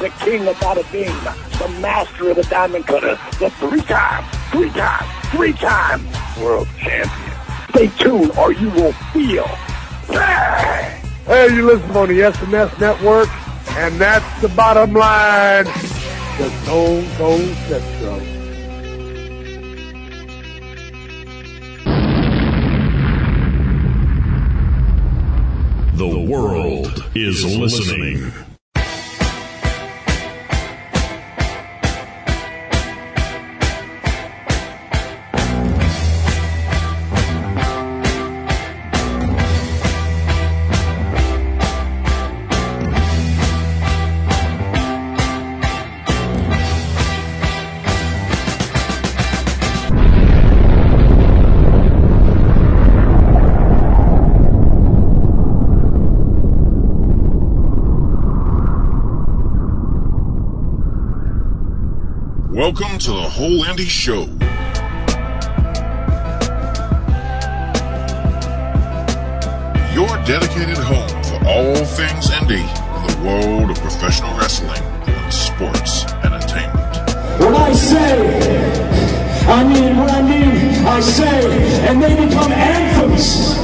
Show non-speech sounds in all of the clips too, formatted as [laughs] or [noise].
the king of bada bing, the master of the diamond cutter, the three-time, three-time, three-time world champion. Stay tuned or you will feel. Bang! Hey, you listen on the SNS network, and that's the bottom line. The Stone Cold Central. The world is listening. Whole Indy Show. Your dedicated home for all things indie in the world of professional wrestling and sports entertainment. When I say, I mean what I mean, I say, and they become anthems.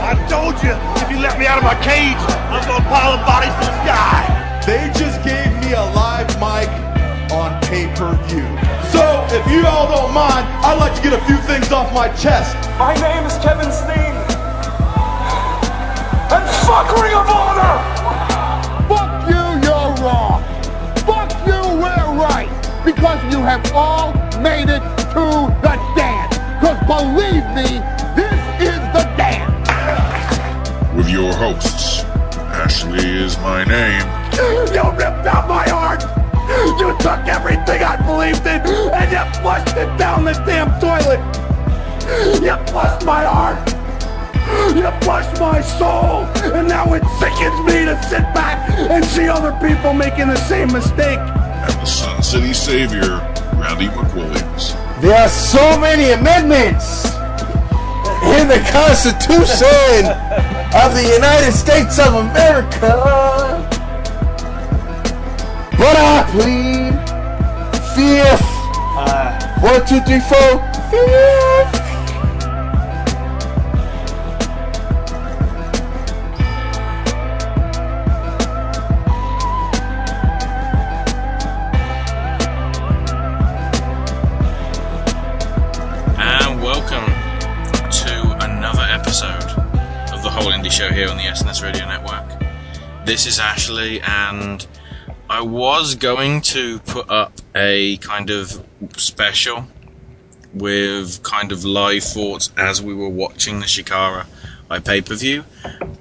I told you, if you let me out of my cage, I'm gonna pile the bodies to the sky. They just gave me a live mic on pay-per-view. So, if you all don't mind, I'd like to get a few things off my chest. My name is Kevin Steen. And fuck Ring of Honor! Fuck you, you're wrong. Fuck you, we're right. Because you have all made it to the dance. Because believe me, this is the dance. With your hosts, Ashley is my name. You ripped out my heart! You took everything I believed in and you flushed it down the damn toilet! You flushed my heart! You flushed my soul! And now it sickens me to sit back and see other people making the same mistake! And the Sun City Savior, Randy McWilliams. There are so many amendments in the Constitution of the United States of America. But I plead fifth. One, two, three, four. Fifth. And welcome to another episode of the Whole Indy Show here on the SNS Radio Network. This is Ashley, and I was going to put up a kind of special with kind of live thoughts as we were watching the Chikara by pay per view,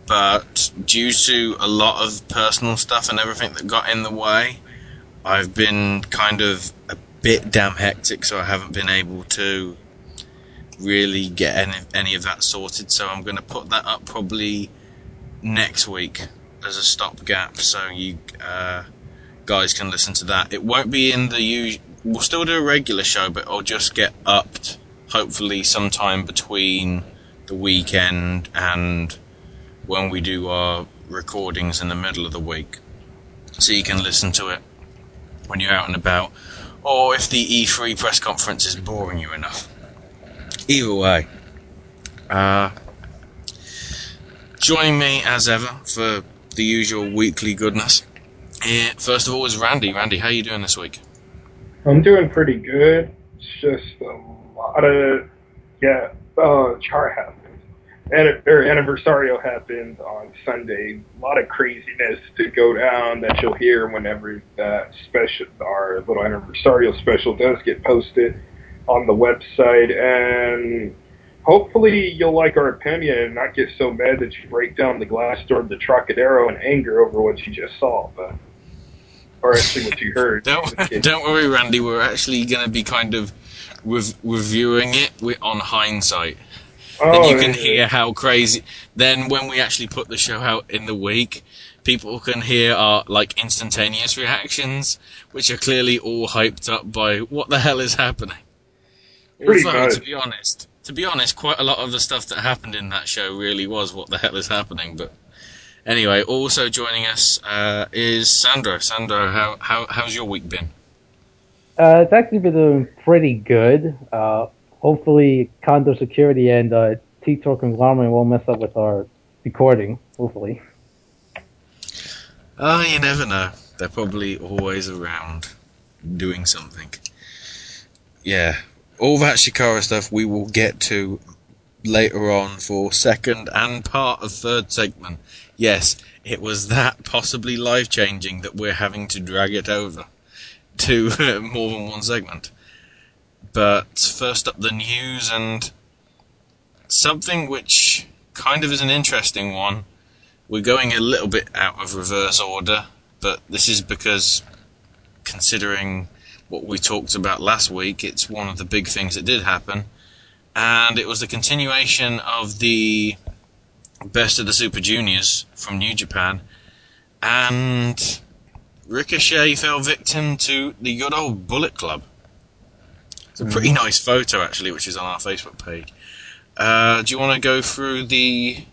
but due to a lot of personal stuff and everything that got in the way, I've been kind of a bit damn hectic, so I haven't been able to really get any, any of that sorted. So I'm going to put that up probably next week as a stopgap, so you uh, guys can listen to that. It won't be in the usual. We'll still do a regular show, but I'll just get upped. Hopefully, sometime between the weekend and when we do our recordings in the middle of the week, so you can listen to it when you're out and about, or if the E3 press conference is boring you enough. Either way, uh, joining me as ever for the usual weekly goodness. Eh, first of all, is Randy. Randy, how are you doing this week? I'm doing pretty good. It's just a lot of yeah. Uh, char happened, and or anniversario happened on Sunday. A lot of craziness to go down that you'll hear whenever that special, our little anniversarial special, does get posted on the website, and hopefully you'll like our opinion and not get so mad that you break down the glass door of the Trocadero in anger over what you just saw. But or actually what you heard. don't don't worry, Randy. We're actually going to be kind of rev- reviewing it wi- on hindsight. Oh, then you can yeah. hear how crazy. Then when we actually put the show out in the week, people can hear our like instantaneous reactions, which are clearly all hyped up by what the hell is happening. Pretty Although, much. to be honest, to be honest, quite a lot of the stuff that happened in that show really was what the hell is happening. But anyway, also joining us uh, is Sandro. Sandro, how how how's your week been? Uh, it's actually been doing pretty good. Uh, hopefully, Condor Security and uh, Titor Conglomerate won't mess up with our recording. Hopefully. Oh, you never know. They're probably always around doing something. Yeah. All that Chikara stuff we will get to later on for second and part of third segment. Yes, it was that possibly life changing that we're having to drag it over to [laughs] more than one segment. But first up, the news and something which kind of is an interesting one. We're going a little bit out of reverse order, but this is because, considering what we talked about last week, it's one of the big things that did happen. And it was the continuation of the Best of the Super Juniors from New Japan. And Ricochet fell victim to the good old Bullet Club. It's a pretty nice photo, actually, which is on our Facebook page. Uh, do you want to go through the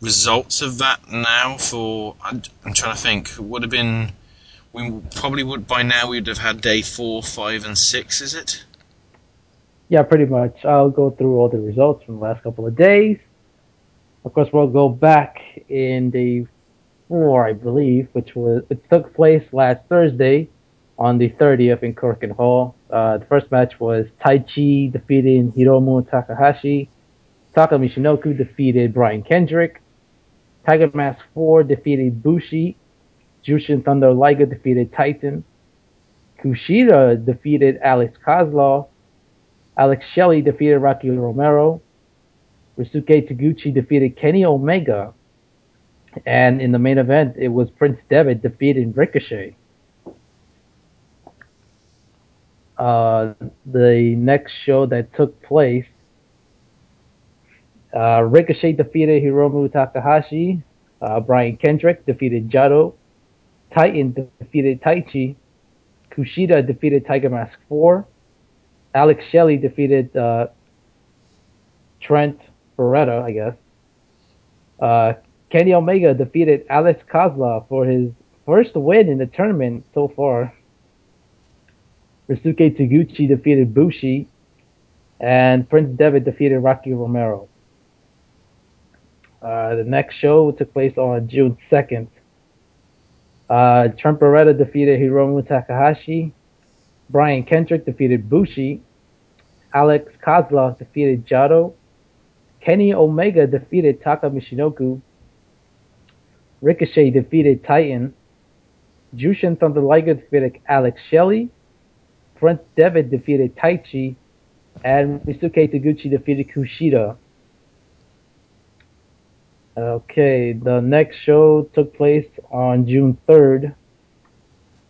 results of that now? For I'm, I'm trying to think. Would have been. We probably would by now. We'd have had day four, five, and six. Is it? Yeah, pretty much. I'll go through all the results from the last couple of days. Of course, we'll go back in day four, I believe, which was it took place last Thursday on the 30th in Korakuen Hall. Uh, the first match was Taichi defeating Hiromu Takahashi. Taka Michinoku defeated Brian Kendrick. Tiger Mask 4 defeated Bushi. Jushin Thunder Liger defeated Titan. Kushida defeated Alex Kozlov. Alex Shelley defeated Rocky Romero. Ryusuke Taguchi defeated Kenny Omega. And in the main event, it was Prince Devitt defeating Ricochet. Uh, the next show that took place, uh, Ricochet defeated Hiromu Takahashi. Uh, Brian Kendrick defeated Jado. Titan defeated Taichi. Kushida defeated Tiger Mask 4. Alex Shelley defeated uh, Trent Beretta, I guess. Uh, Kenny Omega defeated Alex Kozlov for his first win in the tournament so far. Ryusuke Taguchi defeated Bushi, and Prince Devitt defeated Rocky Romero. Uh, the next show took place on June 2nd. Uh, Trent Beretta defeated Hiromu Takahashi. Brian Kendrick defeated Bushi. Alex Kozlov defeated Jado. Kenny Omega defeated Taka Michinoku. Ricochet defeated Titan. Jushin Thunder Liger defeated Alex Shelley. Prince Devitt defeated Taichi. And Ryusuke Taguchi defeated Kushida. Okay, the next show took place on June 3rd.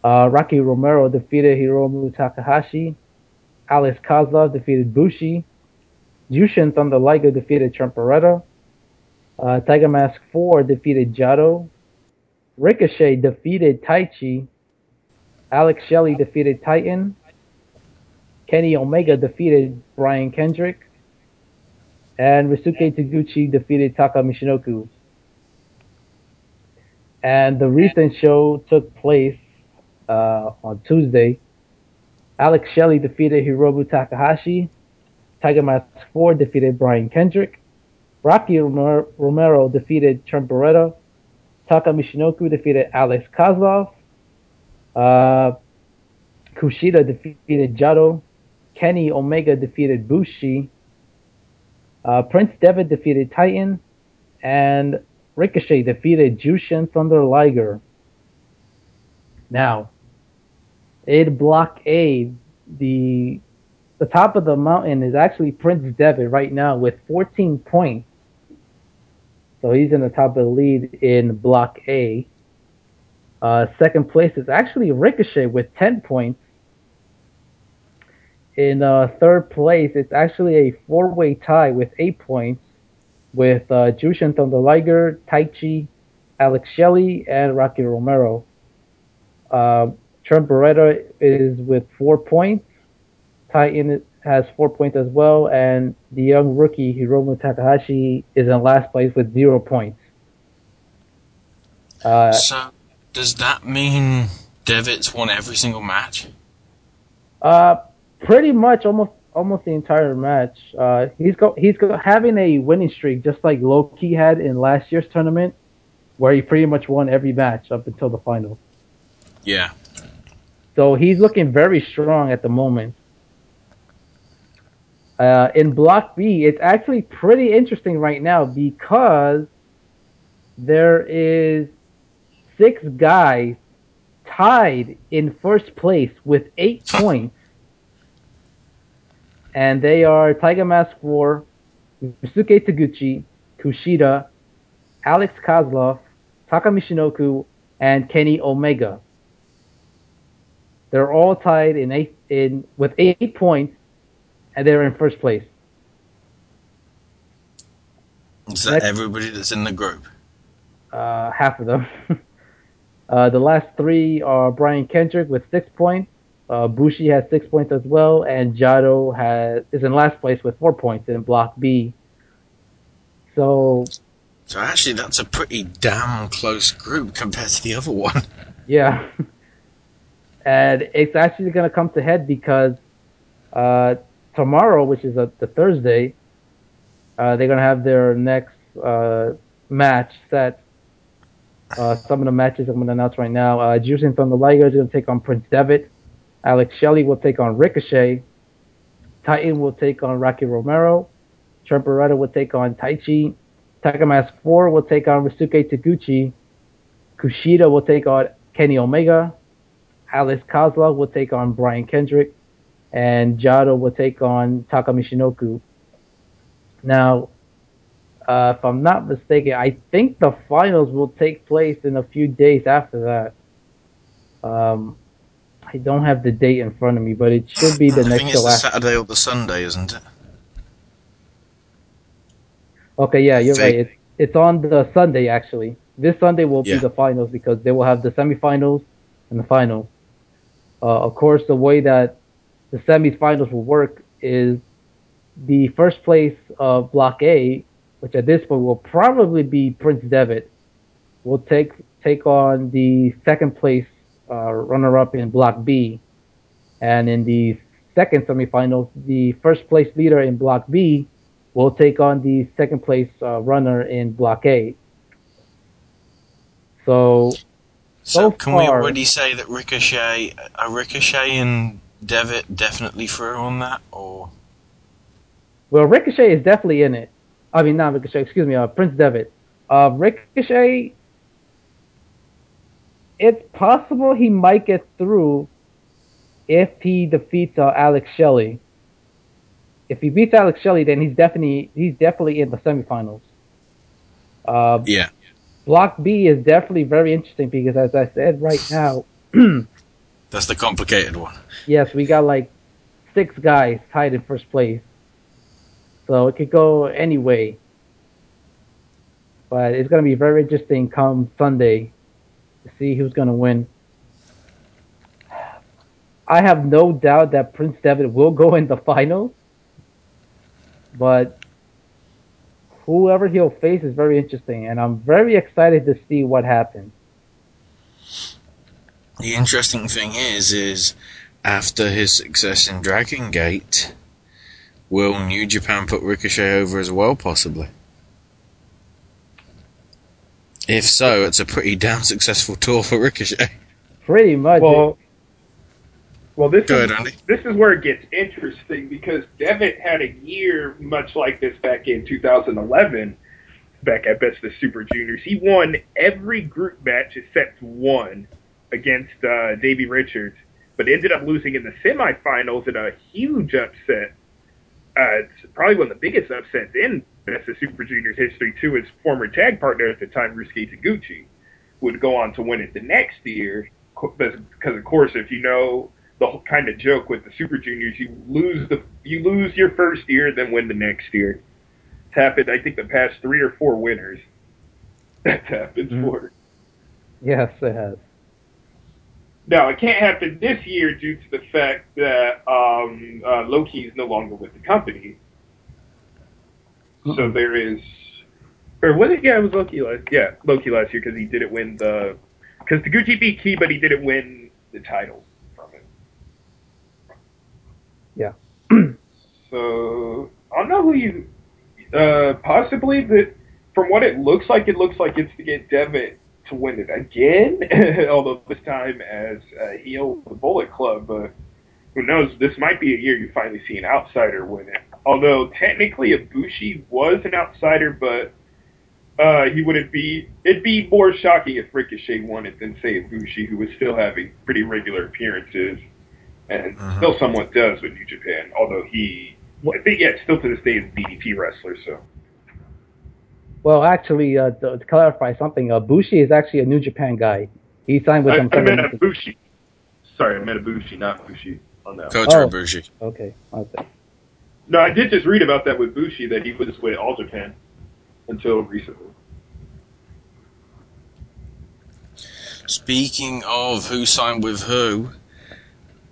Uh, Rocky Romero defeated Hiromu Takahashi. Alex Kozlov defeated Bushi. Jushin Thunder Liger defeated Trent Beretta. Uh, Tiger Mask 4 defeated Jado. Ricochet defeated Taichi. Alex Shelley defeated Titan. Kenny Omega defeated Brian Kendrick. And Ryusuke Taguchi defeated Taka Michinoku. And the recent show took place uh, on Tuesday. Alex Shelley defeated Hiromu Takahashi. Tiger Mask 4 defeated Brian Kendrick. Rocky Romero defeated Trent Beretta. Taka Michinoku defeated Alex Kozlov. Uh, Kushida defeated Jado. Kenny Omega defeated Bushi. Uh, Prince Devitt defeated Titan. And Ricochet defeated Jushin Thunder Liger. Now, in Block A, the the top of the mountain is actually Prince Devitt right now with 14 points. So he's in the top of the lead in Block A. Uh, second place is actually Ricochet with 10 points. In uh, third place, it's actually a four-way tie with eight points, with uh, Jushin Thunder Liger, Taichi, Alex Shelley, and Rocky Romero. Uh, Trent Beretta is with four points. Titan has four points as well, and the young rookie Hiromu Takahashi is in last place with zero points. Uh, so, does that mean Devitt's won every single match? Uh, pretty much, almost almost the entire match. Uh, he's go he's go, having a winning streak just like Low Ki had in last year's tournament, where he pretty much won every match up until the final. Yeah. So he's looking very strong at the moment. Uh, in Block B, it's actually pretty interesting right now because there is six guys tied in first place with eight points. And they are Tiger Mask 4, Ryusuke Taguchi, Kushida, Alex Kozlov, Taka Michinoku, and Kenny Omega. They're all tied in eight in with eight points, and they're in first place. Is that everybody that's in the group? Uh, half of them. [laughs] uh, the last three are Brian Kendrick with six points. Uh, Bushi has six points as well, and Jado has is in last place with four points in Block B. So, so actually, that's a pretty damn close group compared to the other one. [laughs] Yeah. [laughs] and it's actually going to come to head because uh, tomorrow, which is a, the Thursday, uh, they're to have their next uh, match set. Uh, some of the matches I'm to announce right now. Uh, Jushin Thunder Liger is to take on Prince Devitt. Alex Shelley will take on Ricochet. Titan will take on Rocky Romero. Trent will take on Taichi. Tiger Mask 4 will take on Ryusuke Taguchi. Kushida will take on Kenny Omega. Alex Kozlov will take on Brian Kendrick, and Jado will take on Taka Michinoku. Now, uh, if I'm not mistaken, I think the finals will take place in a few days after that. Um, I don't have the date in front of me, but it should be the I next think it's the Saturday or the Sunday, isn't it? Okay, yeah, you're right. It's, it's on the Sunday actually. This Sunday will yeah. be the finals because they will have the semifinals and the finals. Uh, of course, the way that the semifinals will work is the first place of Block A, which at this point will probably be Prince Devitt, will take take on the second place uh, runner-up in Block B, and in the second semifinals, the first place leader in Block B will take on the second place uh, runner in Block A. So so, so can far, we already say that Ricochet, a Ricochet and Devitt definitely through on that, or? Well, Ricochet is definitely in it. I mean, not Ricochet. Excuse me, uh, Prince Devitt. Uh, Ricochet. It's possible he might get through if he defeats uh, Alex Shelley. If he beats Alex Shelley, then he's definitely he's definitely in the semifinals. Uh, yeah. Block B is definitely very interesting because, as I said right now, [clears throat] that's the complicated one. Yes, we got like six guys tied in first place, so it could go any way. But it's going to be very interesting come Sunday to see who's going to win. I have no doubt that Prince Devitt will go in the finals, but whoever he'll face is very interesting, and I'm very excited to see what happens. The interesting thing is, is after his success in Dragon Gate, will New Japan put Ricochet over as well, possibly? If so, it's a pretty damn successful tour for Ricochet. Pretty much. Well, well, this Go is ahead, this is where it gets interesting because Devitt had a year much like this back in 2011, back at Best of Super Juniors. He won every group match except one against uh, Davey Richards, but ended up losing in the semifinals in a huge upset. Uh, it's probably one of the biggest upsets in Best of Super Juniors history too. his former tag partner at the time, Ryusuke Taguchi would go on to win it the next year. Because of course, if you know the whole kind of joke with the Super Juniors, you lose the you lose your first year, then win the next year. It's happened. I think the past three or four winners. [laughs] That's happened Mhm. for. Yes, it has. Now it can't happen this year due to the fact that um, uh, Low Ki is no longer with the company. So there is, or was it? Yeah, it was Low Ki last. Yeah, Low Ki last year because he didn't win the, because Taguchi beat Key, but he didn't win the title from it. Yeah. [clears throat] So I don't know who you, uh, possibly that. From what it looks like, it looks like it's to get Devitt to win it again, [laughs] although this time as a heel of the Bullet Club. But who knows? This might be a year you finally see an outsider win it. Although technically Ibushi was an outsider, but uh, he wouldn't be. It'd be more shocking if Ricochet won it than say Ibushi, who was still having pretty regular appearances and still somewhat does with New Japan. Although he, I think, yeah, still to this day is a DDT wrestler. So Well, actually, uh, to, to clarify something, uh, Bushi is actually a New Japan guy. He signed with I, them. I meant several months Ibushi. Sorry, I meant Ibushi, not Bushi. On that. Kota Oh. Ibushi. Okay, okay. No, I did just read about that with Bushi that he was with All Japan until recently. Speaking of who signed with who,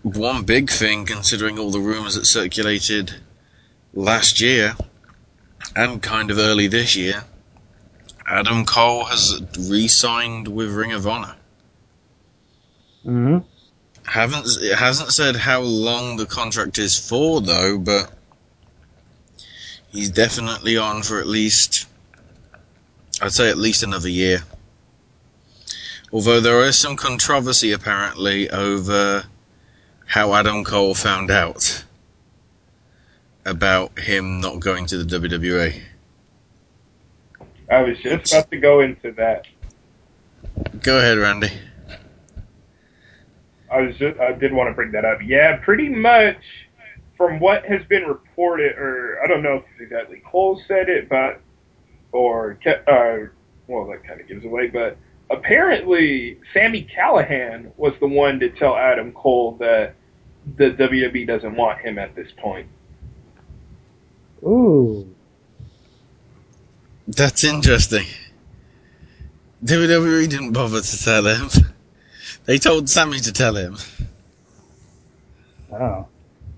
one big thing considering all the rumours that circulated last year and kind of early this year, Adam Cole has re-signed with Ring of Honor. hmm Haven't it hasn't said how long the contract is for though, but he's definitely on for at least I'd say at least another year. Although there is some controversy apparently over how Adam Cole found out about him not going to the WWE. I was just about to go into that. Go ahead, Randy. I was just, I did want to bring that up. Yeah, pretty much from what has been reported, or I don't know if exactly Cole said it, but or uh, well, that kind of gives away. But apparently, Sami Callihan was the one to tell Adam Cole that the WWE doesn't want him at this point. Ooh. That's interesting. WWE didn't bother to tell him. They told Sami to tell him. Oh.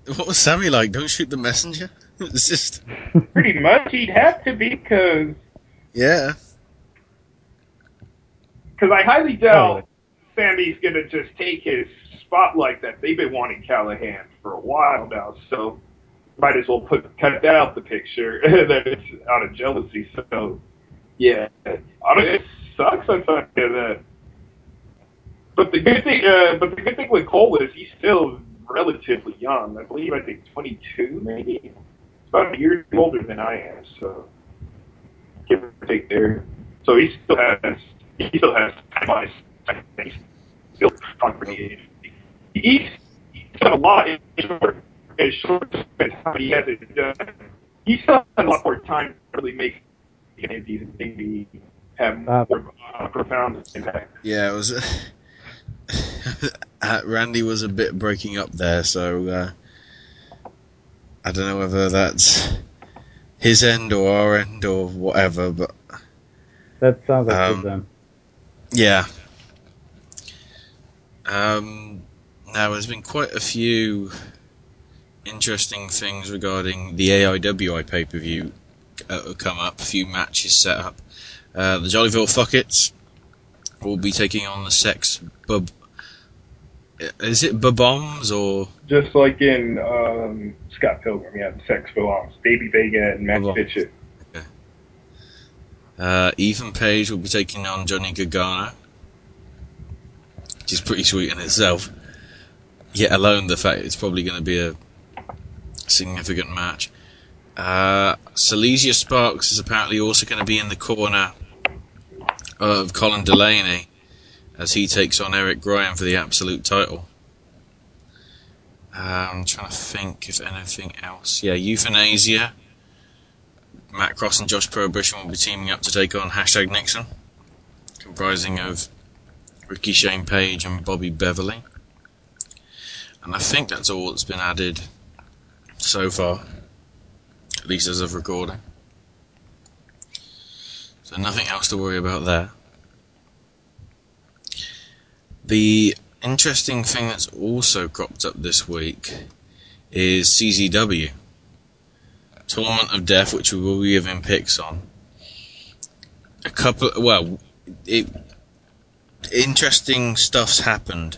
What was Sami like? Don't shoot the messenger? [laughs] It's just Pretty much, he'd have to be because yeah. because I highly doubt oh. Sammy's gonna just take his spot like that. They've been wanting Callihan for a while now, so might as well put cut that out the picture [laughs] that it's out of jealousy. So yeah, I don't, it sucks top of that. But the good thing, uh, but the good thing with Cole is he's still relatively young. I believe I think 22, maybe. He's about a year older than I am, so give or take there. So he still has he still has time. He's still strong for age. He's he's done a lot in short in short span of time. He hasn't done. He's still had a lot more time to really make these and maybe have more uh, profound impact. Yeah, it was. [laughs] uh, Randy was a bit breaking up there, so uh, I don't know whether that's his end or our end or whatever, but That sounds like Um, good then. yeah. Um, now, there's been quite a few interesting things regarding the AIWI pay per view uh, come up, a few matches set up. Uh, the Jollyville Fuckets will be taking on the Sex Bub. Is it Bombs or Just like in um, Scott Pilgrim, yeah, the sex belongs. Baby Vega and Max Belong. Fitchett. uh, Ethan Page will be taking on Johnny Gargano, which is pretty sweet in itself. Yet alone the fact it's probably going to be a significant match. Uh, Silesia Sparks is apparently also going to be in the corner of Colin Delaney as he takes on Eric Graham for the absolute title. Uh, I'm trying to think if anything else. Yeah, Youthanazia. Matt Cross and Josh Prohibition will be teaming up to take on hashtag Nixon, comprising of Ricky Shane Page and Bobby Beverly. And I think that's all that's been added so far, at least as of recording. So nothing else to worry about there. The interesting thing that's also cropped up this week is CZW. Tournament of Death, which we will be giving picks on. A couple, well, it, interesting stuff's happened.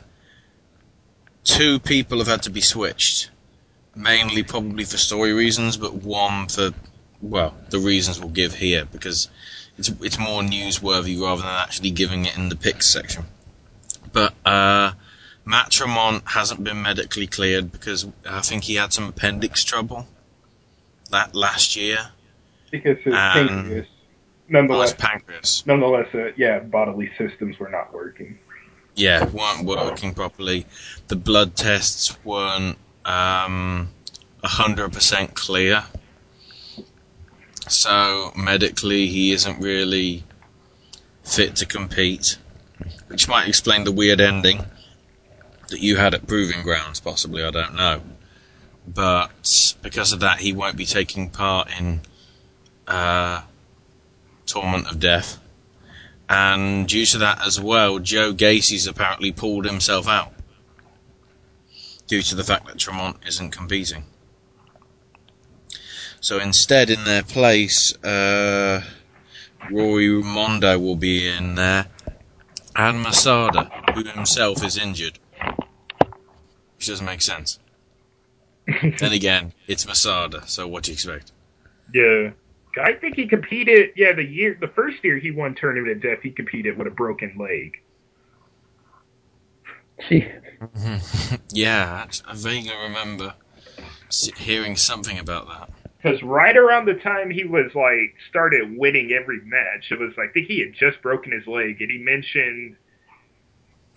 Two people have had to be switched, mainly probably for story reasons, but one for, well, the reasons we'll give here because it's it's more newsworthy rather than actually giving it in the picks section. But uh, Matt Tremont hasn't been medically cleared because I think he had some appendix trouble that last year. Because his Um, pancreas, nonetheless, pancreas. nonetheless, uh, yeah, bodily systems were not working. yeah, weren't working properly. The blood tests weren't um, 100% clear. So, medically, he isn't really fit to compete. Which might explain the weird ending that you had at Proving Grounds, possibly, I don't know. But because of that, he won't be taking part in uh, Tournament of Death. And due to that as well, Joe Gacy's apparently pulled himself out. Due to the fact that Tremont isn't competing. So instead, in their place, uh, Rory Mondo will be in there. And Masada, who himself is injured. Which doesn't make sense. [laughs] then again, it's Masada, so what do you expect? Yeah. I think he competed. Yeah, the year, the first year he won Tournament of Death, he competed with a broken leg. Gee. Mm-hmm. [laughs] yeah, I vaguely remember hearing something about that. Because right around the time he was like started winning every match, it was like I think he had just broken his leg, and he mentioned.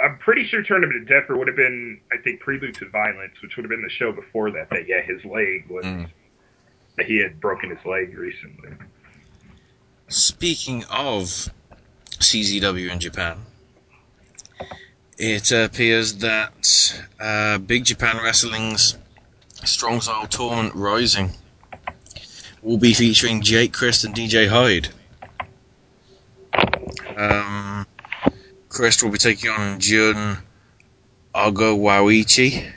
I'm pretty sure Tournament of Death would have been, I think, Prelude to Violence, which would have been the show before that. That yeah, his leg was mm. that he had broken his leg recently. Speaking of CZW in Japan, it appears that uh, Big Japan Wrestling's Strong Style Tournament Rising will be featuring Jake Crist and DJ Hyde. Um, Crist will be taking on Jun Agawaichi,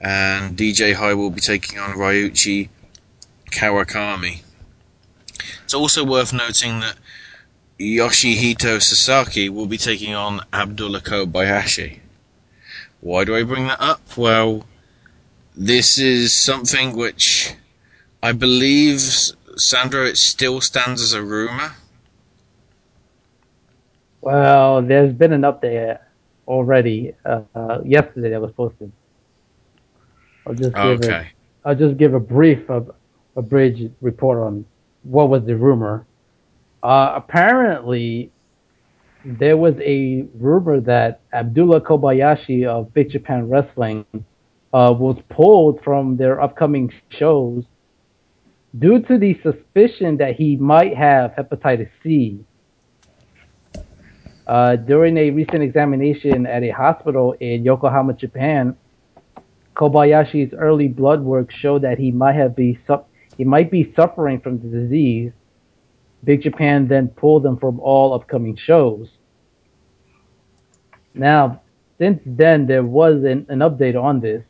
and DJ Hyde will be taking on Ryuichi Kawakami. It's also worth noting that Yoshihito Sasaki will be taking on Abdullah Kobayashi. Why do I bring that up? Well, this is something which I believe, Sandro, it still stands as a rumor. Well, there's been an update already. Uh, uh, yesterday that was posted. I'll just give a, Okay. I'll just give a brief, a, a bridge report on what was the rumor. Uh, apparently, there was a rumor that Abdullah Kobayashi of Big Japan Wrestling uh, was pulled from their upcoming shows due to the suspicion that he might have hepatitis C. Uh, during a recent examination at a hospital in Yokohama, Japan, Kobayashi's early blood work showed that he might have be su- he might be suffering from the disease. Big Japan then pulled them from all upcoming shows. Now, since then, there was an, an update on this,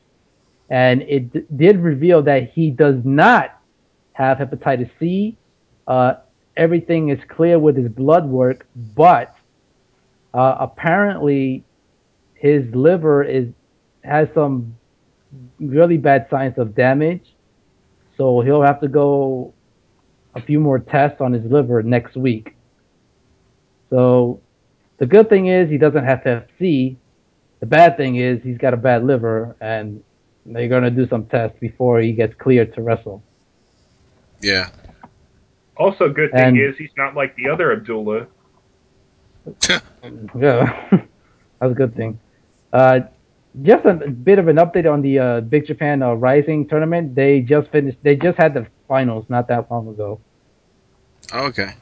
and it d- did reveal that he does not have hepatitis C. Uh, everything is clear with his blood work, but uh, apparently his liver is has some really bad signs of damage, so he'll have to go a few more tests on his liver next week. So the good thing is he doesn't have Hep C. The bad thing is he's got a bad liver, and they're gonna do some tests before he gets cleared to wrestle. Yeah. Also, good thing And- is he's not like the other Abdullah. [laughs] Yeah, [laughs] that's a good thing. Uh, just a bit of an update on the uh, Big Japan uh, Rising tournament. They just finished. They just had the finals not that long ago. Okay.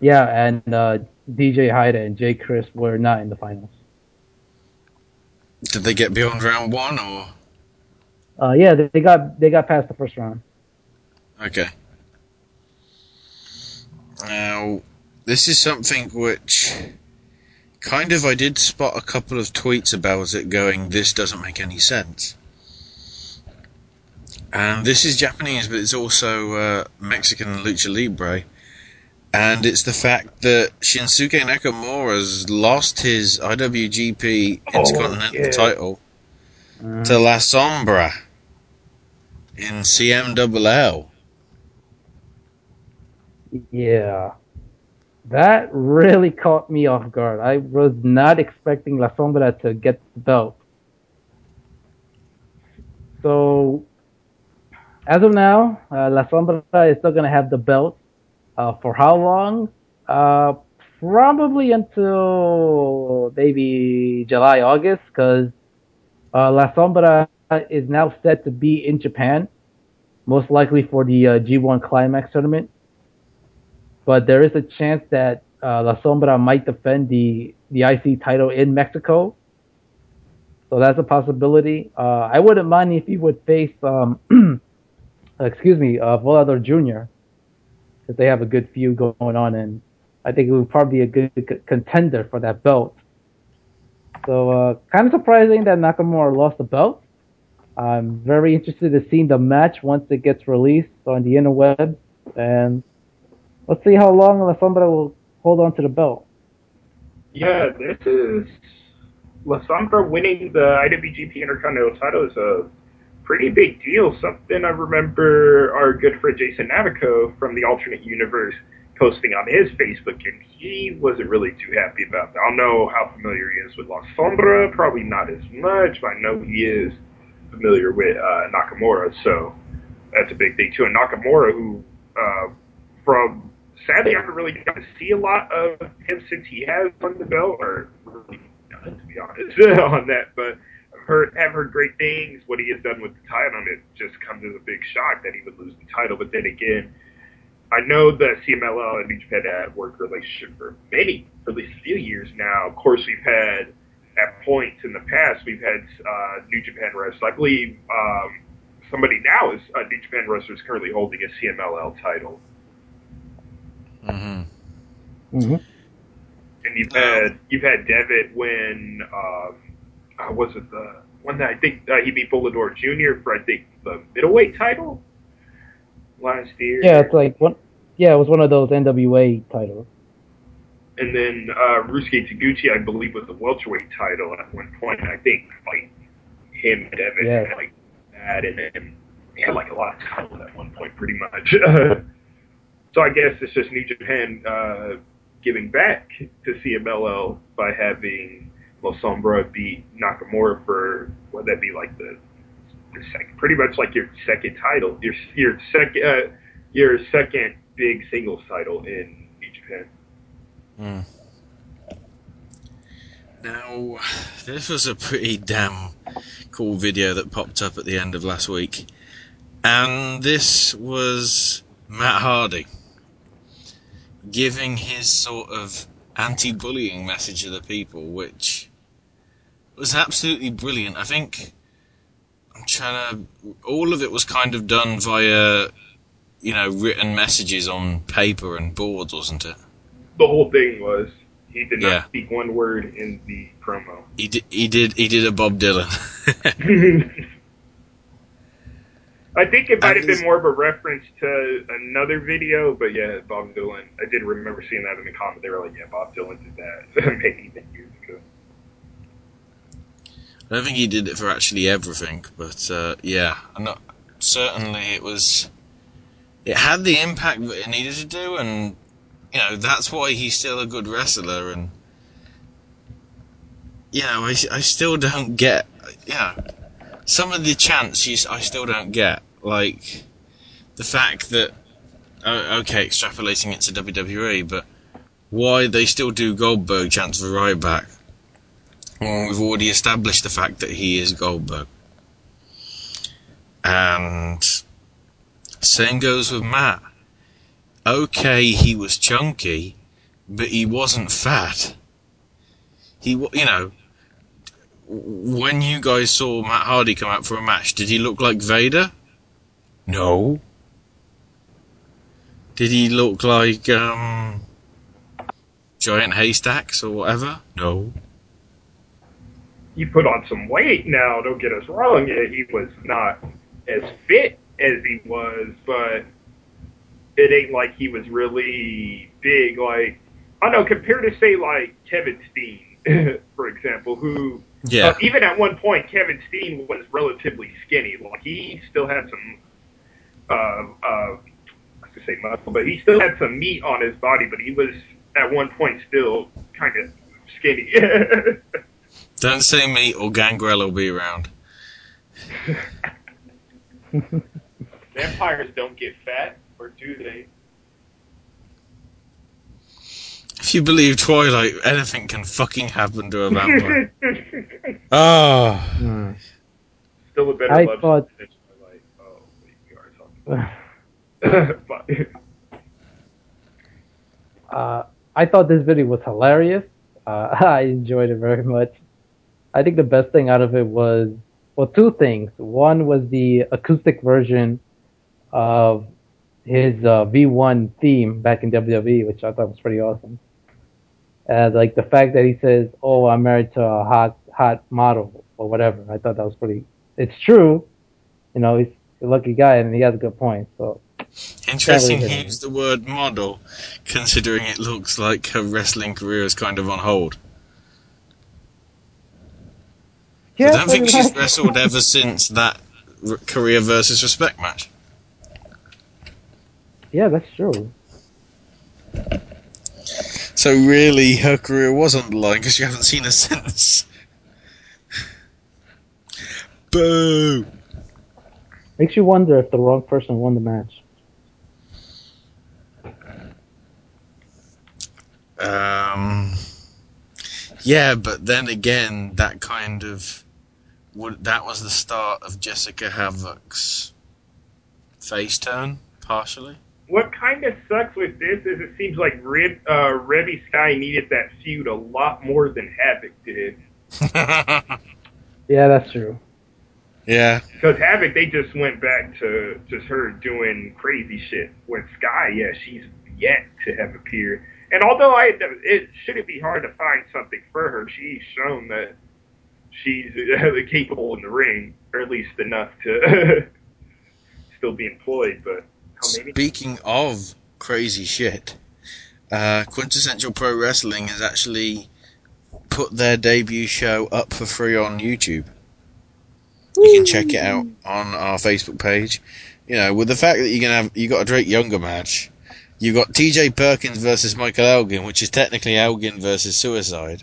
Yeah, and uh, DJ Hyde and Jay Chris were not in the finals. Did they get beyond round one or? Uh, yeah, they, they got they got past the first round. Okay. Now, this is something which kind of I did spot a couple of tweets about it going, this doesn't make any sense. And this is Japanese, but it's also uh, Mexican lucha libre. And it's the fact that Shinsuke Nakamura's lost his IWGP Intercontinental yeah. title to La Sombra in CMLL. Yeah. That really caught me off guard. I was not expecting La Sombra to get the belt. So, as of now, uh, La Sombra is still going to have the belt. Uh, for how long? Uh, probably until maybe July, August, because uh, La Sombra is now set to be in Japan, most likely for the uh, G1 Climax tournament but there is a chance that uh, La Sombra might defend the the IC title in Mexico. So that's a possibility. I wouldn't mind if he would face, um, [clears throat] excuse me, uh, Volador Jr. because they have a good feud going on, and I think it would probably be a good c- contender for that belt. So uh, kind of surprising that Nakamura lost the belt. I'm very interested to see the match once it gets released on the interwebs, and let's see how long La Sombra will hold on to the belt. Yeah, this is La Sombra winning the IWGP Intercontinental title is a pretty big deal. Something I remember our good friend Jason Navico from the alternate universe posting on his Facebook, and he wasn't really too happy about that. I don't know how familiar he is with La Sombra, probably not as much, but I know he is familiar with uh, Nakamura, so that's a big thing too. And Nakamura, who uh, from sadly I haven't really got to see a lot of him since he has won the belt, or really none to be honest [laughs] on that. But I've heard have great things. What he has done with the title, and it just comes as a big shock that he would lose the title. But then again, I know the CMLL and New Japan had worked relationship for many, for at least a few years now. Of course, we've had at points in the past we've had uh, New Japan wrestlers. I believe um, somebody now is a New Japan wrestler is currently holding a CMLL title. Mm-hmm. Mm-hmm. and you've had you've had Devitt win. Um, uh, was it the one that I think uh, he beat Volador Jr. for I think the middleweight title last year. Yeah, it's like one. Yeah, it was one of those NWA titles. And then uh, Ryusuke Taguchi, I believe, was the welterweight title at one point. I think like him and Devitt Yeah. had like that, and then he had like a lot of titles at one point, pretty much. [laughs] so I guess it's just New Japan uh, giving back to CMLL by having La Sombra beat Nakamura for what that be like the, the second, pretty much like your second title, your your second uh, your second big singles title in New Japan. Mm. Now, this was a pretty damn cool video that popped up at the end of last week. And this was Matt Hardy giving his sort of anti bullying message to the people, which was absolutely brilliant. I think I'm trying to. All of it was kind of done via, you know, written messages on paper and boards, wasn't it? The whole thing was he did not Yeah. speak one word in the promo. He did. He did. He did a Bob Dylan. [laughs] I think it might have been more of a reference to another video, but yeah, Bob Dylan. I did remember seeing that in the comment. They were like, "Yeah, Bob Dylan did that [laughs] maybe years ago." I don't think he did it for actually everything, but uh, yeah, certainly it was. It had the impact that it needed to do, and you know that's why he's still a good wrestler. And you know, I, I still don't get. Know, some of the chants you, I still don't get, like the fact that okay, extrapolating it to WWE, but why they still do Goldberg chants for Ryback well, we've already established the fact that he is Goldberg. And same goes with Matt. Okay, he was chunky, but he wasn't fat. He, you know, when you guys saw Matt Hardy come out for a match, did he look like Vader? No. Did he look like um, giant haystacks or whatever? No. He put on some weight. Now, don't get us wrong. yeah, He was not as fit as he was, but it ain't like he was really big. Like I don't know, compared to say like Kevin Steen, [laughs] for example, who Yeah. uh, even at one point Kevin Steen was relatively skinny. Like he still had some, uh, uh, I say muscle, but he still had some meat on his body. But he was at one point still kind of skinny. [laughs] Don't say me or Gangrel will be around. [laughs] Vampires don't get fat, or do they? If you believe Twilight, anything can fucking happen to a vampire. [laughs] Ah. Still a better I love thought- than Twilight. Oh, wait, we are talking. but, [laughs] Uh, I thought this video was hilarious. Uh, I enjoyed it very much. I think the best thing out of it was, well, two things. One was the acoustic version of his uh, V1 theme back in WWE, which I thought was pretty awesome. And like the fact that he says, "Oh, I'm married to a hot, hot model or whatever." I thought that was pretty. It's true, you know. He's a lucky guy, and he has a good point. So Interesting he used the word model, considering it looks like her wrestling career is kind of on hold. I don't think she's wrestled ever [laughs] since that r- career versus respect match. Yeah, that's true. So really, her career was on the line because you haven't seen her [laughs] since. Boo! Makes you wonder if the wrong person won the match. Um, yeah, but then again, that kind of would that was the start of Jessica Havoc's face turn, partially. what kind of sucks with this is it seems like Red, uh, Reby Sky needed that feud a lot more than Havoc did. [laughs] Yeah, that's true. yeah, Because Havoc, they just went back to just her doing crazy shit. With Sky, yeah, she's yet to have appeared. And although I, it shouldn't be hard to find something for her. She's shown that she's [laughs] capable in the ring, or at least enough to [laughs] still be employed. But maybe Speaking of crazy shit, uh, Quintessential Pro Wrestling has actually put their debut show up for free on YouTube. You can check it out on our Facebook page. You know, with the fact that you're gonna have you got a Drake Younger match, you got T.J. Perkins versus Michael Elgin, which is technically Elgin versus Suicide.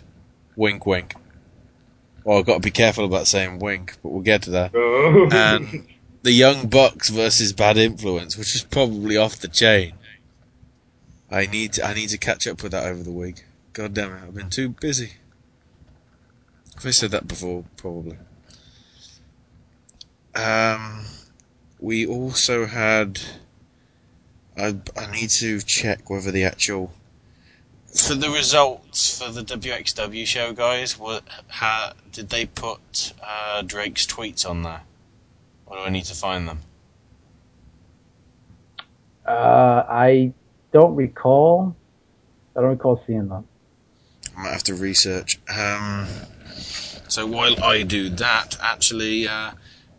Wink, wink. Well, I've got to be careful about saying wink, but we'll get to that. Oh. And the Young Bucks versus Bad Influence, which is probably off the chain. I need to, I need to catch up with that over the week. God damn it, I've been too busy. Have I said that before? Probably. Um, we also had. I I need to check whether the actual for the results for the WXW show, guys. What how did they put uh, Drake's tweets on there? Or do I need to find them? Uh, I don't recall. I don't recall seeing them. I might have to research. Um, so while I do that, actually, uh,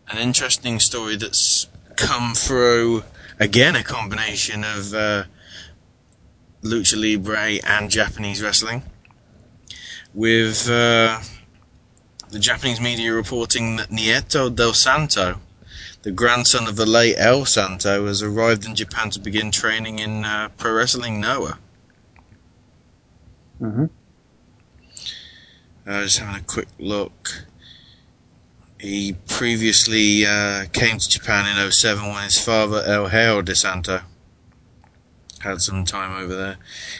an interesting story that's come through again a combination of uh, lucha libre and Japanese wrestling, with uh, the Japanese media reporting that Nieto del Santo, the grandson of the late El Santo, has arrived in Japan to begin training in uh, pro wrestling Noah. Mm-hmm. Uh, just having a quick look. He previously uh, came to Japan in 07 when his father, El Hijo del had some time over there.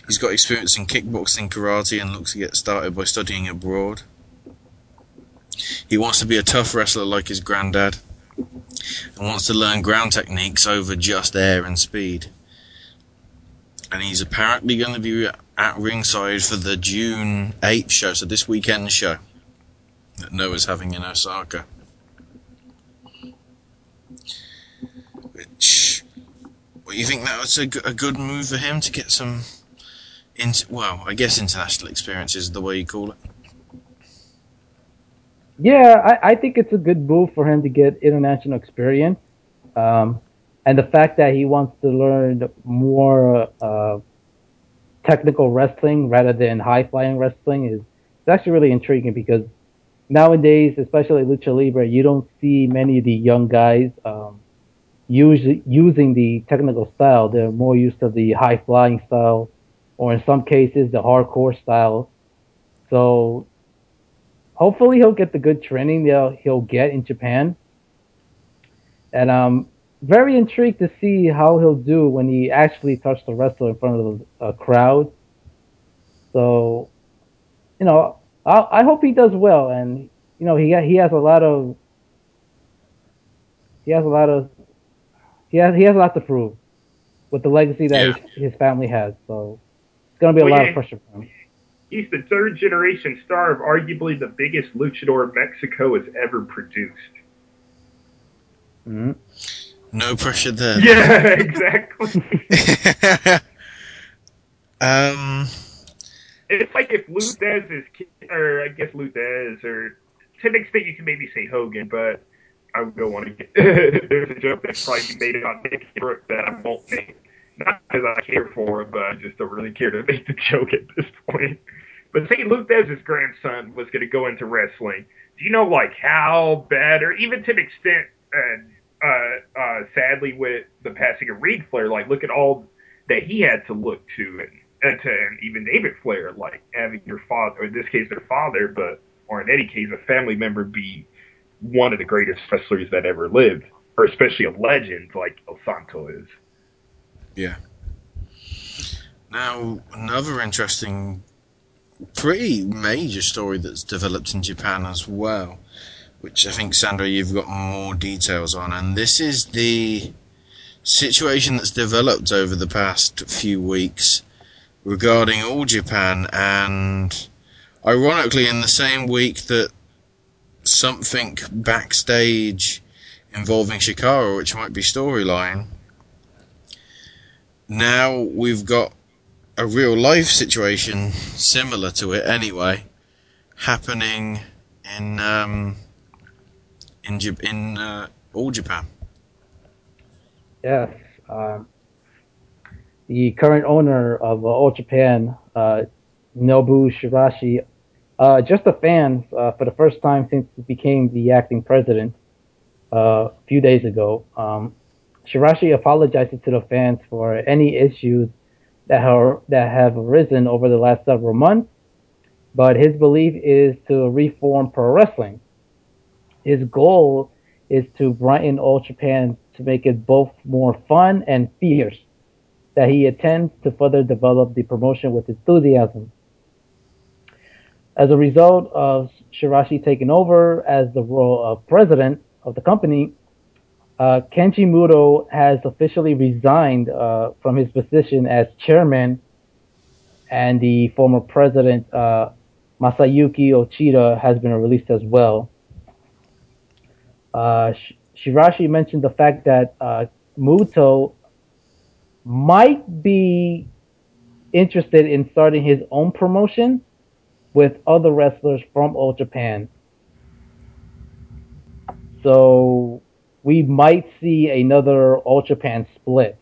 He's got experience in kickboxing, karate, and looks to get started by studying abroad. He wants to be a tough wrestler like his granddad, and wants to learn ground techniques over just air and speed. And he's apparently going to be at ringside for the June 8th show, so this weekend show that Noah's having in Osaka. Which, you think that was a, a good move for him to get some, well, I guess international experience is the way you call it. Yeah, I, I think it's a good move for him to get international experience. Um, and the fact that he wants to learn more uh, technical wrestling rather than high flying wrestling is it's actually really intriguing because nowadays, especially lucha libre, you don't see many of the young guys um, use, using the technical style. They're more used to the high flying style, or in some cases, the hardcore style. So hopefully, he'll get the good training that he'll get in Japan. And I'm very intrigued to see how he'll do when he actually touches the wrestler in front of a crowd. So, you know, I, I hope he does well, and you know, he he has a lot of he has a lot of he has he has a lot to prove with the legacy that yeah. his, his, family has. So it's going to be a well, lot yeah, of pressure for him. He's the third generation star of arguably the biggest luchador Mexico has ever produced. Mm-hmm. No pressure there. Yeah, [laughs] exactly. [laughs] um, it's like if Lou is, or I guess Lou or to an extent you can maybe say Hogan, but I don't want to get. [laughs] there's a joke that's probably made about Nick Brooke that I won't make. Not because I care for him, but I just don't really care to [laughs] make the joke at this point. But say Lou Thesz's grandson was going to go into wrestling. Do you know like how bad, or even to an extent, and uh, uh, sadly with the passing of Reid Flair, like look at all that he had to look to, and, and to and even David Flair, like having your father, or in this case their father, but or in any case a family member be one of the greatest wrestlers that ever lived, or especially a legend like Osanto is. Yeah. Now another interesting, pretty major story that's developed in Japan as well which I think, Sandra, you've got more details on. And this is the situation that's developed over the past few weeks regarding All Japan. And ironically, in the same week that something backstage involving Chikara, which might be storyline, now we've got a real life situation similar to it anyway happening in um, in in uh, all Japan. Yes, um, the current owner of uh, All Japan, uh, Nobuo Shiraishi, uh, just a fan uh, for the first time since he became the acting president uh, a few days ago. Um, Shiraishi apologizes to the fans for any issues that are, that have arisen over the last several months, but his belief is to reform pro wrestling his goal is to brighten All Japan to make it both more fun and fierce. That he intends to further develop the promotion with enthusiasm. As a result of Shiraishi taking over as the role of president of the company, uh, Kenji Muto has officially resigned uh, from his position as chairman, and the former president uh, Masayuki Uchida has been released as well. Uh, Shiraishi mentioned the fact that uh, Muto might be interested in starting his own promotion with other wrestlers from All Japan. So we might see another All Japan split.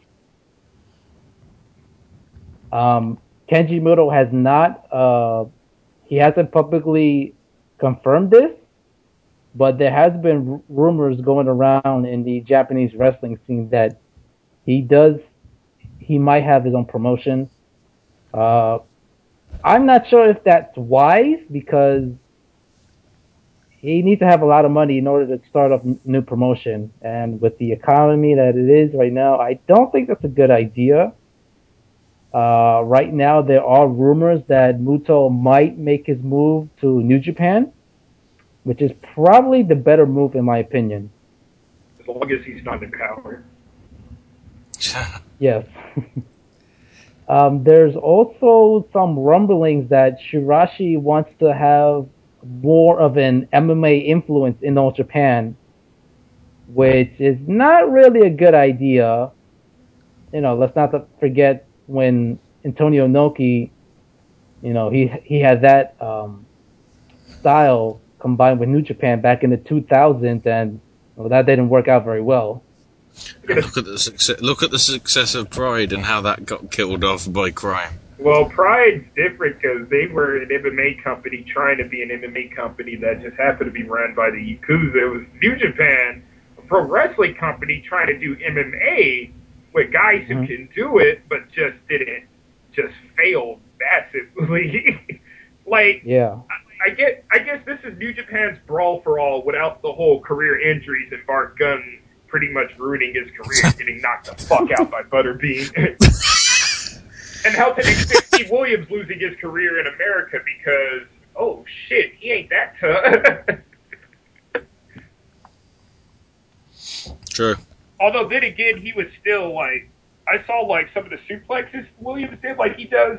Um, Kenji Muto has not, uh, he hasn't publicly confirmed this, but there has been r- rumors going around in the Japanese wrestling scene that he does, he might have his own promotion. Uh, I'm not sure if that's wise because he needs to have a lot of money in order to start up new promotion. And with the economy that it is right now, I don't think that's a good idea. Uh, right now, there are rumors that Muto might make his move to New Japan which is probably the better move in my opinion. As long as he's not in power. [laughs] yes. [laughs] Um, there's also some rumblings that Shiraishi wants to have more of an MMA influence in All Japan, which is not really a good idea. You know, let's not forget when Antonio Inoki, you know, he he had that um, style combined with New Japan back in the 2000s, and well, that didn't work out very well. Look at the success. Look at the success of Pride and how that got killed off by crime. Well, Pride's different because they were an MMA company trying to be an MMA company that just happened to be run by the Yakuza. It was New Japan, a pro wrestling company trying to do MMA with guys who Mhm. can do it, but just didn't, just failed massively. [laughs] like, Yeah. I get, I guess this is New Japan's brawl for all without the whole career injuries and Bart Gunn pretty much ruining his career, getting knocked the fuck out by Butterbean. [laughs] and how to expect Steve Williams losing his career in America because, oh shit, he ain't that tough. True. Although then again, he was still like, I saw like some of the suplexes Williams did, like he does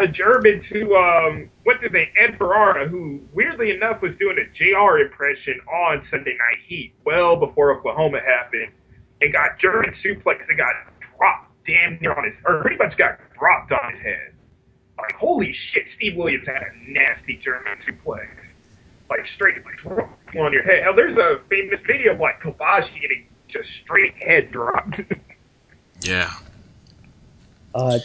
a German to um, what did they Ed Ferrara, who weirdly enough was doing a JR impression on Sunday Night Heat, well before Oklahoma happened, and got German suplex and got dropped damn near on his, or pretty much got dropped on his head. Like holy shit, Steve Williams had a nasty German suplex, like straight like, on your head. Hell, there's a famous video of like Kobashi getting just straight head dropped. [laughs] Yeah. Uh,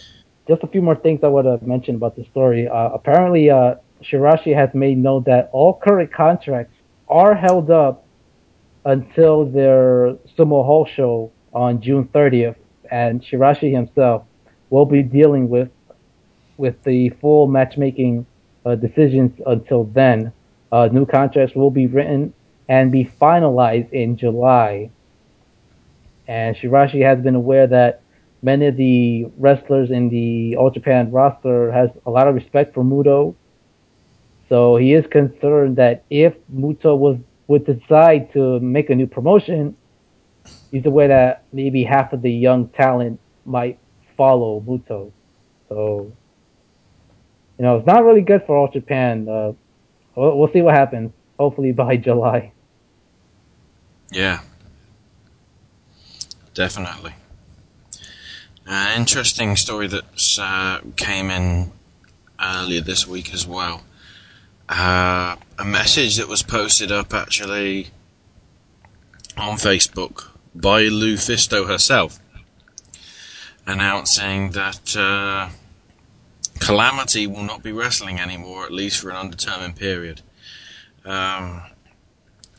just a few more things I want to mention about the story. Uh, apparently, uh, Shiraishi has made known that all current contracts are held up until their Sumo Hall show on June 30th, and Shiraishi himself will be dealing with with the full matchmaking uh, decisions until then. Uh, new contracts will be written and be finalized in July. And Shiraishi has been aware that many of the wrestlers in the All Japan roster has a lot of respect for Muto. So he is concerned that if Muto was would decide to make a new promotion, he's aware that maybe half of the young talent might follow Muto. So you know, it's not really good for All Japan. Uh, we'll, we'll see what happens. Hopefully [laughs] by July. Yeah. Definitely. An interesting story that uh, came in earlier this week as well. Uh, a message that was posted up actually on Facebook by LuFisto herself, announcing that uh, Calamity will not be wrestling anymore, at least for an undetermined period. Um,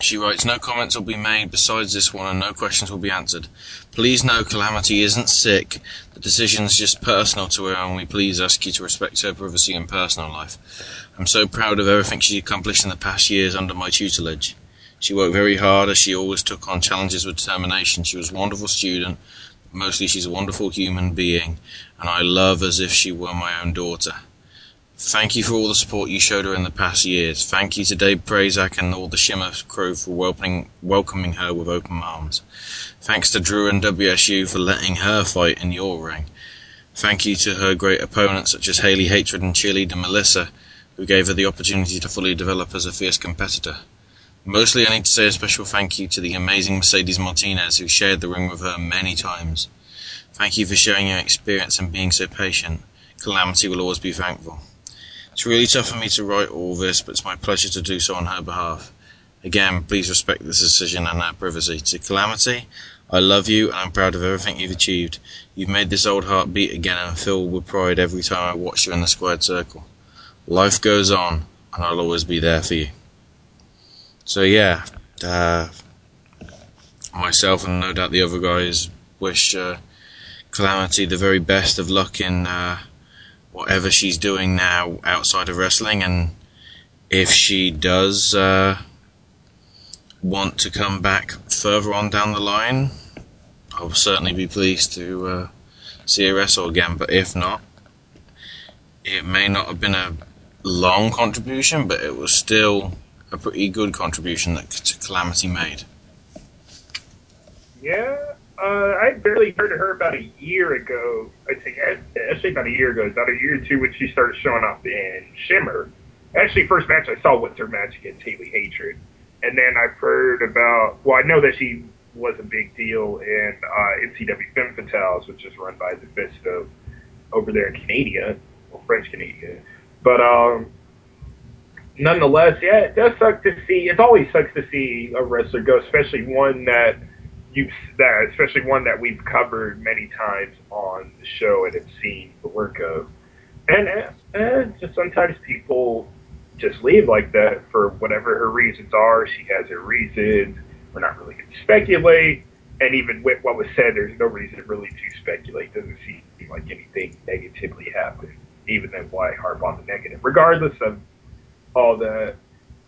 she writes, No comments will be made besides this one, and no questions will be answered. Please know Calamity isn't sick. The decision's just personal to her, and we please ask you to respect her privacy and personal life. I'm so proud of everything she's accomplished in the past years under my tutelage. She worked very hard as she always took on challenges with determination. She was a wonderful student. but Mostly, she's a wonderful human being, and I love as if she were my own daughter. Thank you for all the support you showed her in the past years. Thank you to Dave Prazak and all the Shimmer crew for welcoming, welcoming her with open arms. Thanks to Drew and WSU for letting her fight in your ring. Thank you to her great opponents such as Haley Hatred and Cheerleader Melissa, who gave her the opportunity to fully develop as a fierce competitor. Mostly, I need to say a special thank you to the amazing Mercedes Martinez, who shared the ring with her many times. Thank you for sharing your experience and being so patient. Calamity will always be thankful. It's really tough for me to write all this, but it's my pleasure to do so on her behalf. Again, please respect this decision and our privacy. To Calamity, I love you and I'm proud of everything you've achieved. You've made this old heart beat again and fill with pride every time I watch you in the squared circle. Life goes on, and I'll always be there for you. So yeah, uh, myself and no doubt the other guys wish uh, Calamity the very best of luck in uh, whatever she's doing now outside of wrestling, and if she does uh, want to come back further on down the line, I'll certainly be pleased to uh, see her wrestle again. But if not, it may not have been a long contribution, but it was still a pretty good contribution that Calamity made. Yeah, Uh, I barely heard of her about a year ago. I'd say actually about a year ago, about a year or two when she started showing up in Shimmer. Actually, first match I saw was her match against Haley Hatred, and then I've heard about. Well, I know that she was a big deal in uh, NCW Femme Fatales, which is run by the Fist of over there in Canada, or French Canada. But um, nonetheless, yeah, it does suck to see. It always sucks to see a wrestler go, especially one that you that especially one that we've covered many times on the show and have seen the work of. And uh, just sometimes people just leave like that for whatever her reasons are. She has her reasons. We're not really going to speculate. And even with what was said, there's no reason really to speculate. Doesn't seem like anything negatively happened. Even then, why harp on the negative? Regardless of all that,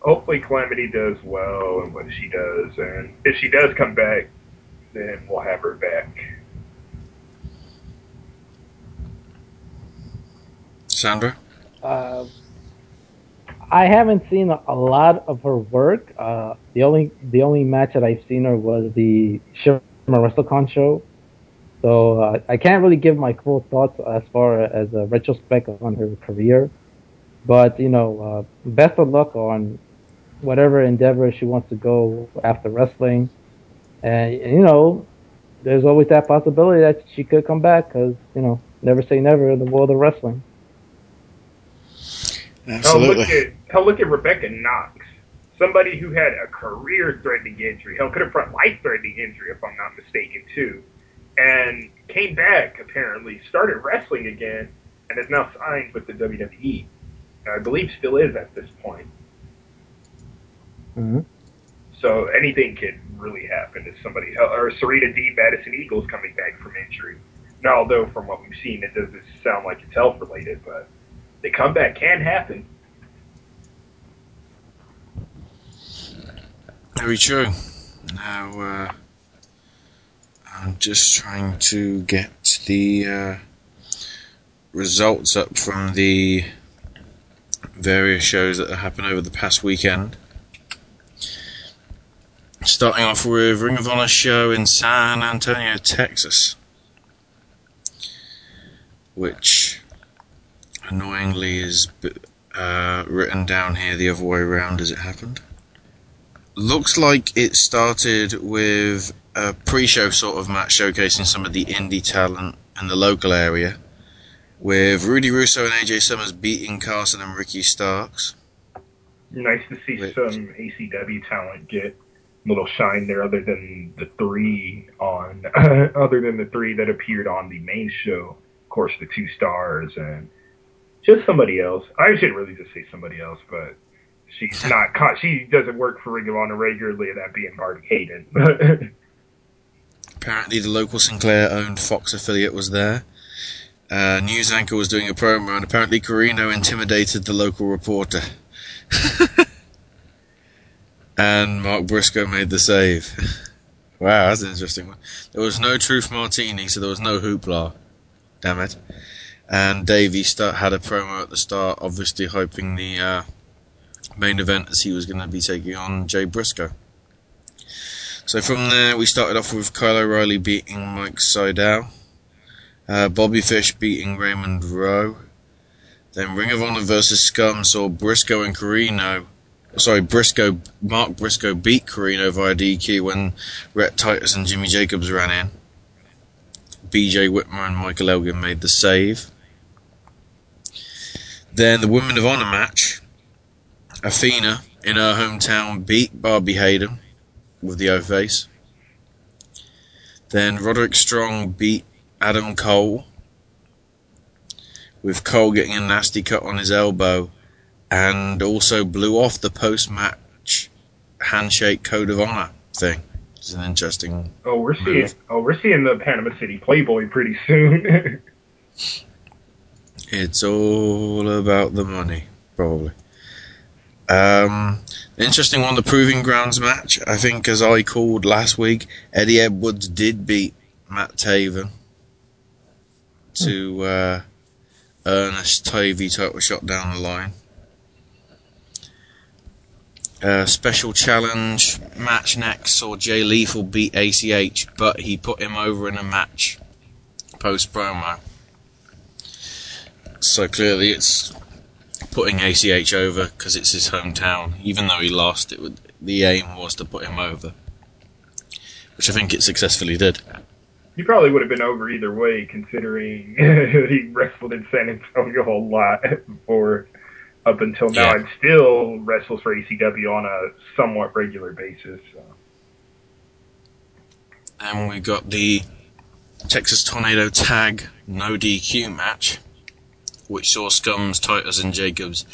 hopefully Calamity does well and what she does. And if she does come back, then we'll have her back. Sandra? Uh, I haven't seen a lot of her work. Uh, the only the only match that I've seen her was the Shimmer WrestleCon show. So uh, I can't really give my full thoughts as far as a retrospect on her career. But you know, uh, best of luck on whatever endeavor she wants to go after wrestling. And you know, there's always that possibility that she could come back because you know, never say never in the world of wrestling. Absolutely. Hell, look at hell, look at Rebecca Knox, somebody who had a career-threatening injury. Hell, could have front life-threatening injury if I'm not mistaken too, and came back apparently, started wrestling again, and is now signed with the WWE. I believe still is at this point. Mm-hmm. So anything could really happen to somebody. Or Serena D. Madison Eagles coming back from injury. Now, although from what we've seen, it doesn't sound like it's health related, but the comeback can happen. Very true. Now, uh, I'm just trying to get the uh, results up from the various shows that have happened over the past weekend. Starting off with Ring of Honor show in San Antonio, Texas, which annoyingly is uh, written down here the other way around as it happened. Looks like it started with a pre-show sort of match showcasing some of the indie talent in the local area, with Rudy Russo and AJ Summers beating Carson and Ricky Starks. Nice to see some ACW talent get a little shine there, other than the three on, [laughs] other than the three that appeared on the main show. Of course, the two stars and just somebody else. I should really just say somebody else, but she's [laughs] not. She doesn't work for Ring of Honor regularly. That being Marty Hayden. [laughs] Apparently, the local Sinclair owned Fox affiliate was there. Uh, news anchor was doing a promo, and apparently Corino intimidated the local reporter. [laughs] and Mark Briscoe made the save. wow, that's an interesting one. There was no Truth Martini, so there was no hoopla. Damn it. And Davey start, had a promo at the start, obviously hoping the uh, main event as he was going to be taking on Jay Briscoe. So from there, we started off with Kyle O'Reilly beating Mike Sydal, uh, Bobby Fish beating Raymond Rowe, then Ring of Honor versus Scum saw Briscoe and Corino. Sorry, Briscoe, Mark Briscoe beat Corino via DQ when Rhett Titus and Jimmy Jacobs ran in. BJ Whitmer and Michael Elgin made the save. Then the Women of Honor match. Athena, in her hometown, beat Barbie Hayden with the O face. Then Roderick Strong beat Adam Cole, with Cole getting a nasty cut on his elbow, and also blew off the post match handshake code of honor thing. It's an interesting. Oh, we're seeing. Oh, we're seeing the Panama City Playboy pretty soon. [laughs] It's all about the money, probably. Um, interesting one, the Proving Grounds match. I think, as I called last week, Eddie Edwards did beat Matt Taven to uh, a TV title shot down the line. Uh, special challenge match next saw Jay Lethal beat ACH, but he put him over in a match post promo. So clearly, it's putting ACH over because it's his hometown. Even though he lost, it would, the aim was to put him over, which I think it successfully did. He probably would have been over either way, considering [laughs] he wrestled in San Antonio a whole lot before up until now, Yeah. and still wrestles for ACW on a somewhat regular basis. So. And we got the Texas Tornado Tag No DQ match, which saw Scums, Titus, and Jacobs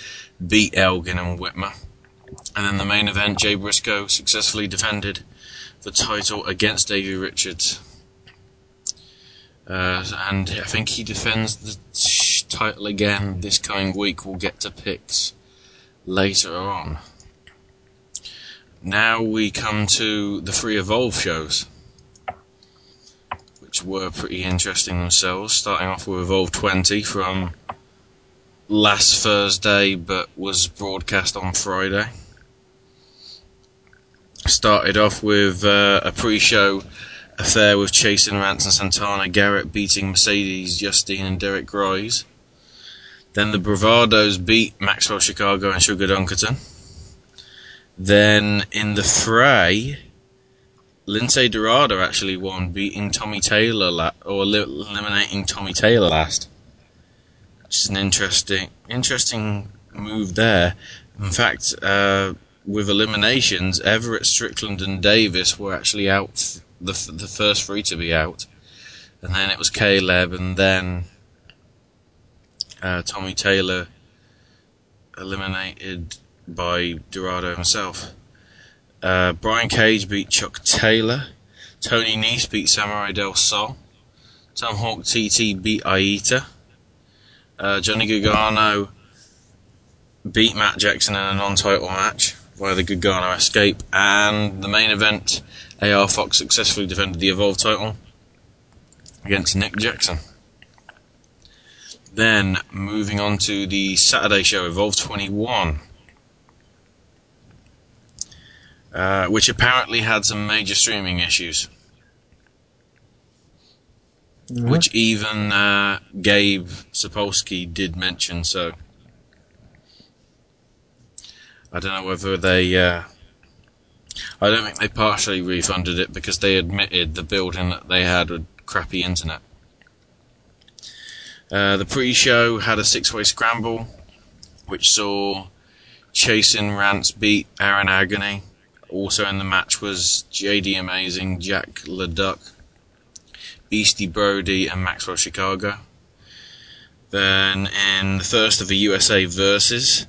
beat Elgin and Whitmer. And then the main event, Jay Briscoe successfully defended the title against Davey Richards. Uh, and I think he defends the title again this coming week. We'll get to picks later on. Now we come to the three Evolve shows which were pretty interesting themselves. Starting off with Evolve 20 from last Thursday, but was broadcast on Friday. Started off with uh, a pre-show affair with Chasyn Rance and Santana Garrett beating Mercedes, Justine, and Derek Grice. Then the Bravados beat Maxwell Chicago and Sugar Dunkerton. Then in the fray, Lince Dorado actually won, beating Tommy Taylor la- or li- eliminating Tommy Taylor last. Is an interesting, interesting move there. In fact, uh, with eliminations, Everett, Strickland, and Davis were actually out. The the first three to be out, and then it was Caleb, and then uh, Tommy Taylor eliminated by Dorado himself. Uh, Brian Cage beat Chuck Taylor. Tony Nese beat Samurai Del Sol. Tomahawk TT beat Aita. Uh, Johnny Gargano beat Matt Jackson in a non-title match via the Gargano escape. And the main event, AR Fox successfully defended the Evolve title against Nick Jackson. Then moving on to the Saturday show, Evolve 21. Uh, which apparently had some major streaming issues. Which even uh, Gabe Sapolsky did mention, so. I don't know whether they. Uh, I don't think they partially refunded it because they admitted the building that they had with crappy internet. Uh, the pre show had a six way scramble, which saw Chasyn Rance beat Aaron Agony. Also in the match was JD Amazing, Jack LeDuc, Beastie Brody, and Maxwell Chicago. Then in the first of the USA versus,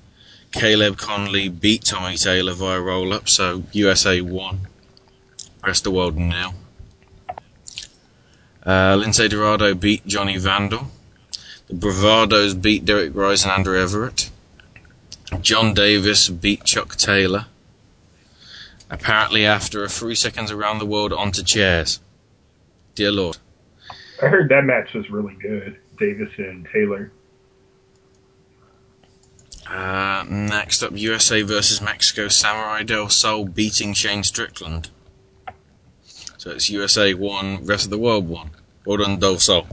Caleb Conley beat Tommy Taylor via roll up, so USA won. Rest the world nil. Uh, Lince Dorado beat Johnny Vandal. The Bravados beat Derek Rice and Andrew Everett. John Davis beat Chuck Taylor. Apparently, after a three seconds around the world onto chairs. Dear Lord. I heard that match was really good. Davis and Taylor. Uh, next up, USA versus Mexico. Samurai Del Sol beating Shane Strickland. So it's USA one, rest of the world one. Well done, Del Sol.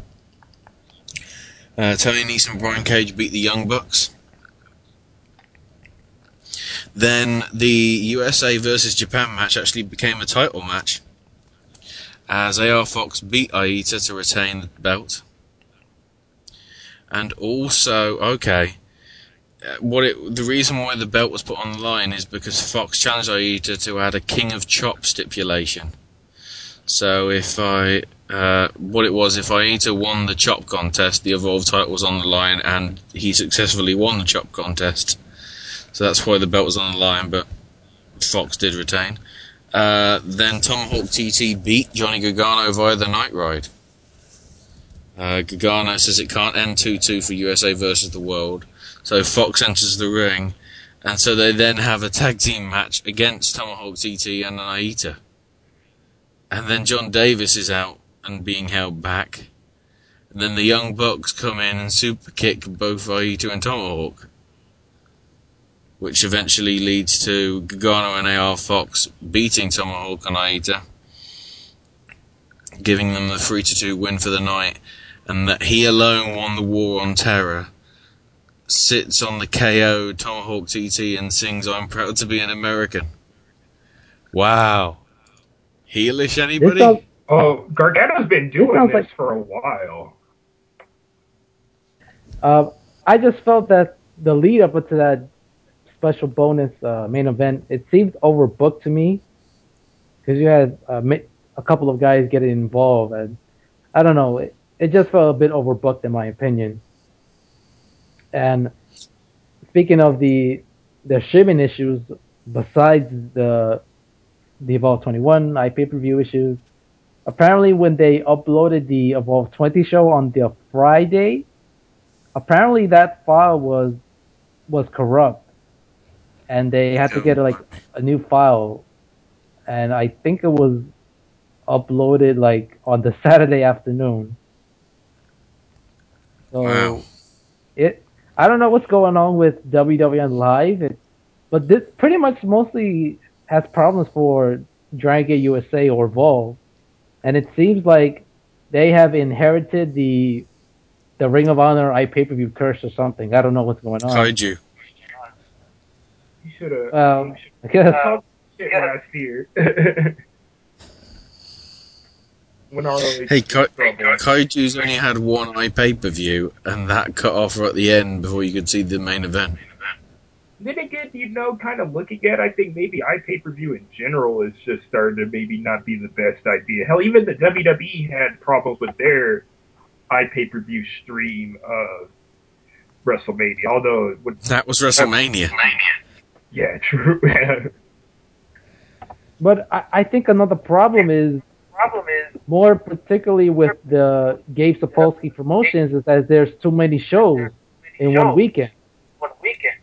Uh, Tony Nese and Brian Cage beat the Young Bucks. Then the USA versus Japan match actually became a title match. As AR Fox beat Aita to retain the belt. And also, okay, uh, what it the reason why the belt was put on the line is because Fox challenged Aita to add a King of Chop stipulation. So if I uh, what it was, if Aita won the chop contest, the Evolve title was on the line, and he successfully won the chop contest. So that's why the belt was on the line, but Fox did retain. Uh, then Tomahawk TT beat Johnny Gargano via the Night Ride. Uh, Gargano says it can't end 2-2 for USA versus the world. So Fox enters the ring, and so they then have a tag team match against Tomahawk TT and Aita. And then John Davis is out and being held back. And then the Young Bucks come in and super kick both Aita and Tomahawk. Which eventually leads to Gargano and AR Fox beating Tomahawk and Aita, giving them the 3 to 2 win for the night, and that he alone won the war on terror. Sits on the KO Tomahawk TT and sings I'm proud to be an American. Wow. Heelish anybody? sounds- Oh, Gargano's been doing sounds this like- for a while. Uh, I just felt that the lead up to that special bonus uh, main event, it seemed overbooked to me because you had uh, a couple of guys getting involved, and I don't know, it, it just felt a bit overbooked in my opinion. And speaking of the the shipping issues, besides the the Evolve 21 i pay per view issues, apparently when they uploaded the Evolve 20 show on the Friday, apparently that file was was corrupt, and they had to get like a new file, and I think it was uploaded like on the [laughs] Saturday afternoon. So Wow. it I don't know what's going on with WWN Live, it, but this pretty much mostly has problems for Dragon Gate USA or Vol, and it seems like they have inherited the the Ring of Honor i pay per view curse or something. I don't know what's going on. Kaiju. You should have. Um, I guess shit last year. when our Hey, Ka- Kaiju's only had one eye pay per view, and that cut off at the end before you could see the main event. Then again, you know, kind of looking at, I think maybe iPay per view in general is just starting to maybe not be the best idea. Hell, even the WWE had problems with their iPay per view stream of WrestleMania. Although, it That was WrestleMania. Yeah, [laughs] true. But I, I think another problem is problem is more particularly with the Gabe Sapolsky promotions is that there's too many shows in one weekend. one weekend.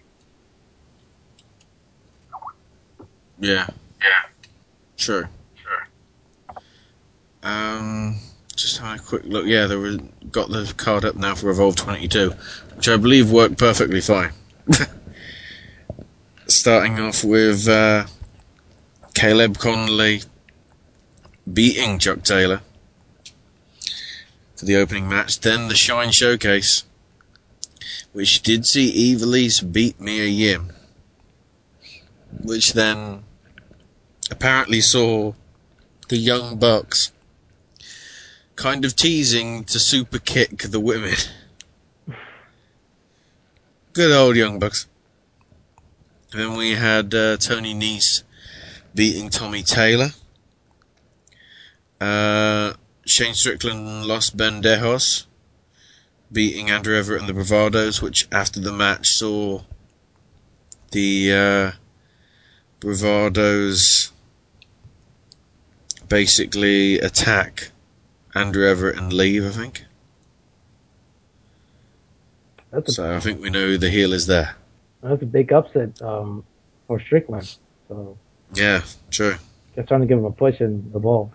Yeah. Yeah. Sure. Sure. Um, just having a quick look. Yeah, there was got the card up now for Evolve 22, which I believe worked perfectly fine. [laughs] Starting off with uh, Caleb Conley beating Chuck Taylor for the opening match. Then the Shine Showcase, which did see Ivelisse beat Mia Yim, which then apparently saw the Young Bucks kind of teasing to super kick the women. [laughs] Good old Young Bucks. Then we had uh, Tony Nese beating Tommy Taylor. Uh, Shane Strickland lost Ben Dejos, beating Andrew Everett and the Bravados, which after the match saw the uh, Bravados basically attack Andrew Everett and leave, I think. So I think we know who the heel is there. That's a big upset um, for Strickland. So Yeah, true. just trying to give him a push and evolve.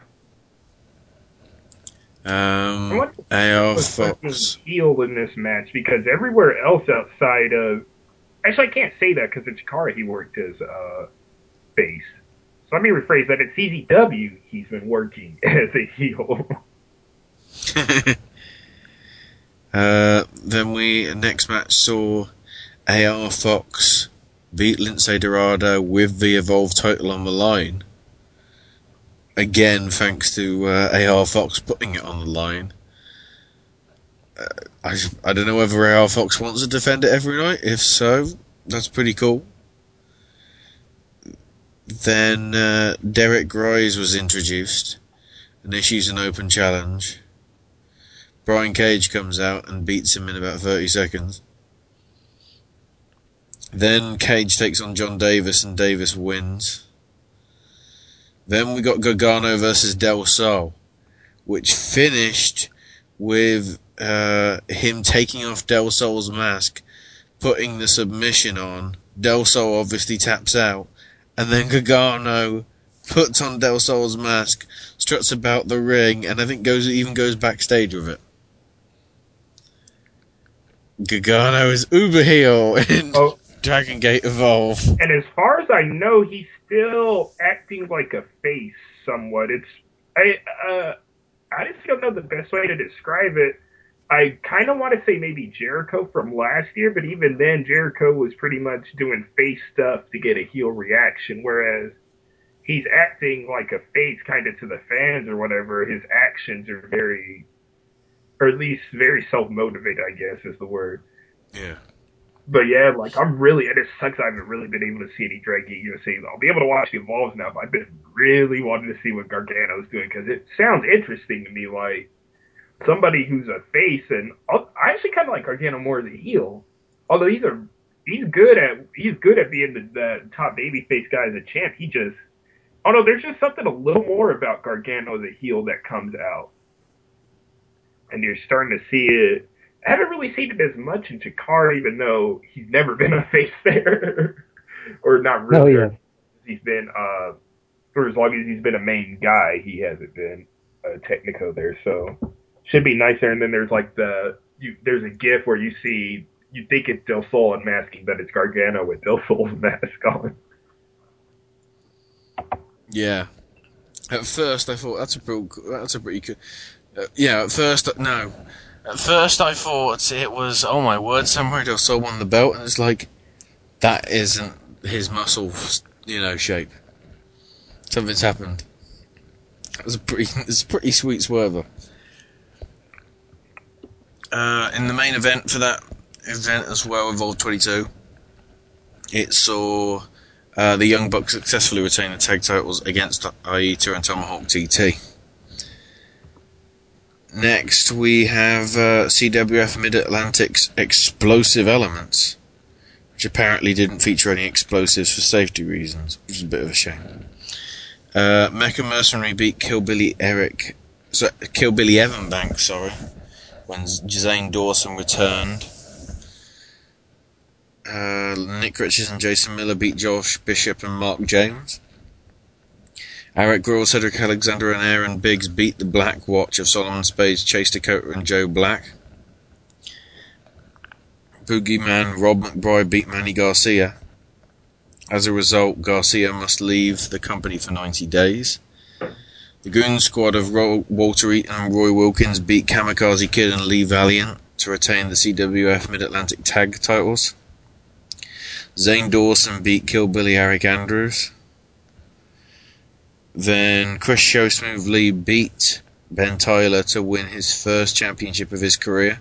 Um, what AR was Fox. Strickland's heel in this match because everywhere else outside of actually I can't say that because it's Cara he worked as uh, face. So let me rephrase that. It's CZW he's been working [laughs] as a heel. [laughs] uh, then we next match saw AR Fox beat Lince Dorado with the Evolve title on the line. Again, thanks to uh, AR Fox putting it on the line. Uh, I I don't know whether AR Fox wants to defend it every night. If so, that's pretty cool. Then uh, Derek Grice was introduced and issues an open challenge. Brian Cage comes out and beats him in about 30 seconds. Then Cage takes on John Davis and Davis wins. Then we got Gargano versus Del Sol, which finished with uh, him taking off Del Sol's mask, putting the submission on. Del Sol obviously taps out, and then Gargano puts on Del Sol's mask, struts about the ring, and I think goes even goes backstage with it. Gargano is uber heel oh, Dragon Gate Evolve. And as far as I know, he's still acting like a face somewhat. It's I uh I just don't know the best way to describe it. I kind of want to say maybe Jericho from last year, but even then, Jericho was pretty much doing face stuff to get a heel reaction, whereas he's acting like a face kind of to the fans or whatever. His actions are very, or at least very self motivated, I guess is the word. Yeah. But yeah, like I'm really, and it sucks I haven't really been able to see any Gate USA. I'll be able to watch the Evolves now, but I've been really wanting to see what Gargano's doing because it sounds interesting to me. Like somebody who's a face, and I actually kind of like Gargano more as a heel. Although he's a he's good at he's good at being the, the top babyface guy as a champ. He just oh no, there's just something a little more about Gargano as a heel that comes out, and you're starting to see it. I haven't really seen him as much in Chikara, even though he's never been a face there, [laughs] or not really. Oh, yeah. He's been uh for as long as he's been a main guy, he hasn't been a Technico there. So should be nice there. And then there's like the you, there's a GIF where you see you think it's Del Sol unmasking, but it's Gargano with Del Sol's [laughs] mask on. Yeah. At first, I thought that's a pretty, that's a pretty good. Uh, yeah, at first, no. At first, I thought it was, oh my word, Samurai Del Sol won the belt, and it's like, that isn't his muscle, you know, shape. Something's happened. It was a pretty, [laughs] it's a pretty sweet swerver. Uh, in the main event for that event as well, Evolve 22, it saw uh, the Young Bucks successfully retain the tag titles against Aita and Tomahawk TT. Next, we have uh, CWF Mid Atlantic's Explosive Elements, which apparently didn't feature any explosives for safety reasons, which is a bit of a shame. Uh, Mecha Mercenary beat Killbilly Eric, so, Killbilly Evan Bank, sorry, when Zane Dawson returned. Uh, Nick Richards and Jason Miller beat Josh Bishop and Mark James. Eric Gruhl, Cedric Alexander, and Aaron Biggs beat the Black Watch of Solomon Spades, Chase Dakota, and Joe Black. Boogeyman Rob McBride beat Manny Garcia. As a result, Garcia must leave the company for 90 days. The Goon Squad of Ro- Walter Eaton and Roy Wilkins beat Kamikaze Kid and Lee Valiant to retain the CWF Mid Atlantic Tag titles. Zane Dawson beat Killbilly Eric Andrews. Then Chris Showsmooth Lee beat Ben Tyler to win his first championship of his career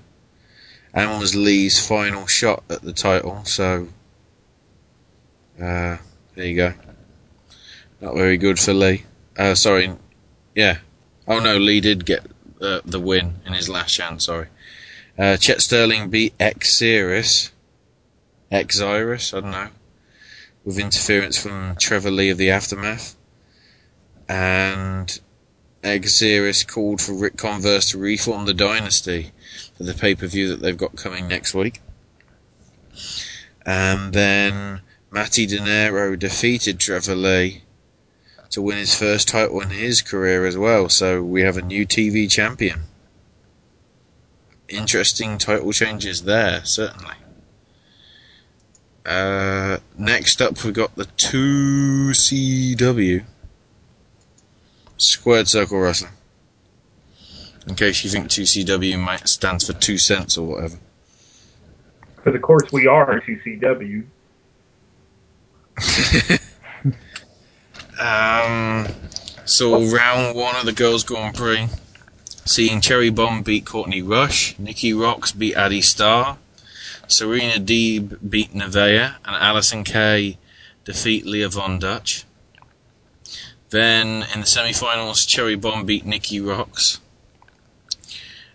and was Lee's final shot at the title. So, uh, there you go. Not very good for Lee. Uh, sorry, yeah. Oh no, Lee did get uh, the win in his last chance. Sorry. Uh, Chet Sterling beat X Series, X Iris, I don't know, with interference from Trevor Lee of the Aftermath and Exeris called for Rick Converse to reform the dynasty for the pay per view that they've got coming next week. And then Matty De defeated Trevor Lee to win his first title in his career as well. So we have a new TV champion. Interesting title changes there, certainly. Uh, next up, we've got the 2CW Squared Circle Wrestling. In case you think 2CW might stands for two cents or whatever. Because of course we are 2CW. [laughs] um, so round one of the Girls Grand Prix, seeing Cherry Bomb beat Courtney Rush, Nikki Rocks beat Addie Starr, Serena Deeb beat Nevaeh, and Allysin Kay defeat Leah Von Dutch. Then in the semi-finals, Cherry Bomb beat Nikki Rocks,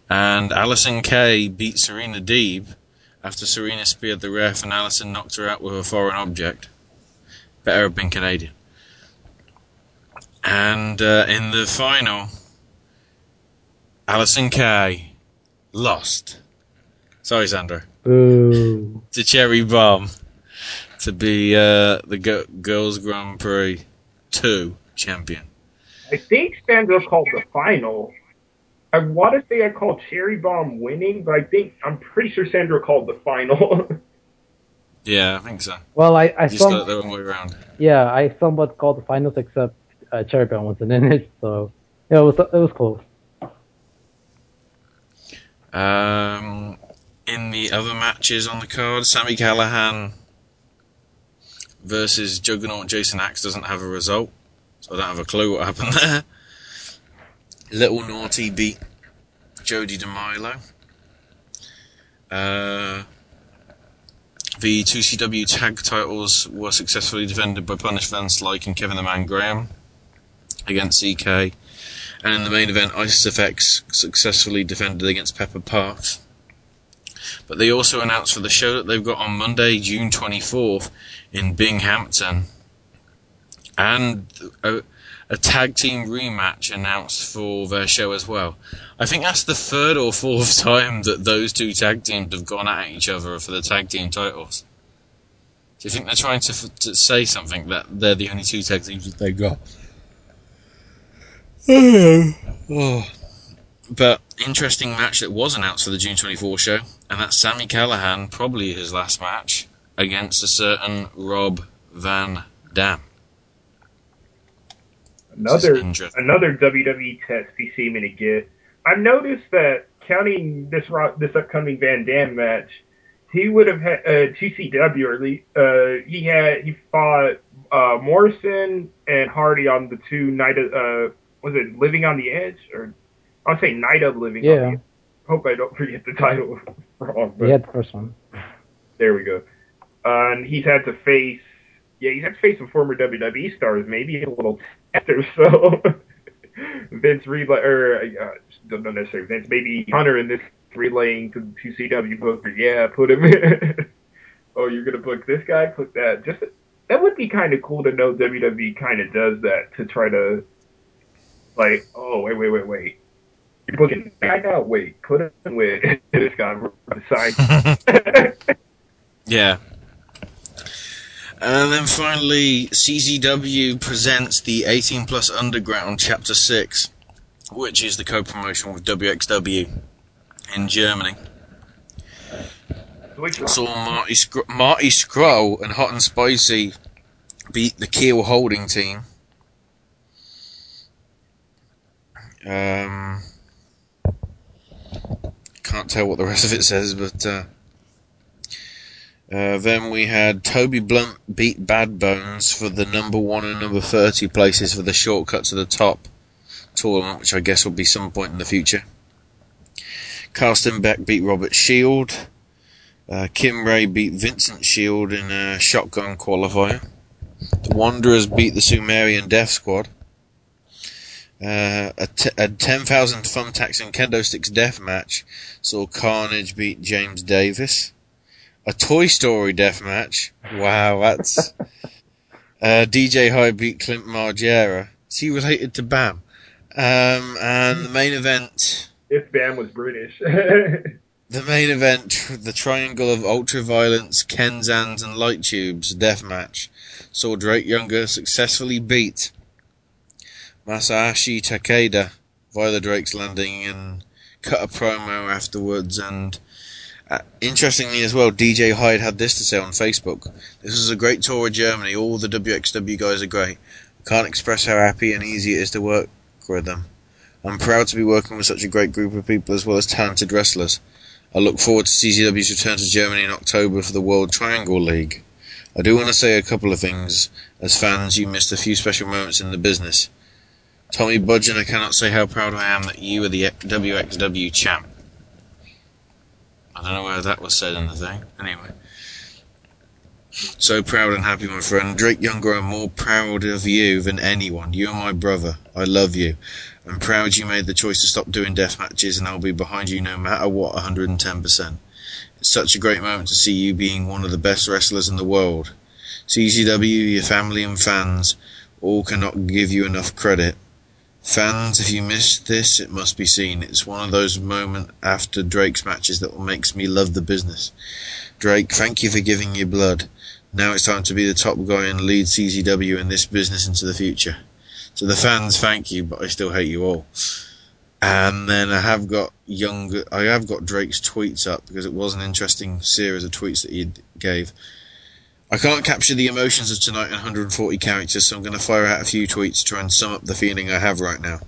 and Allysin Kay beat Serena Deeb after Serena speared the ref and Allysin knocked her out with a foreign object. Better have been Canadian. And uh, in the final, Allysin Kay lost. Sorry, Sandra. Boo. To Cherry Bomb to be uh, the Girls Grand Prix 2 champion. I think Sandra called the final. I want to say I called Cherry Bomb winning, but I think I'm pretty sure Sandra called the final. [laughs] Yeah, I think so. Well, I I Just got saw. it the wrong way around. Yeah, I somewhat called the finals except uh, Cherry Bomb wasn't in it, so yeah, it was it was close. Um, in the other matches on the card, Sami Callihan versus Juggernaut Jason Axe doesn't have a result, I don't have a clue what happened there. Little Naughty beat Jody DeMilo. Uh, the 2CW tag titles were successfully defended by Punish Van Slyke and Kevin the Man Graham against CK. And in the main event, Isis FX successfully defended against Pepper Parks. But they also announced for the show that they've got on Monday, June 24th, in Binghamton, and a, a tag team rematch announced for their show as well. I think that's the third or fourth [laughs] time that those two tag teams have gone at each other for the tag team titles. Do you think they're trying to, to say something that they're the only two tag teams that they've got? oh. But interesting match that was announced for the June 24 show, and that's Sami Callihan, probably his last match, against a certain Rob Van Dam. Another This is interesting. another WWE test we seem to get. I've noticed that counting this ro- this upcoming Van Dam match, he would have had uh, TCW or at least uh, he had he fought uh, Morrison and Hardy on the two night of, uh was it Living on the Edge or I'll say Night of Living on Yeah. the Edge. Hope I don't [laughs] forget the title [laughs] wrong. But We had the first one. there we go. Uh, and he's had to face, yeah, he's had to face some former WWE stars, maybe a little after. [laughs] So [laughs] Vince relay, or uh, don't not necessarily Vince, maybe Hunter in this relaying to to CW Booker. Yeah, put him [laughs] in. oh, you're gonna book this guy? Put that. Just that would be kind of cool to know WWE kind of does that to try to, like, oh wait, wait, wait, wait. You're booking that guy now? Wait, put him with this guy. Sign. Yeah. And then finally, CZW presents the 18 Plus Underground Chapter 6, which is the co promotion with WXW in Germany. Saw Marty, Scr- Marty Scurll and Hot and Spicy beat the Keel Holding team. Um, can't tell what the rest of it says, but. Uh, uh, then we had Toby Blunt beat Bad Bones for the number one and number 30 places for the shortcut to the top tournament, which I guess will be some point in the future. Carsten Beck beat Robert Shield. Uh, Kim Ray beat Vincent Shield in a shotgun qualifier. The Wanderers beat the Sumerian Death Squad. Uh, a, t- a 10,000 thumbtacks and kendo sticks death match saw Carnage beat James Davis a Toy Story death match. Wow, that's [laughs] uh, DJ Hyde beat Clint Margera. Is he related to Bam? Um, and the main event, if Bam was British. [laughs] the main event, the triangle of ultra violence, Kenzans, and light tubes death match saw Drake Younger successfully beat Masashi Takeda via the Drake's Landing and cut a promo afterwards and uh, interestingly as well, DJ Hyde had this to say on Facebook. This was a great tour of Germany. All the WXW guys are great. I can't express how happy and easy it is to work with them. I'm proud to be working with such a great group of people as well as talented wrestlers. I look forward to CZW's return to Germany in October for the World Triangle League. I do want to say a couple of things. As fans, you missed a few special moments in the business. Tommy Budgeon, I cannot say how proud I am that you are the WXW champ. I don't know where that was said in the thing. Anyway. So proud and happy, my friend. Drake Younger, I'm more proud of you than anyone. You are my brother. I love you. I'm proud you made the choice to stop doing death matches, and I'll be behind you no matter what, 110%. It's such a great moment to see you being one of the best wrestlers in the world. CZW, your family and fans, all cannot give you enough credit. Fans, if you missed this, it must be seen. It's one of those moments after Drake's matches that makes me love the business. Drake, thank you for giving your blood. Now it's time to be the top guy and lead CZW in this business into the future. So the fans, thank you, but I still hate you all. And then I have got younger, I have got Drake's tweets up because it was an interesting series of tweets that he gave. I can't capture the emotions of tonight in 140 characters, so I'm going to fire out a few tweets to try and sum up the feeling I have right now.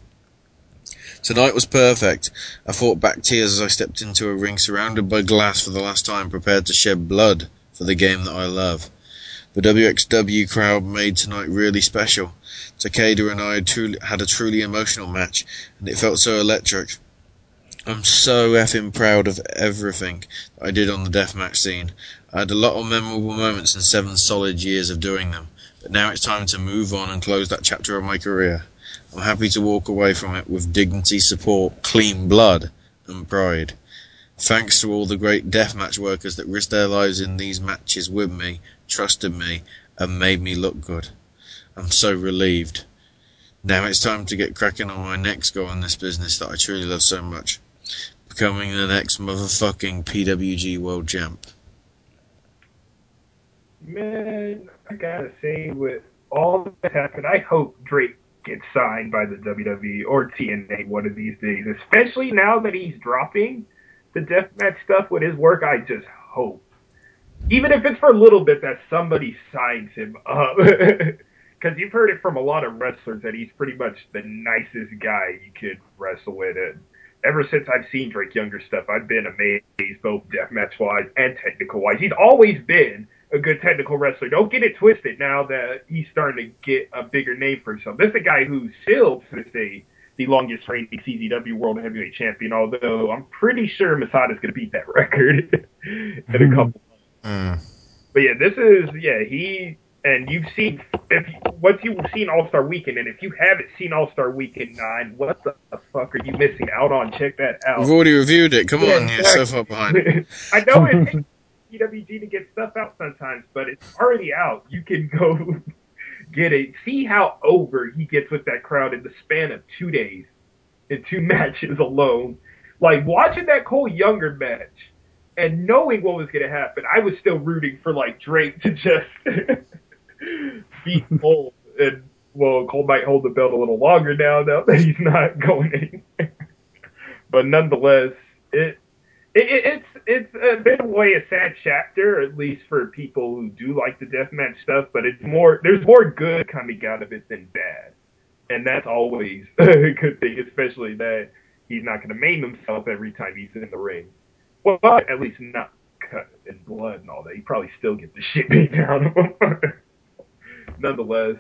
Tonight was perfect. I fought back tears as I stepped into a ring surrounded by glass for the last time, prepared to shed blood for the game that I love. The WXW crowd made tonight really special. Takeda and I had, truly, had a truly emotional match, and it felt so electric. I'm so effing proud of everything I did on the deathmatch scene. I had a lot of memorable moments in seven solid years of doing them, but now it's time to move on and close that chapter of my career. I'm happy to walk away from it with dignity, support, clean blood, and pride. Thanks to all the great deathmatch workers that risked their lives in these matches with me, trusted me, and made me look good. I'm so relieved. Now it's time to get cracking on my next goal in this business that I truly love so much. Becoming the next motherfucking PWG World Champ. Man, I gotta say, with all that happened, I hope Drake gets signed by the WWE or TNA one of these days. Especially now that he's dropping the deathmatch stuff with his work, I just hope. Even if it's for a little bit, that somebody signs him up. [laughs] Because you've heard it from a lot of wrestlers that he's pretty much the nicest guy you could wrestle with. And ever since I've seen Drake Younger stuff, I've been amazed, both deathmatch wise and technical wise. He's always been a good technical wrestler. Don't get it twisted now that he's starting to get a bigger name for himself. This is a guy who's still, to this day, the longest reigning CZW World Heavyweight Champion, although I'm pretty sure Masada's going to beat that [laughs] record in a couple Mm. But yeah, this is, yeah, he, and you've seen, if once you've seen All Star Weekend, and if you haven't seen All Star Weekend 9, what the fuck are you missing out on? Check that out. We've already reviewed it. Come Yeah, on, you're so far behind. [laughs] I know it takes [laughs] PWG to get stuff out sometimes, but it's already out. You can go [laughs] get it. See how over he gets with that crowd in the span of two days, in two [laughs] matches alone. Like watching that Cole Younger match and knowing what was going to happen, I was still rooting for like Drake to just [laughs] beat Cole. And well, Cole might hold the belt a little longer now, now that he's not going anywhere. but nonetheless, it it, it, it's it's uh, been a way a sad chapter, at least for people who do like the deathmatch stuff. But it's more there's more good coming out of it than bad, and that's always [laughs] a good thing, especially that he's not going to maim himself every time he's in the ring. Well, at least not cut in blood and all that. He probably still get the [laughs] shit beat out of him. Nonetheless,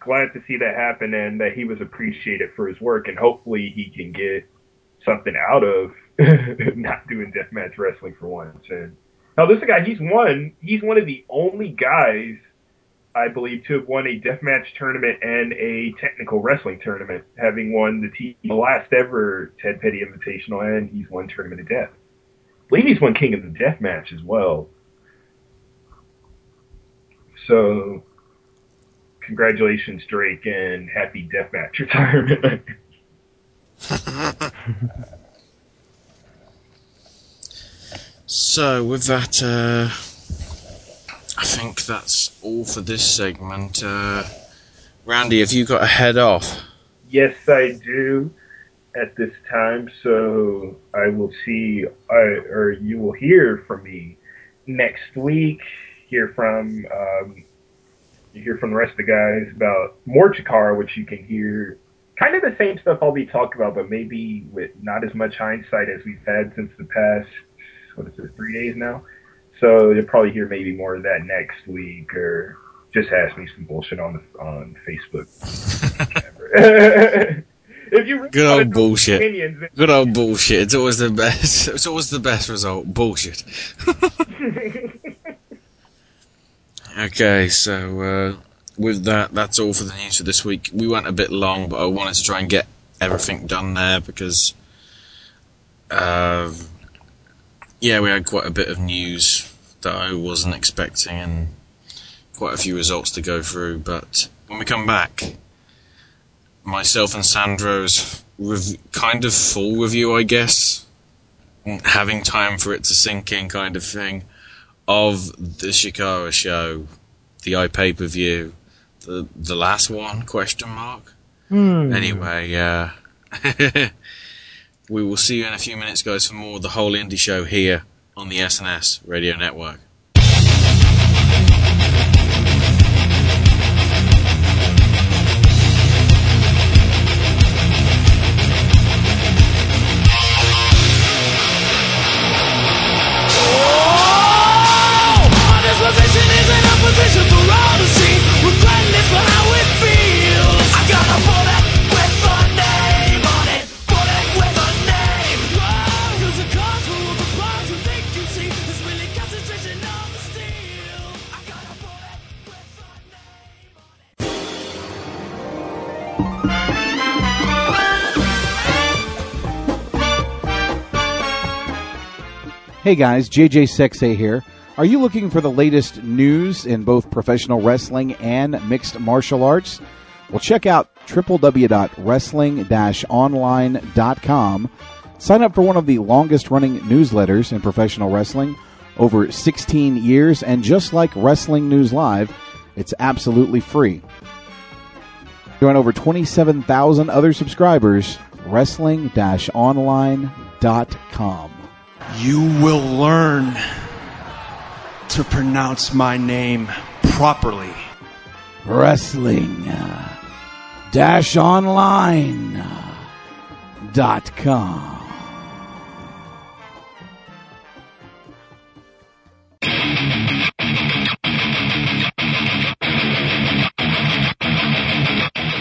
glad to see that happen and that he was appreciated for his work, and hopefully he can get something out of [laughs] not doing deathmatch wrestling for once. And now this guy, he's one. He's one of the only guys, I believe, to have won a deathmatch tournament and a technical wrestling tournament, having won the, T- the last ever Ted Petty Invitational, and he's won Tournament of Death. I believe he's won King of the Deathmatch as well. So, congratulations, Drake, and happy deathmatch [laughs] retirement. [laughs] So, with that, uh, I think that's all for this segment. Uh, Randy, have you got a head off? Yes, I do at this time. So I will see, I, or you will hear from me next week. Hear from, um, you hear from the rest of the guys about more Chikara, which you can hear kind of the same stuff I'll be talking about, but maybe with not as much hindsight as we've had since the past, what is it, three days now? So you'll probably hear maybe more of that next week, or just ask me some bullshit on the, on Facebook. [laughs] if you really Good old bullshit. opinions, Good old bullshit. It's always the best. [laughs] It's always the best result. Bullshit. [laughs] Okay, so uh, with that, that's all for the news for this week. We went a bit long, but I wanted to try and get everything done there because, uh, yeah, we had quite a bit of news that I wasn't expecting and quite a few results to go through. But when we come back, myself and Sandro's rev- kind of full review, I guess, having time for it to sink in, kind of thing of the Chikara show, the iPay per view, the the last one question mark. Hmm. Anyway, uh, [laughs] we will see you in a few minutes, guys, for more of the whole Indy show here on the SNS Radio Network. Hey guys, JJ Sexay here. Are you looking for the latest news in both professional wrestling and mixed martial arts? Well, check out www.wrestling-online.com. Sign up for one of the longest running newsletters in professional wrestling, over 16 years, and just like Wrestling News Live, it's absolutely free. Join over 27,000 other subscribers, wrestling-online.com. You will learn to pronounce my name properly. Wrestling uh, dash online uh, dot com.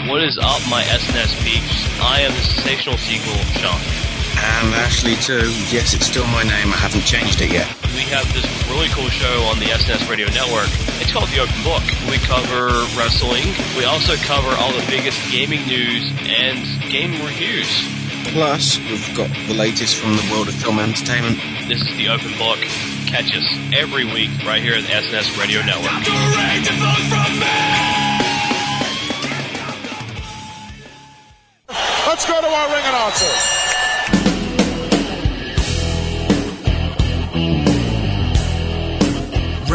What is up, my SNS peeps? I am the sensational sequel, Sean. And Ashley too. Yes, it's still my name. I haven't changed it yet. We have this really cool show on the SNS Radio Network. It's called The Open Book. We cover wrestling. We also cover all the biggest gaming news and game reviews. Plus, we've got the latest from the world of film entertainment. This is The Open Book. Catch us every week right here at the SNS Radio Network. Let's go to our ring announcer.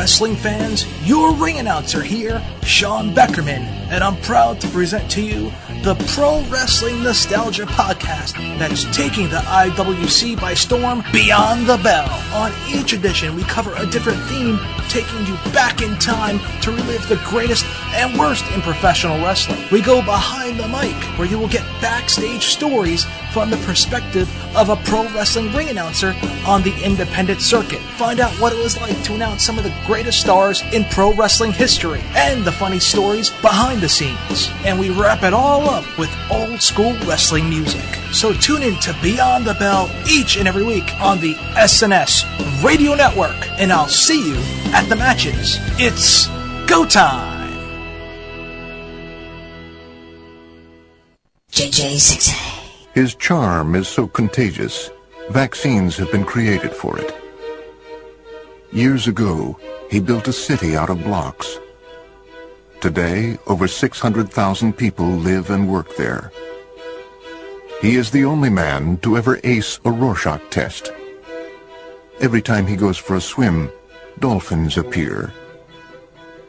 Wrestling fans, your ring announcer here, Sean Beckerman, and I'm proud to present to you the Pro Wrestling Nostalgia Podcast that's taking the IWC by storm beyond the bell. On each edition, we cover a different theme, taking you back in time to relive the greatest and worst in professional wrestling. We go behind the mic, where you will get backstage stories from the perspective of a pro wrestling ring announcer on the independent circuit. Find out what it was like to announce some of the greatest stars in pro wrestling history and the funny stories behind the scenes. And we wrap it all up with old school wrestling music. So tune in to Beyond the Bell each and every week on the SNS Radio Network, and I'll see you at the matches. It's go time! JJ6A. His charm is so contagious, vaccines have been created for it. Years ago, he built a city out of blocks. Today, over 600,000 people live and work there. He is the only man to ever ace a Rorschach test. Every time he goes for a swim, dolphins appear.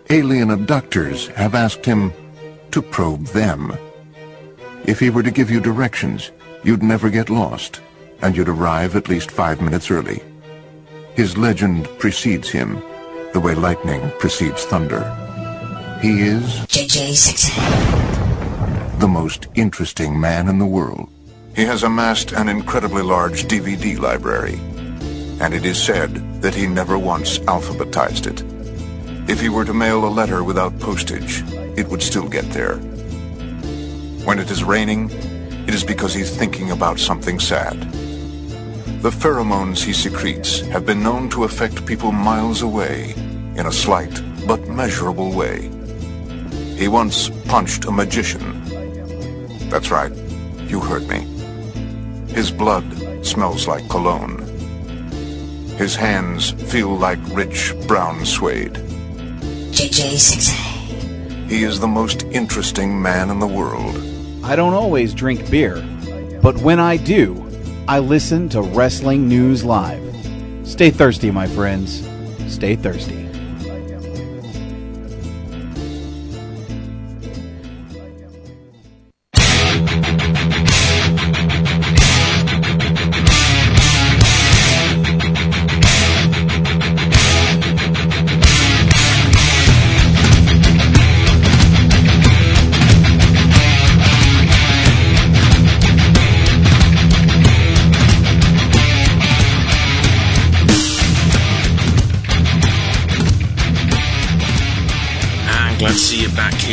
Alien abductors have asked him to probe them. If he were to give you directions, you'd never get lost, and you'd arrive at least five minutes early. His legend precedes him, the way lightning precedes thunder. He is JJ6A. the most interesting man in the world. He has amassed an incredibly large DVD library, and it is said that he never once alphabetized it. If he were to mail a letter without postage, it would still get there. When it is raining, it is because he's thinking about something sad. The pheromones he secretes have been known to affect people miles away in a slight but measurable way. He once punched a magician. That's right, you heard me. His blood smells like cologne. His hands feel like rich brown suede. JJ6A. He is the most interesting man in the world. I don't always drink beer, but when I do, I listen to Wrestling News Live. Stay thirsty, my friends. Stay thirsty.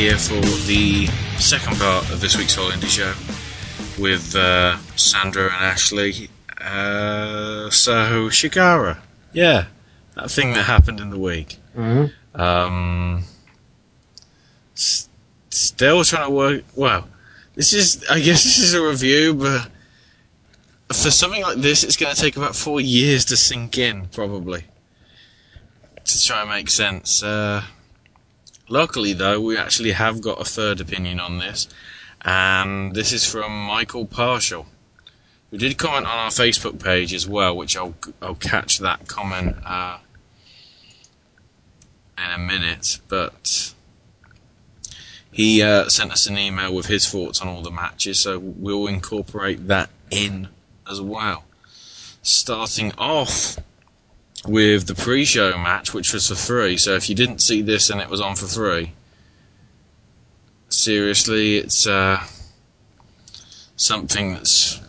Here for the second part of this week's Whole Indy Show with uh, Sandra and Ashley. Uh, so, Chikara. Yeah, that thing that happened in the week. Mhm. Um, s- still trying to work. Well, this is, I guess this is a review, but for something like this, it's going to take about four years to sink in, probably, to try and make sense. Uh, luckily, though, we actually have got a third opinion on this, and this is from Michael Partial, who did comment on our Facebook page as well, which I'll I'll catch that comment uh, in a minute, but. He uh, sent us an email with his thoughts on all the matches, so we'll incorporate that in as well. Starting off with the pre-show match, which was for free. So if you didn't see this and it was on for free, seriously, it's uh, something that's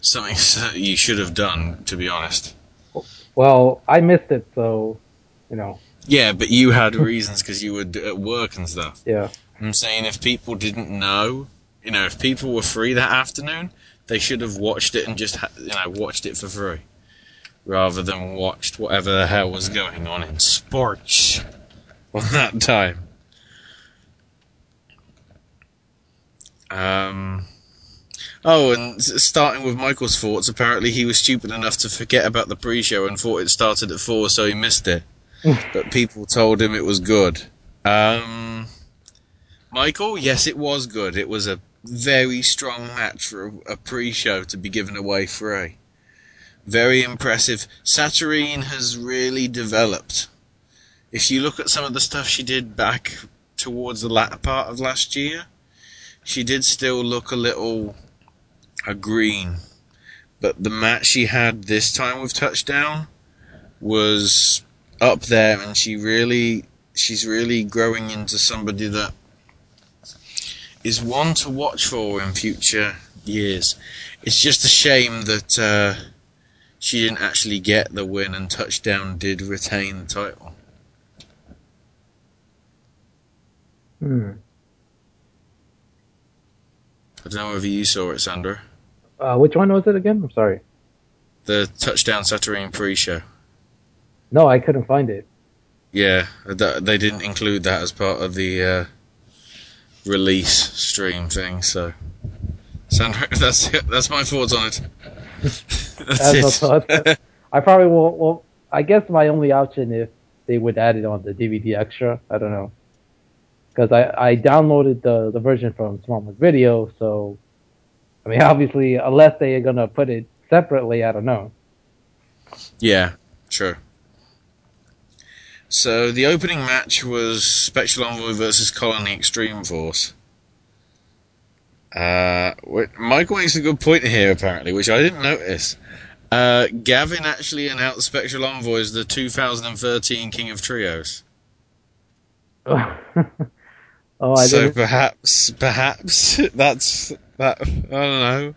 something [laughs] that you should have done. To be honest. Well, I missed it, so you know. Yeah, but you had [laughs] reasons because you were at work and stuff. Yeah. I'm saying if people didn't know, you know, if people were free that afternoon, they should have watched it and just, you know, watched it for free, rather than watched whatever the hell was going on in sports [laughs] on that time. Um. Oh, and starting with Michael's thoughts, apparently he was stupid enough to forget about the pre-show and thought it started at four, so he missed it. [laughs] but people told him it was good. Um, Michael, yes, it was good. It was a very strong match for a, a pre-show to be given away free. Very impressive. Saturyne has really developed. If you look at some of the stuff she did back towards the latter part of last year, she did still look a little a green. But the match she had this time with Touchdown was up there, and she really, she's really growing into somebody that is one to watch for in future years. It's just a shame that uh, she didn't actually get the win, and Touchdown did retain the title. Hmm. I don't know whether you saw it, Sandra. Uh, which one was it again? I'm sorry. The Touchdown Saturday pre-show. No, I couldn't find it. Yeah, they didn't include that as part of the uh, release stream thing. So, Sandra, [laughs] that's that's my thoughts on it. That's it. I probably will. Well, I guess my only option if they would add it on the DVD extra. I don't know. Because I, I downloaded the, the version from Smallwood Video, so I mean [laughs] obviously unless they are gonna put it separately, I don't know. Yeah, sure. So the opening match was Spectral Envoy versus Colony Extreme Force. Uh, Michael makes a good point here, apparently, which I didn't notice. Uh, Gavin actually announced Spectral Envoy as the 2013 King of Trios. [laughs] oh, I so didn't. perhaps, perhaps [laughs] that's that. I don't know.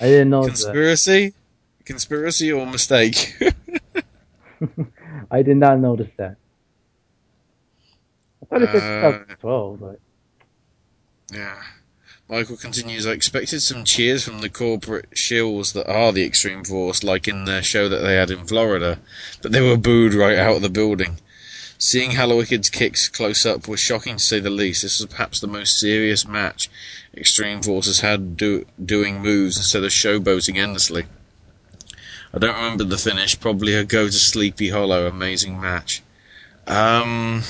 I didn't know that. Conspiracy, conspiracy or mistake? [laughs] I did not notice that. I thought it said Uh, 2012, but Yeah. Michael continues, I expected some cheers from the corporate shills that are the Extreme Force, like in their show that they had in Florida, but they were booed right out of the building. Seeing Hallowicked's kicks close up was shocking to say the least. This was perhaps the most serious match Extreme Force has had do- doing moves instead of showboating endlessly. I don't remember the finish, probably a go to Sleepy Hollow amazing match. Um,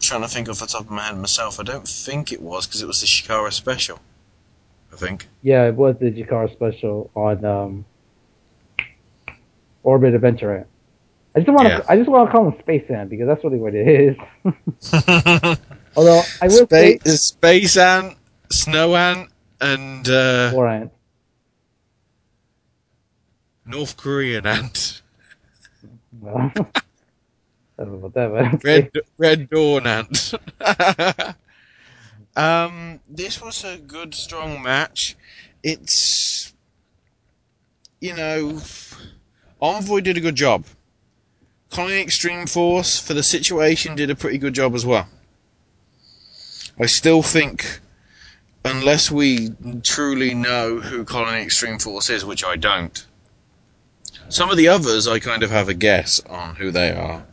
trying to think off the top of my head myself. I don't think it was because it was the Chikara special. I think. yeah, it was the Chikara special on um, Orbit Adventure Ant. I just want to Yeah. I just want to call him Space Ant because that's really what it is. [laughs] Although I will say Space, Space Ant, Snow Ant, and uh, War Ant. North Korean Ant. [laughs] That, but [laughs] Red Red Dawn Ant. [laughs] um, this was a good, strong match. It's you know, Envoy did a good job. Colony Extreme Force for the situation did a pretty good job as well. I still think, unless we truly know who Colony Extreme Force is, which I don't, some of the others I kind of have a guess on who they are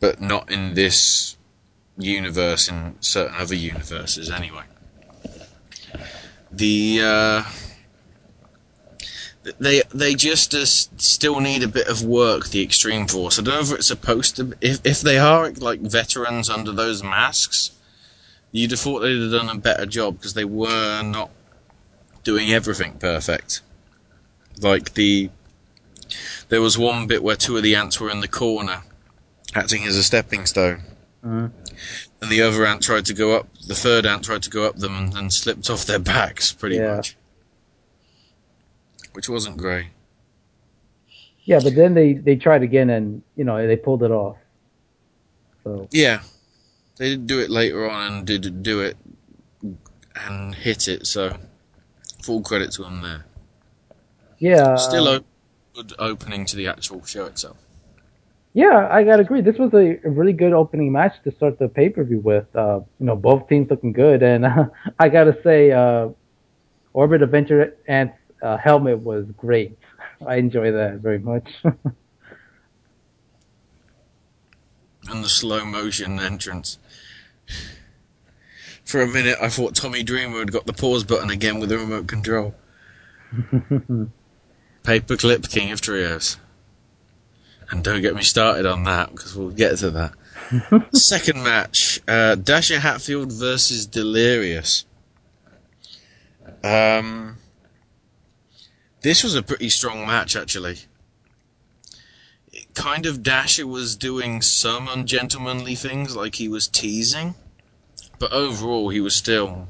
but not in this universe, in certain other universes anyway. the uh, they they just uh, still need a bit of work. The Extreme Force. I don't know if it's supposed to. If if they are like veterans under those masks, you'd have thought they'd have done a better job because they were not doing everything perfect. Like the there was one bit where two of the ants were in the corner, acting as a stepping stone. Mhm. And the other ant tried to go up, the third ant tried to go up them and, and slipped off their [laughs] backs, pretty Yeah. much. Which wasn't great. Yeah, but then they they tried again and you know they pulled it off. So Yeah. They did do it later on and did do it and hit it, so full credit to them there. yeah, Still uh, a good opening to the actual show itself. Yeah, I gotta agree. This was a, really good opening match to start the pay per view with. Uh, you know, both teams looking good, and [laughs] I gotta say, uh, Orbit Adventure Ant's uh, helmet was great. I enjoy that very much. [laughs] And the slow motion entrance. For a minute, I thought Tommy Dreamer had got the pause button again with the remote control. [laughs] Paperclip King of Trios. And don't get me started on that, because we'll get to that. [laughs] Second match uh, Dasher Hatfield versus Delirious. Um, this was a pretty strong match, actually. It kind of Dasher was doing some ungentlemanly things, like he was teasing, but overall, he was still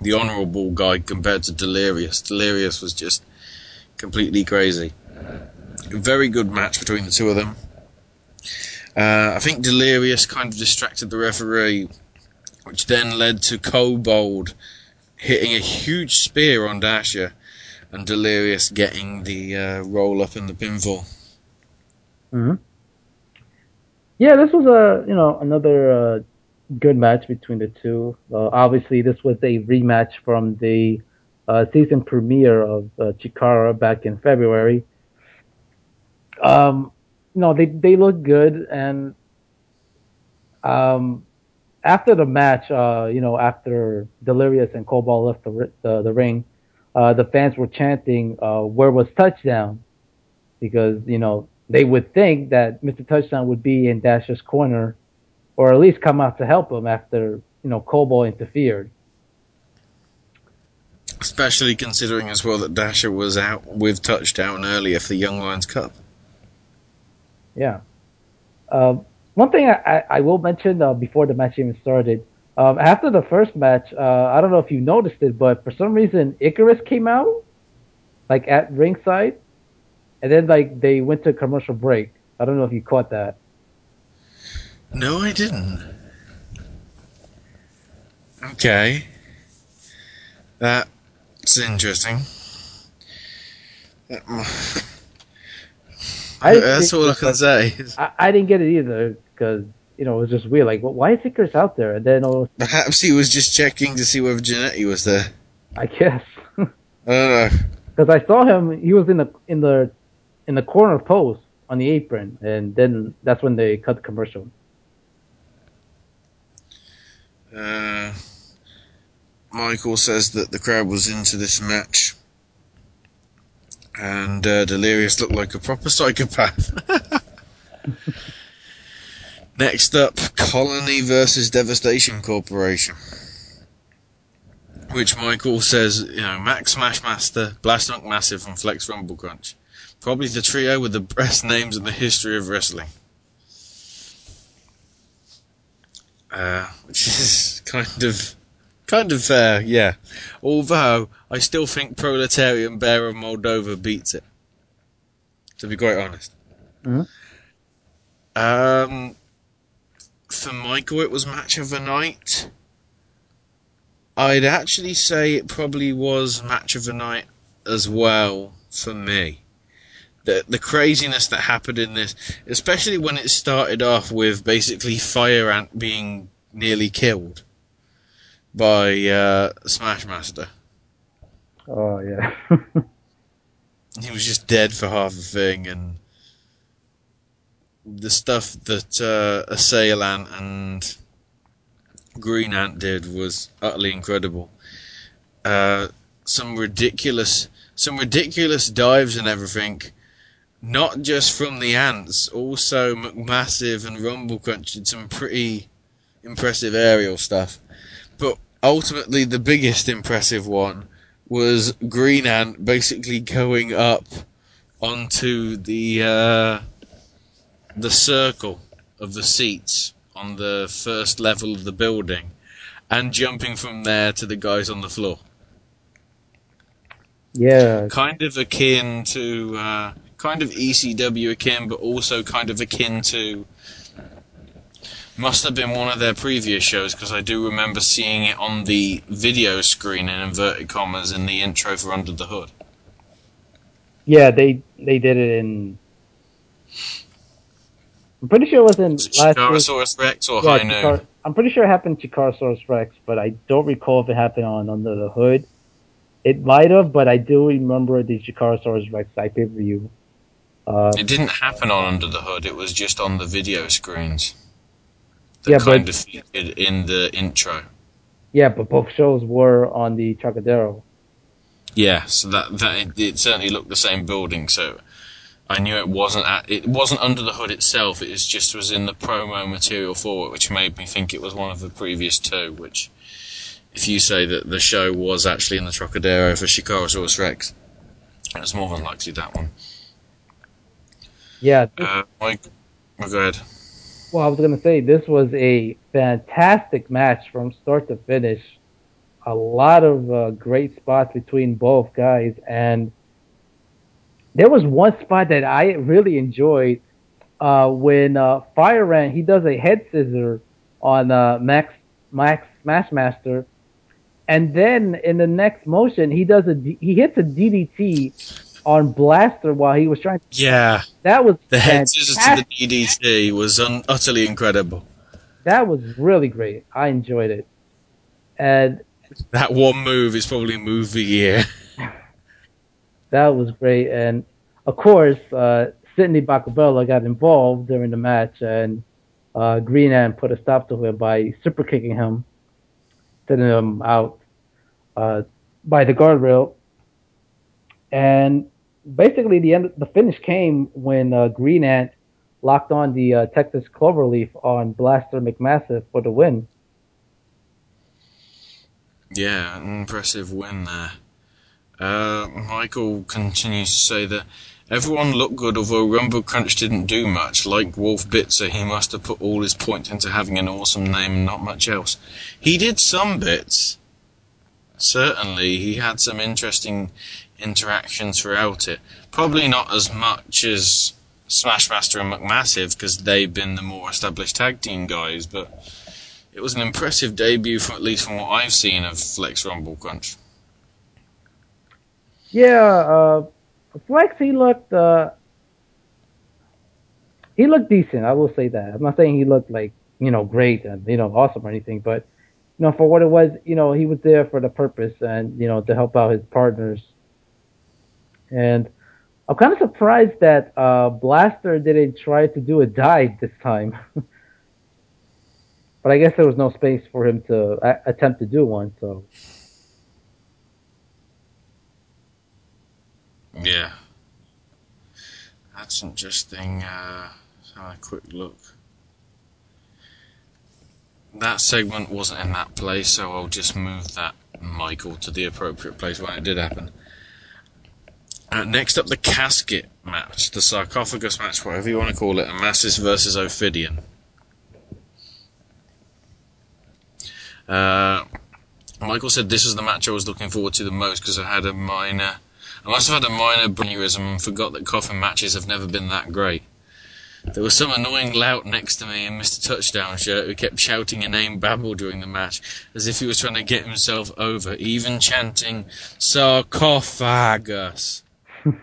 the honourable guy compared to Delirious. Delirious was just completely crazy. Very good match between the two of them. Uh, I think Delirious kind of distracted the referee, which then led to Kobald hitting a huge spear on Dasher, and Delirious getting the uh, roll up in the pinfall. hmm Yeah, this was a you know another uh, good match between the two. Uh, obviously, this was a rematch from the uh, season premiere of uh, Chikara back in February. Um, no, they they look good, and um, after the match, uh, you know, after Delirious and Kobald left the the, the ring, uh, the fans were chanting, uh, "Where was touchdown?" Because you know they would think that Mr. Touchdown would be in Dasher's corner, or at least come out to help him after you know Kobald interfered. Especially considering as well that Dasher was out with touchdown earlier for the Young Lions Cup. Yeah. Um, one thing I, I, I will mention uh, before the match even started, um, after the first match, uh, I don't know if you noticed it, but for some reason Icarus came out, like at ringside, and then like they went to commercial break. I don't know if you caught that. No, I didn't. Okay. That's interesting. I didn't That's all I can say. I, I didn't get it either because you know it was just weird. Like, well, why is Icarus out there? And then all, Perhaps he was just checking to see whether Janetti was there. I guess [laughs] I don't know. because I saw him. He was in the in the in the corner post on the apron, and then that's when they cut the commercial. Uh, Michael says that the crowd was into this match. And uh, Delirious looked like a proper psychopath. [laughs] Next up, Colony versus Devastation Corporation. Which Michael says, you know, Max Smashmaster, Blaster McMassive, and Flex Rumble Crunch. Probably the trio with the best names in the history of wrestling. Uh, which [laughs] is kind of, kind of fair, yeah. Although, I still think Proletarian Bear of Moldova beats it. To be quite honest. Mhm. Um, for Michael, it was match of the night. I'd actually say it probably was match of the night as well for me. The the craziness that happened in this, especially when it started off with basically Fire Ant being nearly killed by uh, Smashmaster. Oh yeah. [laughs] He was just dead for half a thing, and the stuff that uh, Assailant and Green Ant did was utterly incredible. Uh, some ridiculous, some ridiculous dives and everything. Not just from the ants, also McMassive and Rumble Crunch did some pretty impressive aerial stuff. But ultimately, the biggest impressive one was Green Ant basically going up onto the uh, the circle of the seats on the first level of the building and jumping from there to the guys on the floor. Yeah. Kind of akin to, uh, kind of ECW akin, but also kind of akin to. Must have been one of their previous shows because I do remember seeing it on the video screen in inverted commas in the intro for Under the Hood. Yeah, they they did it in. I'm pretty sure it was in. Chikarasaurus Rex or Yeah, High Noon? Chikar- I'm pretty sure it happened to Chikarasaurus Rex, but I don't recall if it happened on Under the Hood. It might have, but I do remember the Chikarasaurus Rex pay per view. Uh, It didn't happen on Under the Hood, it was just on the video screens. That Yeah, kind but- of featured in the intro. yeah, but both shows were on the Trocadero. Yeah, so that that it, it certainly looked the same building. So I knew it wasn't at, it wasn't under the hood itself. It was just was in the promo material for it, which made me think it was one of the previous two. Which, if you say that the show was actually in the Trocadero for Chikarasaurus Rex, it's more than likely that one. Yeah, Uh, Mike, oh, go ahead. Well, I was going to say this was a fantastic match from start to finish. A lot of uh, great spots between both guys, and there was one spot that I really enjoyed uh, when uh, Fire Ant he does a head scissor on uh, Max Max Smashmaster, and then in the next motion he does a he hits a DDT on Blaster while he was trying. To- yeah, That was the head scissors to the DDT was un- utterly incredible. That was really great. I enjoyed it. And That one move is probably move of the year. [laughs] that was great. And of course, uh, Sidney Bakabella got involved during the match, and uh, Green Ant put a stop to it by super kicking him, sending him out uh, by the guardrail. And basically, the end, the finish came when uh, Green Ant locked on the uh, Texas Cloverleaf on Blaster McMassive for the win. Yeah, impressive win there. Uh, Michael continues to say that everyone looked good, although Rumble Crunch didn't do much. Like Wolf Bitzer, he must have put all his point into having an awesome name and not much else. He did some bits. Certainly, he had some interesting interactions throughout it. Probably not as much as Smashmaster and McMassive, because they've been the more established tag team guys, but it was an impressive debut, from, at least from what I've seen of Flex Rumble Crunch. Yeah, uh, Flex he looked uh, he looked decent. I will say that. I'm not saying he looked like you know great and you know awesome or anything, but you know for what it was, you know he was there for the purpose and you know to help out his partners. And I'm kind of surprised that uh, Blaster didn't try to do a dive this time. [laughs] but I guess there was no space for him to a- attempt to do one. So Yeah. That's interesting. Uh, let's have a quick look. That segment wasn't in that place, so I'll just move that Michael to the appropriate place when it did happen. Uh, next up, the casket match, the sarcophagus match, whatever you want to call it, Amasis versus Ophidian. Uh, Michael said this was the match I was looking forward to the most because I had a minor. I must have had a minor aneurysm and forgot that coffin matches have never been that great. There was some annoying lout next to me in Mr. Touchdown shirt who kept shouting a name babble during the match as if he was trying to get himself over, even chanting sarcophagus. [laughs]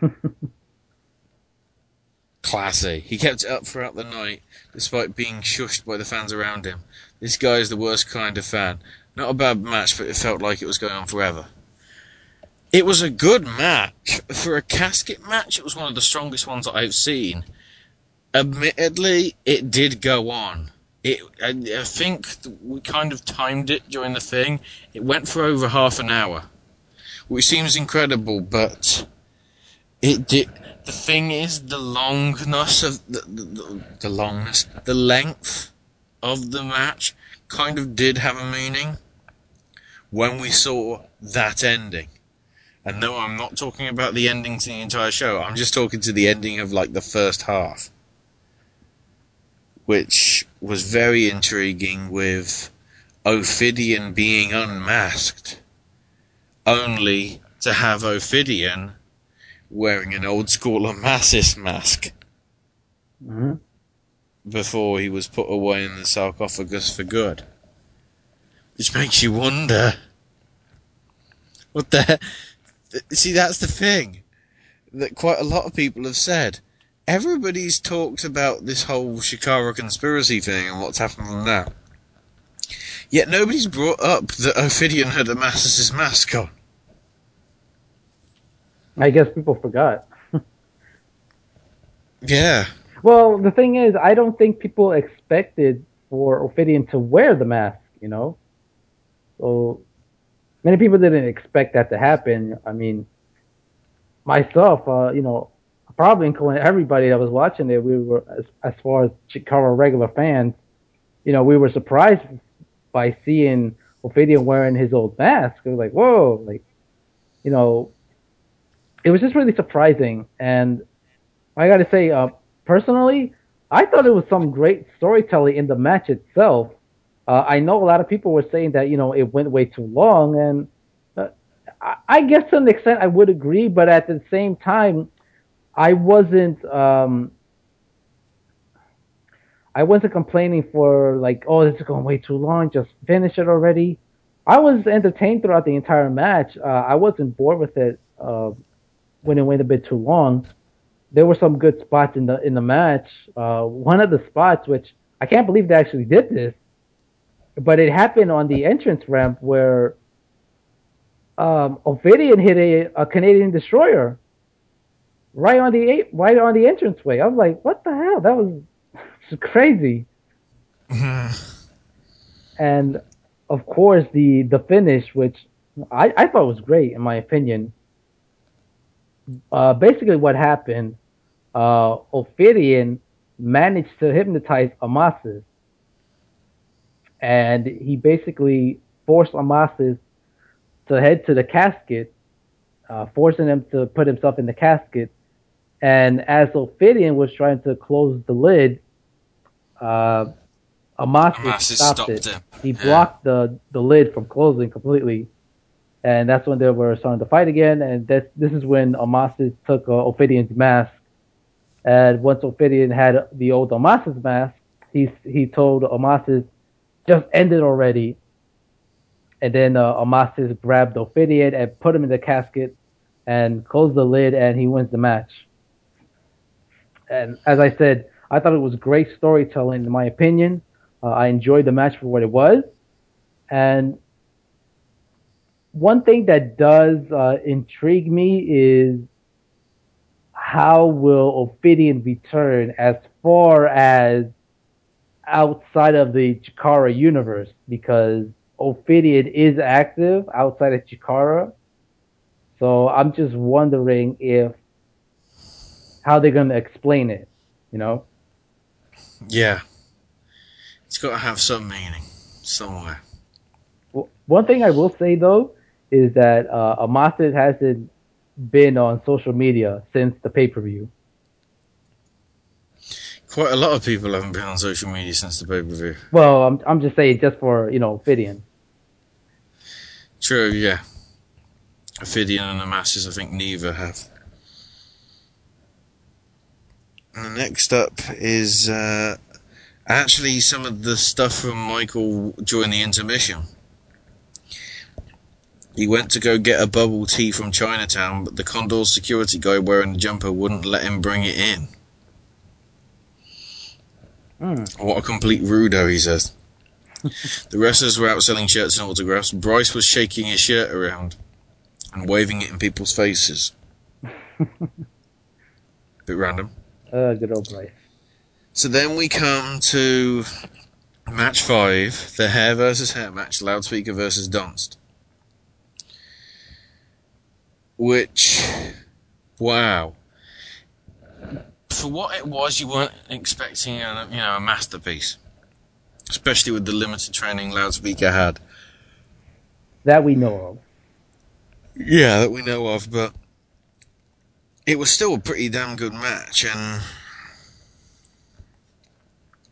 Classy. He kept it up throughout the night, despite being shushed by the fans around him. This guy is the worst kind of fan. Not a bad match, but it felt like it was going on forever. It was a good match. For a casket match, it was one of the strongest ones that I've seen. Admittedly, it did go on. It, I, I think we kind of timed it during the thing. It went for over half an hour, which seems incredible, but it. The thing is, the longness of the, the, the longness, the length of the match kind of did have a meaning when we saw that ending. And no, I'm not talking about the ending to the entire show. I'm just talking to the ending of like the first half, which was very intriguing with Ophidian being unmasked, only to have Ophidian wearing an old school [laughs] Amasis mask hmm before he was put away in the sarcophagus for good. Which makes you wonder. What the. th- See, that's the thing that quite a lot of people have said. Everybody's talked about this whole Chikara conspiracy thing and what's happened from that. Yet nobody's brought up that Ophidian had Amasis' mask on. I guess people forgot. [laughs] Yeah. Well, the thing is, I don't think people expected for Ophidian to wear the mask, you know? So, many people didn't expect that to happen. I mean, myself, uh, you know, probably including everybody that was watching it, we were, as, as far as Chikara regular fans, you know, we were surprised by seeing Ophidian wearing his old mask. We were like, whoa, like, you know, it was just really surprising. And I got to say, uh, personally, I thought it was some great storytelling in the match itself. Uh, I know a lot of people were saying that you know it went way too long, and uh, I, I guess to an extent I would agree, but at the same time, I wasn't. Um, I wasn't complaining for like, oh, this is going way too long. Just finish it already. I was entertained throughout the entire match. Uh, I wasn't bored with it uh, when it went a bit too long. There were some good spots in the in the match. Uh, one of the spots, which I can't believe they actually did this, but it happened on the entrance ramp where um, Ophidian hit a, a Canadian destroyer right on the right on the entranceway. I was like, what the hell? That was [laughs] crazy. and of course, the the finish, which I, I thought was great in my opinion. Uh, basically, what happened, uh, Ophidian managed to hypnotize Amasis, and he basically forced Amasis to head to the casket, uh, forcing him to put himself in the casket. And as Ophidian was trying to close the lid, uh, Amasis, Amasis stopped, stopped it. him. He blocked the, the lid from closing completely. And that's when they were starting to fight again. And this, this is when Amasis took uh, Ophidian's mask. And once Ophidian had the old Amasis mask, he, he told Amasis, just end it already. And then uh, Amasis grabbed Ophidian and put him in the casket and closed the lid, and he wins the match. And as I said, I thought it was great storytelling, in my opinion. Uh, I enjoyed the match for what it was. And one thing that does uh, intrigue me is how will Ophidian return as far as outside of the Chikara universe? Because Ophidian is active outside of Chikara. So I'm just wondering if how they're going to explain it, you know? Yeah. It's got to have some meaning somewhere. Well, One thing I will say though is that uh, Amasis hasn't been on social media since the pay per view. Quite a lot of people haven't been on social media since the pay per view. Well, I'm I'm just saying just for you know Ophidian. True, yeah. Ophidian and Amasis, I think neither have. And next up is uh, actually some of the stuff from Michael during the intermission. He went to go get a bubble tea from Chinatown, but the Condor's security guy wearing the jumper wouldn't let him bring it in. What a complete rudo, he says. the wrestlers were out selling shirts and autographs. Bryce was shaking his shirt around and waving it in people's faces. [laughs] Bit random. Uh, good old Bryce. So then we come to match five, the hair versus hair match, loudspeaker versus Donst. Which, wow. For what it was, you weren't expecting a, you know, a masterpiece. Especially with the limited training Loudspeaker had. That we know of. Yeah, that we know of, but it was still a pretty damn good match, and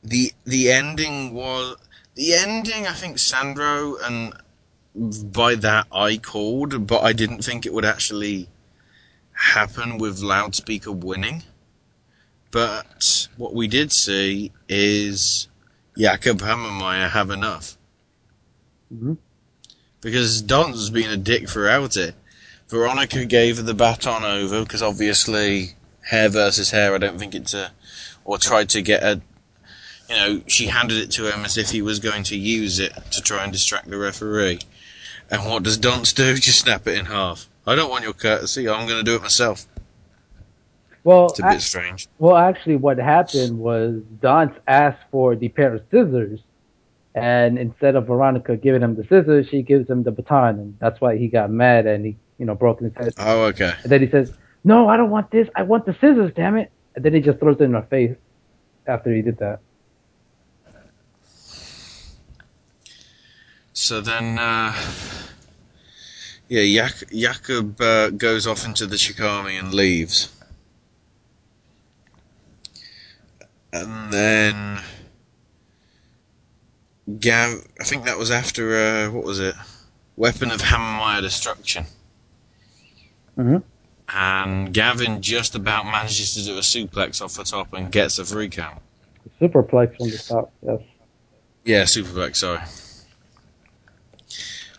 the the ending was the ending. I think Sandro, and by that I called, but I didn't think it would actually happen with loudspeaker winning. But what we did see is Jakob Hammermeyer have enough. Mm-hmm. Because Don's been a dick throughout it. Veronica gave the baton over because obviously hair versus hair. I don't think it's a, or tried to get a, you know, she handed it to him as if he was going to use it to try and distract the referee. And what does Donst do? [laughs] Just snap it in half. I don't want your courtesy. I'm going to do it myself. Well, It's a bit strange. Well, actually, what happened was Dance asked for the pair of scissors, and instead of Veronica giving him the scissors, she gives him the baton, and that's why he got mad and he, you know, broke his head. Oh, okay. And then he says, "No, I don't want this. I want the scissors, damn it!" And then he just throws it in her face after he did that. So then, uh, yeah, Jak- Jakob uh, goes off into the Shikami and leaves. And then Gav, I think that was after uh, what was it? Weapon of Hammermeyer Destruction. Mm-hmm. And Gavin just about manages to do a suplex off the top and gets a free count. Superplex on the top. Yes. Yeah, superplex, sorry.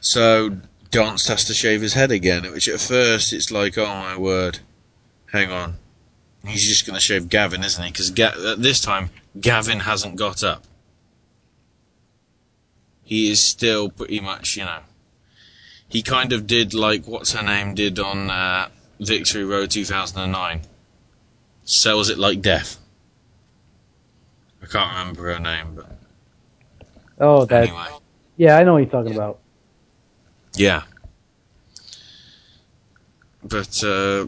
So Donst has to shave his head again, which at first it's like, oh my word, hang on. He's just going to shave Gavin, isn't he? Because Ga- at this time, Gavin hasn't got up. He is still pretty much, you know. He kind of did like what's her name did on uh, Victory Road 2009. Sells it like death. I can't remember her name, but Oh, that. anyway. Yeah, I know what you're talking about. Yeah. But uh,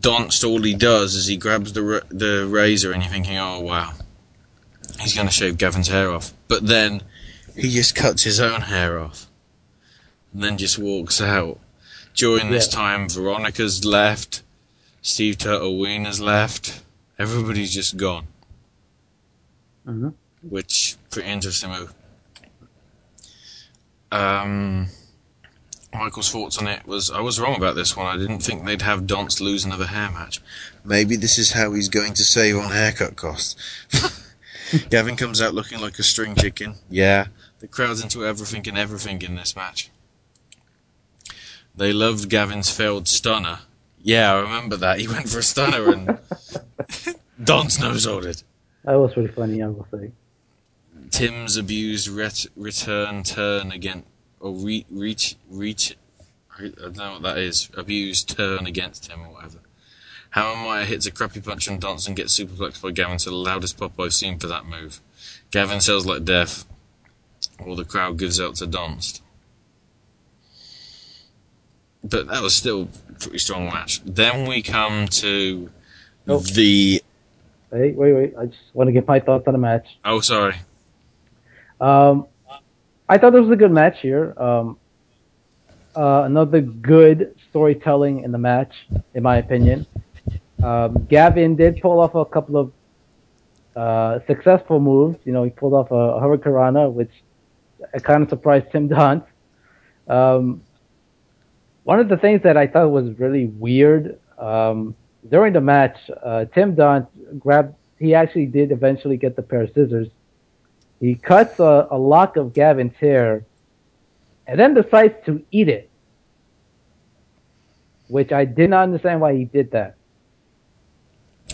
Donst, all he does is he grabs the ra- the razor, and you're thinking, oh wow, he's going to shave Gavin's hair off. But then he just cuts his own hair off, and then just walks out. During this Yeah. time, Veronica's left, Steve Turtle Wiener's left, everybody's just gone. Mm-hmm. Which pretty interesting move. Um, Michael's thoughts on it was I was wrong about this one. I didn't think they'd have Donst lose another hair match. Maybe this is how he's going to save on haircut costs. [laughs] Gavin comes out looking like a string chicken. Yeah, the crowd's into everything and everything in this match. They loved Gavin's failed stunner. Yeah, I remember that. He went for a stunner and Donst knows all it. That was pretty funny, I will say. Tim's abused ret- return turn again or re- reach reach I don't know what that is. Abuse, turn against him or whatever. Hammermeyer hits a crappy punch on Donst and gets superplexed by Gavin to the loudest pop I've seen for that move. Gavin sells like death, or the crowd gives out to Donst. But that was still a pretty strong match. Then we come to the Hey, wait, wait. I just want to get my thoughts on the match. oh sorry Um, I thought this was a good match here. Um, uh, another good storytelling in the match, in my opinion. Um, Gavin did pull off a couple of uh, successful moves. You know, he pulled off a, a Hurricanrana, which kind of surprised Tim Donst. Um, one of the things that I thought was really weird um, during the match, uh, Tim Donst grabbed. He actually did eventually get the pair of scissors. He cuts a, a lock of Gavin's hair, and then decides to eat it, which I did not understand why he did that.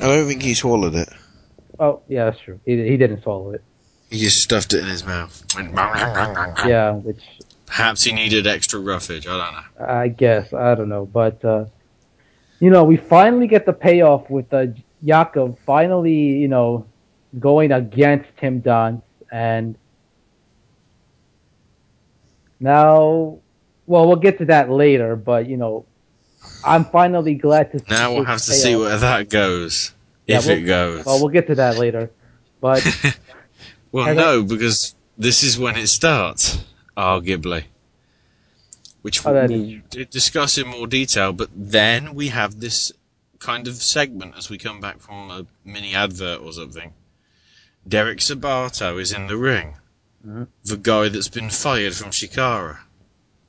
I don't think he swallowed it. Oh, yeah, that's true. He he didn't swallow it. He just stuffed it in his mouth. [laughs] Yeah, which Perhaps he needed extra roughage. I don't know. I guess I don't know, but uh, you know, we finally get the payoff with uh, Jakob finally, you know, going against Tim Donst, and now, well, we'll get to that later, but you know, I'm finally glad to see Now we'll have to see where that goes. Yeah, if we'll- it goes. Well, we'll get to that later. But [laughs] Well, no, because this is when it starts, arguably. Which Oh, we'll discuss in more detail, but then we have this kind of segment as we come back from a mini advert or something. Derek Sabato is in the ring. Mhm. The guy that's been fired from Chikara.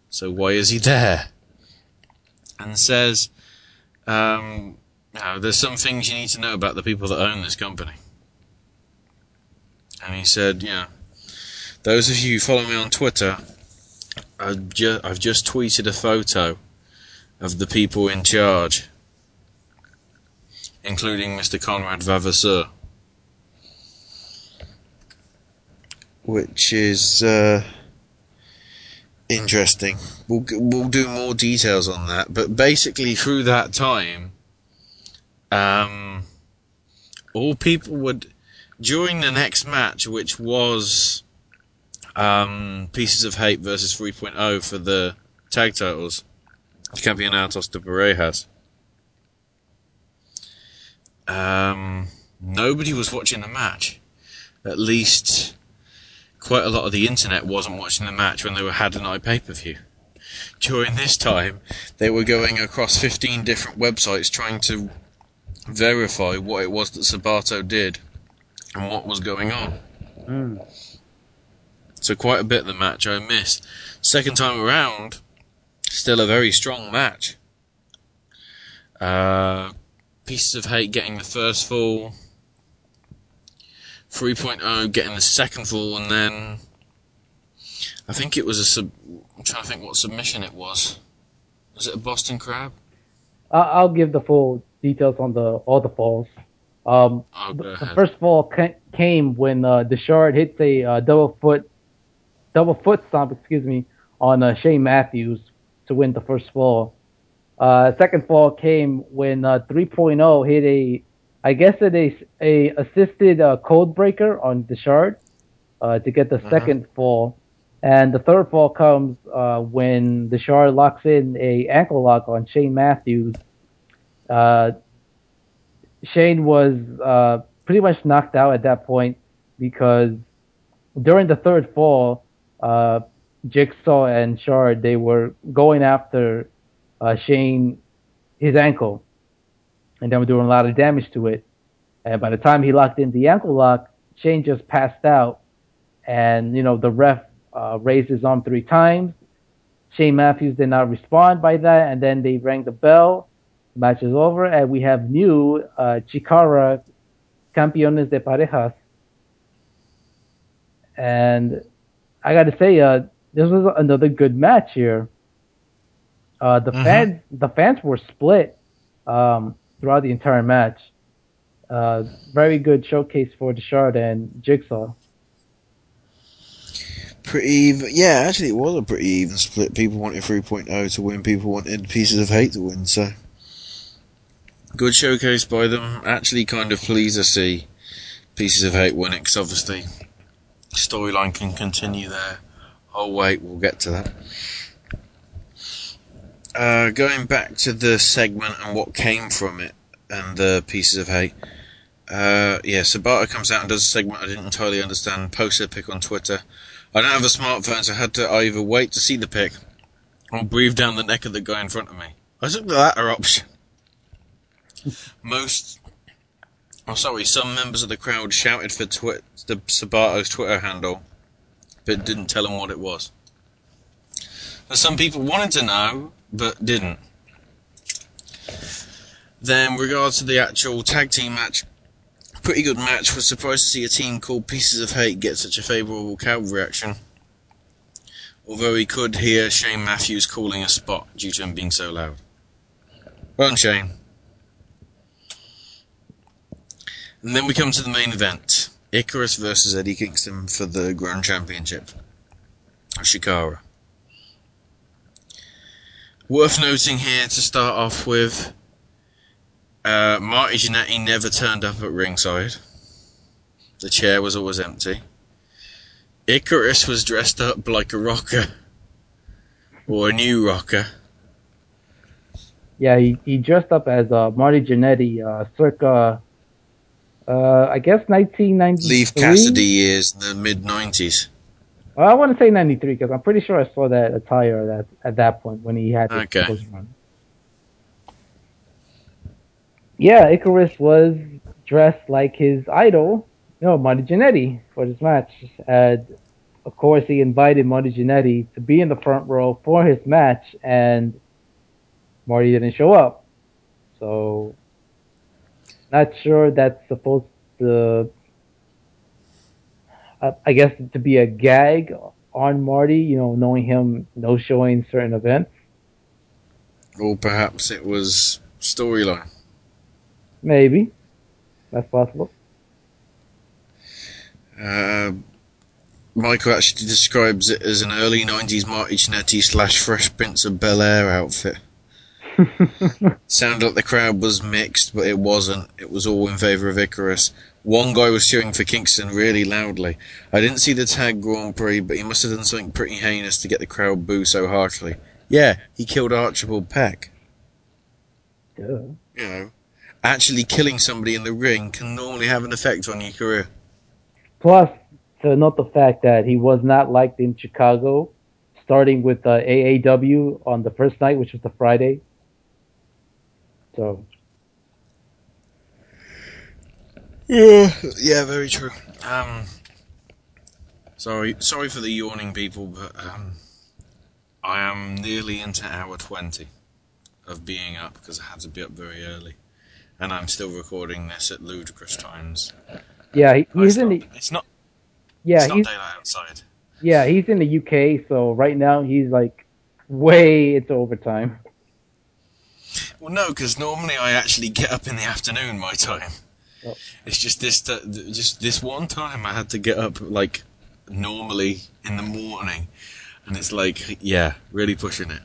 So why is he there? And says, um, there's some things you need to know about the people that own this company. And he said, yeah, those of you who follow me on Twitter, I've, ju- I've just tweeted a photo of the people in charge, including Mr. Conrad Vavasseur. Which is uh, interesting. We'll, we'll do more details on that, but basically, through that time, um, all people would during the next match, which was um, Pieces of Hate versus 3.0 for the tag titles, Campeonatos de Parejas. Um, nobody was watching the match. At least, quite a lot of the internet wasn't watching the match when they were had an eye pay per view. During this time, they were going across 15 different websites trying to verify what it was that Sabato did and what was going on. mm, So quite a bit of the match I missed. Second time around, still a very strong match. Uh, Pieces of Hate getting the first fall. 3.0 getting the second fall, and then I think it was a sub. I'm trying to think what submission it was. Was it a Boston Crab? I'll give the full details on the all the falls. Um, Oh, the ahead. first fall ca- came when uh, the Shard hits a uh, double foot, double foot stomp, excuse me, on uh, Shane Matthews to win the first fall. Uh, second fall came when uh, 3.0 hit a, I guess it a a assisted uh, code breaker on the Shard uh, to get the second fall. And the third fall comes uh, when the Shard locks in a ankle lock on Shane Matthews. Uh, Shane was uh, pretty much knocked out at that point because during the third fall, uh, Jigsaw and Shard they were going after uh, Shane his ankle, and then we're doing a lot of damage to it. And by the time he locked in the ankle lock, Shane just passed out, and you know the ref uh, raised his arm three times. Shane Matthews did not respond by that, and then they rang the bell. Match is over, and we have new uh, Chikara Campeones de Parejas. And I got to say, uh, this was another good match here. Uh, the Mhm. fans, the fans were split um, throughout the entire match. Uh, very good showcase for the Shard and Jigsaw. Pretty even. Yeah, actually, it was a pretty even split. People wanted 3.0 to win, people wanted Pieces of Hate to win, so. Good showcase by them. Actually, kind of pleased to see Pieces of Hate win it, because obviously, storyline can continue there. Oh, wait, we'll get to that. Uh, going back to the segment and what came from it, and the Pieces of Hate. Uh, yeah, Sabato comes out and does a segment I didn't entirely understand. Posted a pic on Twitter. I don't have a smartphone, so I had to either wait to see the pic or breathe down the neck of the guy in front of me. I took the latter option. Most, oh sorry, some members of the crowd shouted for twi- the Sabato's Twitter handle, but didn't tell him what it was. And some people wanted to know, but didn't. Then, regards to the actual tag team match, pretty good match. Was surprised to see a team called Pieces of Hate get such a favourable crowd reaction. Although he could hear Shane Matthews calling a spot due to him being so loud. Well Shane. And then we come to the main event Icarus versus Eddie Kingston for the Grand Championship. Chikara. Worth noting here to start off with uh, Marty Jannetty never turned up at ringside. The chair was always empty. Icarus was dressed up like a rocker. Or a new rocker. Yeah, he, he dressed up as uh, Marty Jannetty, uh, circa, uh, I guess 1993. Leif Cassidy years in the mid 90s. Well, I want to say 93 because I'm pretty sure I saw that attire at, at that point when he had his Okay. run. Yeah, Icarus was dressed like his idol, you know, Marty Jannetty, for this match. And of course, he invited Marty Jannetty to be in the front row for his match, and Marty didn't show up. So, not sure that's supposed to, uh, I guess, to be a gag on Marty, you know, knowing him no showing certain events. Or perhaps it was storyline. Maybe. That's possible. Uh, Michael actually describes it as an early 90s Marty Jannetty slash Fresh Prince of Bel Air outfit. [laughs] Sounded like the crowd was mixed, but it wasn't. It was all in favour of Icarus. One guy was cheering for Kingston really loudly. I didn't see the tag Grand Prix, but he must have done something pretty heinous to get the crowd boo so harshly. Yeah, he killed Archibald Peck. Duh. You know, actually killing somebody in the ring can normally have an effect on your career. Plus, to note the fact that he was not liked in Chicago, starting with uh, AAW on the first night, which was the Friday. So, Yeah, yeah, very true. Um, sorry, sorry for the yawning people, but um, I am nearly into hour twenty of being up because I had to be up very early, and I'm still recording this at ludicrous times. yeah, he, he's in the It's not. yeah it's not he's daylight outside. yeah he's in the UK. So right now he's like way into overtime. Well, no, because normally I actually get up in the afternoon, my time. It's just this, just this one time I had to get up like normally in the morning, and it's like, yeah, really pushing it.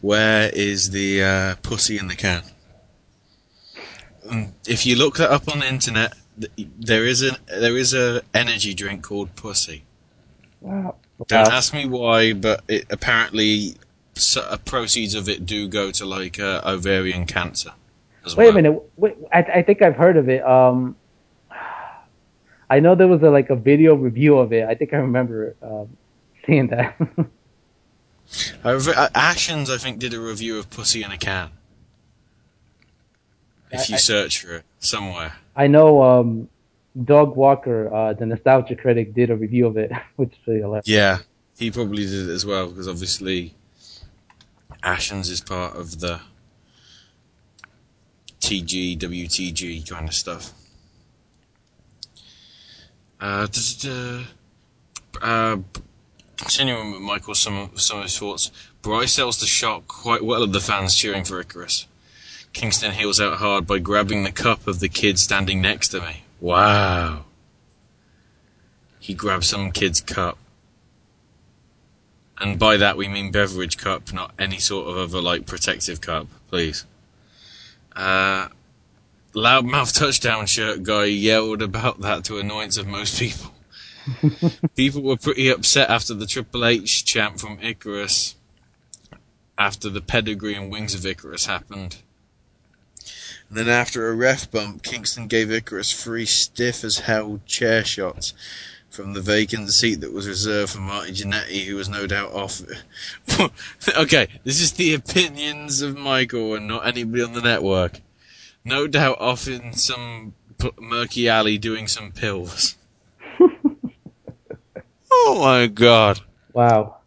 Where is the uh, pussy in the can? If you look that up on the internet, there is a there is a energy drink called Pussy. Wow. Don't ask me why, but it apparently s- uh, proceeds of it do go to like uh, ovarian cancer. Wait well. a minute. Wait, I, I think I've heard of it. Um, I know there was a, like a video review of it. I think I remember um, seeing that. [laughs] However, uh, Ashens, I think, did a review of Pussy in a Can. If you I- search for it somewhere. I know um, Doug Walker, uh, the nostalgia critic, did a review of it, [laughs] which is really hilarious. Yeah, he probably did it as well, because obviously Ashens is part of the TG, WTG kind of stuff. Uh, uh, continuing with Michael, some, some of his thoughts. Bryce sells the shot quite well of the fans cheering for Icarus. Kingston heals out hard by grabbing the cup of the kid standing next to me. Wow. He grabs some kid's cup. And by that we mean beverage cup, not any sort of other like protective cup, please. Uh, loudmouth touchdown shirt guy yelled about that to annoyance of most people. [laughs] people were pretty upset after the Triple H champ from Icarus, after the pedigree and wings of Icarus happened. And then after a ref bump, Kingston gave Icarus three stiff as hell chair shots from the vacant seat that was reserved for Marty Jannetty, who was no doubt off. [laughs] okay, this is the opinions of Michael and not anybody on the network. No doubt off in some p- murky alley doing some pills. [laughs] oh my god. Wow.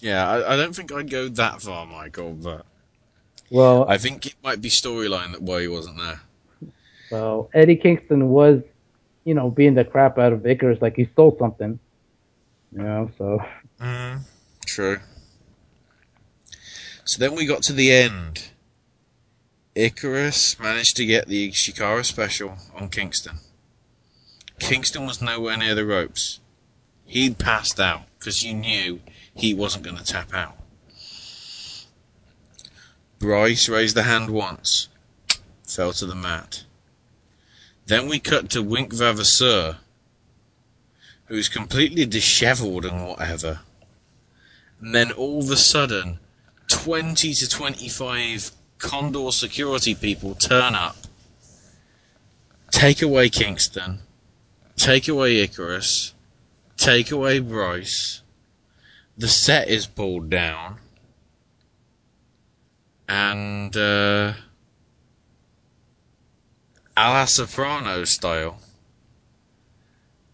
Yeah, I, I don't think I'd go that far, Michael, but Well, I think it might be storyline that why he wasn't there. well, Eddie Kingston was, you know, being the crap out of Icarus like he stole something. You know, so Mm, true. So then we got to the end. Icarus managed to get the Chikara special on Kingston. Kingston was nowhere near the ropes. He'd passed out because you knew he wasn't going to tap out. Bryce raised the hand once, fell to the mat. Then we cut to Wink Vavasseur, who's completely dishevelled and whatever. And then all of a sudden, 20 to 25 Condor security people turn up, take away Kingston, take away Icarus, take away Bryce, the set is pulled down, and uh, a la Soprano style,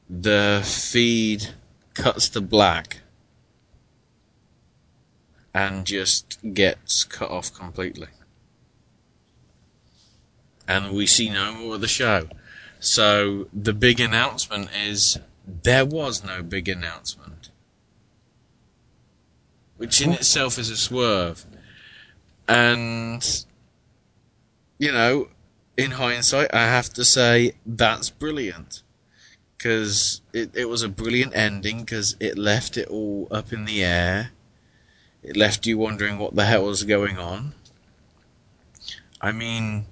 the feed cuts to black and just gets cut off completely. And we see no more of the show. So the big announcement is there was no big announcement. Which in itself is a swerve. And, you know, in hindsight, I have to say that's brilliant. Because it, it was a brilliant ending because it left it all up in the air. It left you wondering what the hell was going on. I mean,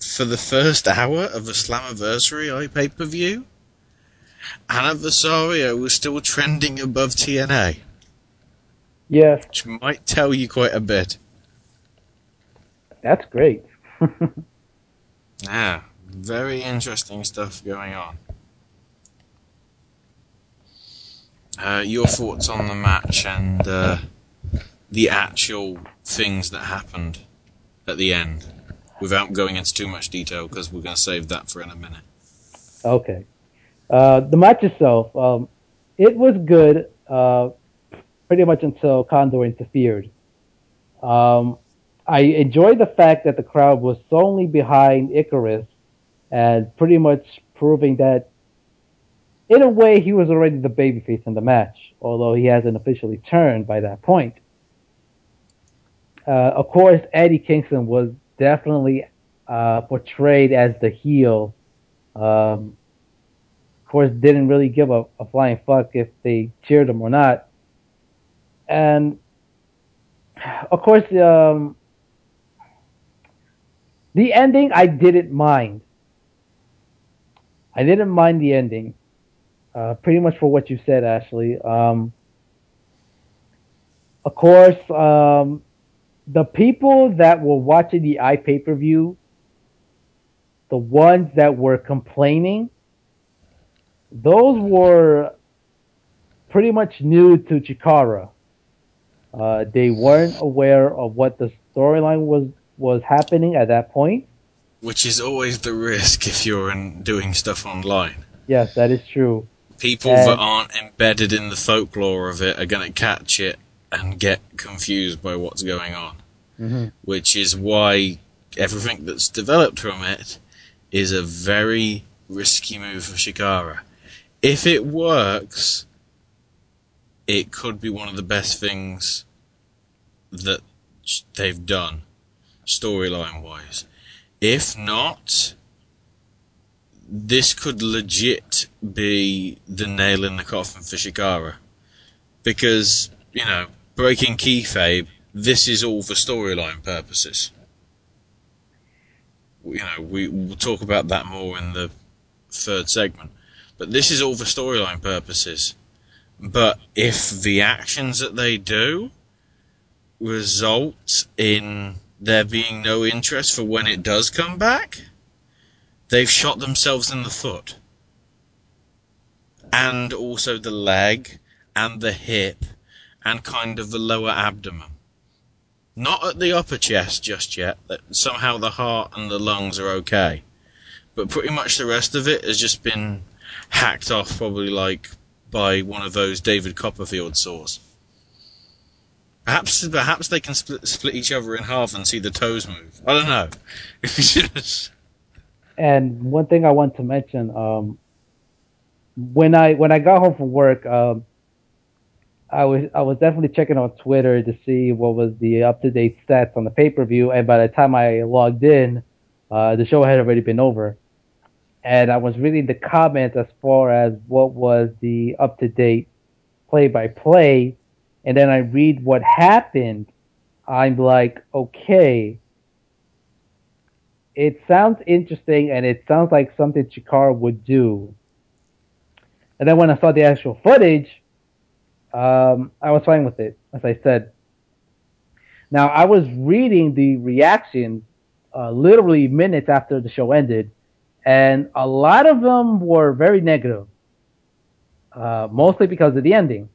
for the first hour of the Slammiversary pay per view, Vesario was still trending above TNA. Yes. Which might tell you quite a bit. That's great. [laughs] Yeah, very interesting stuff going on. Uh, your thoughts on the match and uh, the actual things that happened at the end, without going into too much detail, because we're going to save that for in a minute. Okay. Uh, the match itself, um, it was good, uh, pretty much until Condor interfered. Um, I enjoyed the fact that the crowd was solely behind Icarus and pretty much proving that in a way he was already the babyface in the match, although he hasn't officially turned by that point. Uh, of course, Eddie Kingston was definitely uh, portrayed as the heel. Um, of course, didn't really give a, a flying fuck if they cheered him or not. And of course, um, the ending I didn't mind. I didn't mind the ending. Uh, pretty much for what you said, Ashley. Um, of course, um, the people that were watching the iPay per view, the ones that were complaining, those were pretty much new to Chikara. Uh, they weren't aware of what the storyline was was happening at that point. Which is always the risk if you're in, doing stuff online. Yes, that is true. People And- that aren't embedded in the folklore of it are going to catch it and get confused by what's going on. Mhm. Which is why everything that's developed from it is a very risky move for Chikara. If it works, it could be one of the best things that they've done, storyline wise. If not, this could legit be the nail in the coffin for Chikara. Because, you know, breaking kayfabe, this is all for storyline purposes. You know, we, we'll talk about that more in the third segment. But this is all for storyline purposes. But if the actions that they do result in there being no interest for when it does come back, they've shot themselves in the foot. And also the leg, and the hip, and kind of the lower abdomen. Not at the upper chest just yet, that somehow the heart and the lungs are okay. But pretty much the rest of it has just been hacked off, probably like by one of those David Copperfield saws. Perhaps, perhaps they can split, split each other in half and see the toes move. I don't know. [laughs] And one thing I want to mention, um, when I when I got home from work, um, I was I was definitely checking on Twitter to see what was the up to date stats on the pay per view, and by the time I logged in, uh, the show had already been over. And I was reading the comments as far as what was the up to date play by play, and then I read what happened. I'm like, okay, it sounds interesting and it sounds like something Chikara would do. And then when I saw the actual footage, um, I was fine with it, as I said. Now, I was reading the reactions uh, literally minutes after the show ended, and a lot of them were very negative, uh, mostly because of the ending.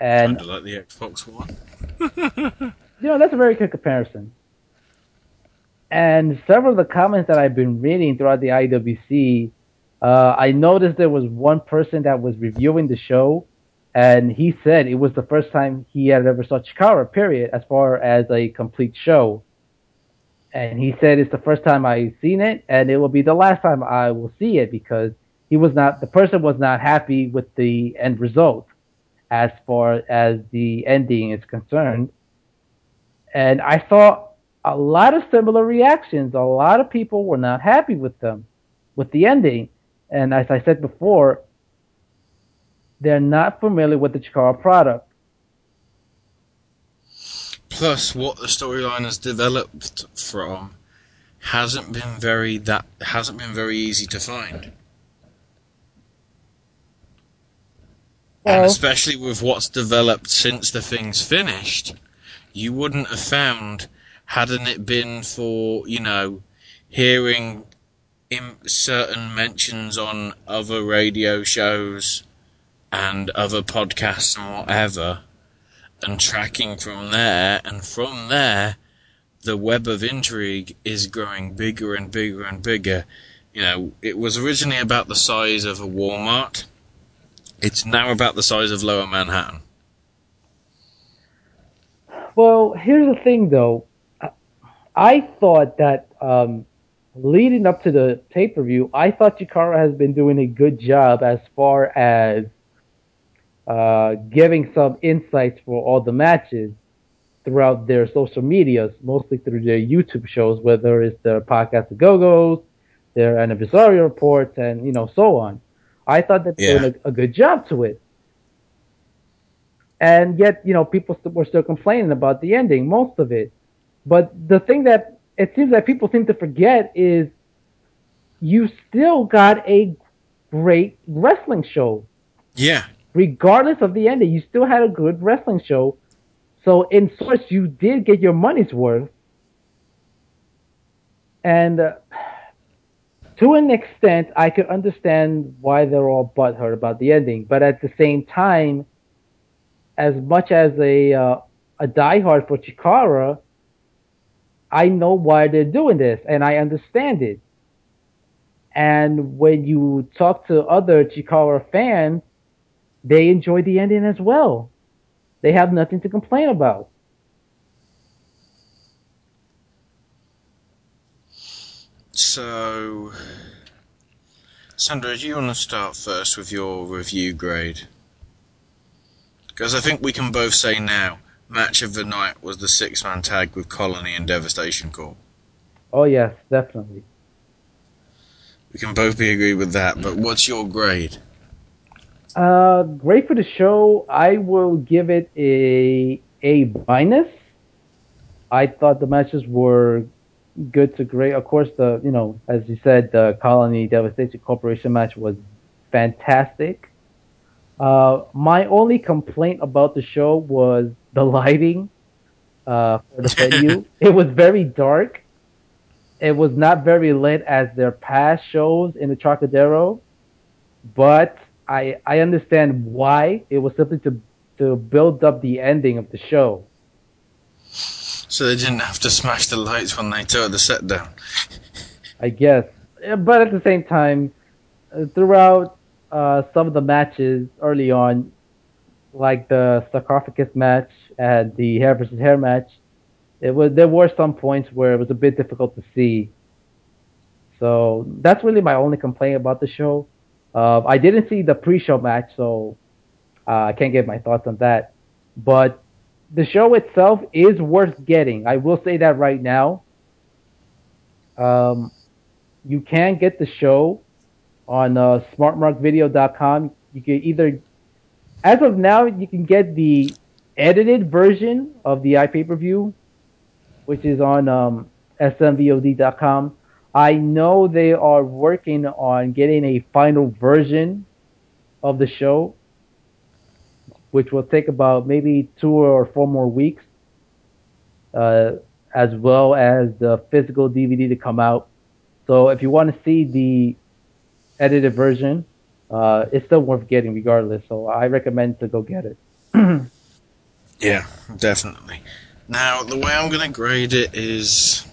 And Kinda like the Xbox One. [laughs] you know, that's a very good comparison. And several of the comments that I've been reading throughout the IWC, uh, I noticed there was one person that was reviewing the show, and he said it was the first time he had ever saw Chikara, period, as far as a complete show. And he said it's the first time I've seen it, and it will be the last time I will see it because he was not, the person was not happy with the end result as far as the ending is concerned. And I saw a lot of similar reactions. A lot of people were not happy with them, with the ending. And as I said before, they're not familiar with the Chikara product. Plus, what the storyline has developed from hasn't been very that hasn't been very easy to find. And oh. especially with what's developed since the thing's finished, you wouldn't have found hadn't it been for you know hearing in certain mentions on other radio shows and other podcasts and whatever, and tracking from there, and from there, the web of intrigue is growing bigger and bigger and bigger. You know, it was originally about the size of a Walmart. It's now about the size of Lower Manhattan. Well, here's the thing, though. I- thought that um, leading up to the pay per view, I thought Chikara has been doing a good job as far as uh, giving some insights for all the matches throughout their social medias, mostly through their YouTube shows, whether it's their podcast, The Go Go's, their anniversary reports, and you know so on. I thought that they Yeah. doing a, a good job to it. And yet, you know, people st- were still complaining about the ending, most of it. But the thing that it seems that people seem to forget is you still got a great wrestling show. Yeah. Regardless of the ending, you still had a good wrestling show. So, in sorts, you did get your money's worth. And uh, to an extent, I could understand why they're all butthurt about the ending. But at the same time, as much as a uh, a diehard for Chikara, I know why they're doing this, and I understand it. And when you talk to other Chikara fans, they enjoy the ending as well. They have nothing to complain about. So, Sandra, do you want to start first with your review grade? Because I think we can both say now, match of the night was the six-man tag with Colony and Devastation Corp. Oh yes, definitely. We can both be agreed with that. But what's your grade? Uh, great for the show. I will give it a A minus. I thought the matches were good to great. Of course, the you know as you said, the Colony Devastation Corporation match was fantastic. Uh, my only complaint about the show was the lighting uh, for the venue. [laughs] it was very dark. It was not very lit as their past shows in the Trocadero, but I I understand why. It was simply to to build up the ending of the show. So they didn't have to smash the lights when they tore the set down. I guess. But at the same time, uh, throughout uh, some of the matches early on, like the sarcophagus match and the hair versus hair match, it was there were some points where it was a bit difficult to see. So that's really my only complaint about the show. Uh, I didn't see the pre-show match, so uh, I can't give my thoughts on that. But the show itself is worth getting. I will say that right now. Um, you can get the show on uh, smartmarkvideo.com. You can either, as of now, you can get the edited version of the iPay per view, which is on um, smvod.com. I know they are working on getting a final version of the show, which will take about maybe two or four more weeks. uh, as well as the physical DVD to come out. So if you want to see the edited version, uh, it's still worth getting regardless. So I recommend to go get it. [clears throat] Yeah, definitely. Now, the way I'm going to grade it is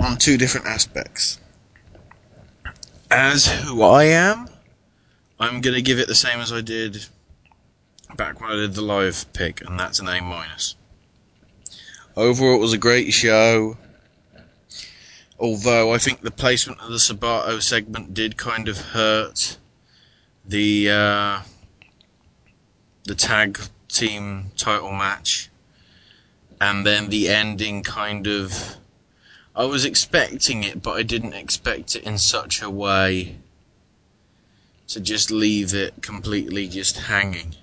on two different aspects. As who I am, I'm going to give it the same as I did back when I did the live pick, and that's an A minus. Overall, it was a great show. Although I think the placement of the Sabato segment did kind of hurt the uh, the tag team title match, and then the ending kind of. I was expecting it, but I didn't expect it in such a way to just leave it completely just hanging.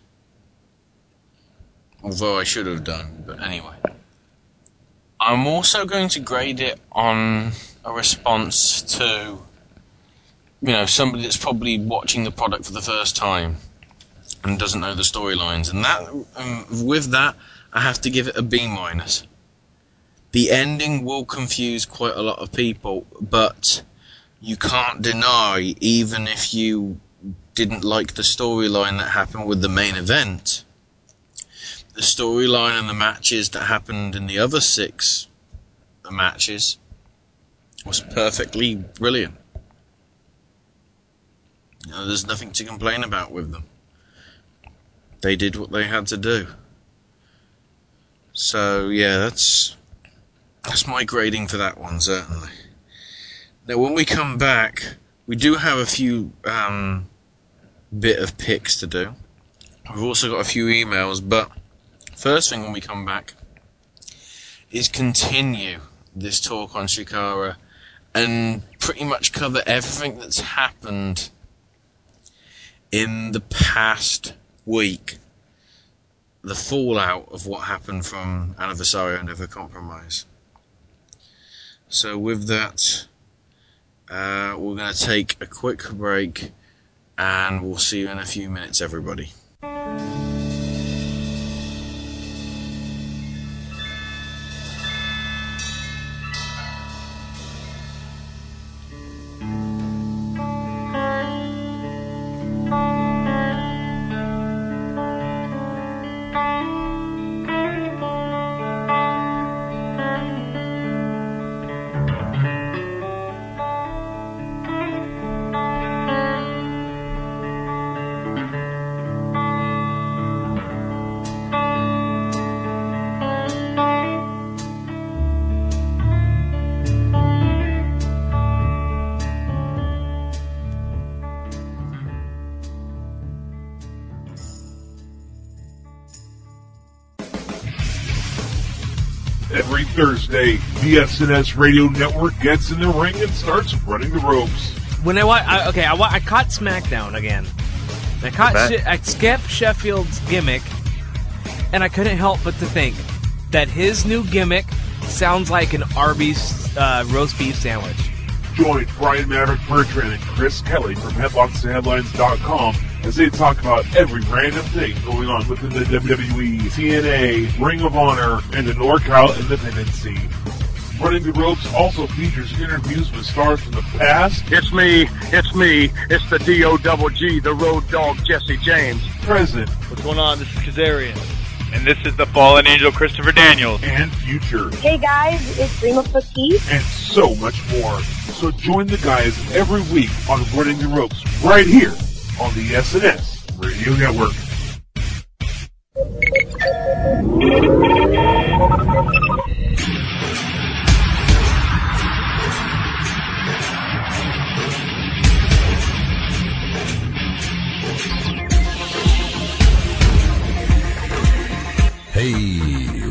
Although I should have done, but anyway. I'm also going to grade it on a response to, you know, somebody that's probably watching the product for the first time and doesn't know the storylines. And that, um, with that, I have to give it a B minus. The ending will confuse quite a lot of people, but you can't deny, even if you didn't like the storyline that happened with the main event, the storyline and the matches that happened in the other six the matches was perfectly brilliant. You know, there's nothing to complain about with them. They did what they had to do. So yeah, that's that's my grading for that one certainly. Now when we come back, we do have a few um, bit of picks to do. We've also got a few emails, but first thing when we come back is continue this talk on Chikara and pretty much cover everything that's happened in the past week. The fallout of what happened from Aniversario Never Compromise. So with that, uh, we're going to take a quick break and we'll see you in a few minutes, everybody. The SNS Radio Network gets in the ring and starts running the ropes. When I, wa- I okay, I, I caught SmackDown again. I caught Okay. She- I skipped Sheffield's gimmick, and I couldn't help but to think that his new gimmick sounds like an Arby's uh, roast beef sandwich. Join Brian Maverick Bertrand and Chris Kelly from HeadlocksandHeadlines.com as they talk about every random thing going on within the WWE, TNA, Ring of Honor, and the NorCal independent scene. Running the Ropes also features interviews with stars from the past, It's me, it's me, it's the D-O double G, the road dog Jesse James. present, What's going on? This is Kazarian. And this is the fallen angel Christopher Daniels. and future, Hey guys, it's Rima Fakih. and so much more. So join the guys every week on Running the Ropes right here on the SNS Radio Network. [laughs]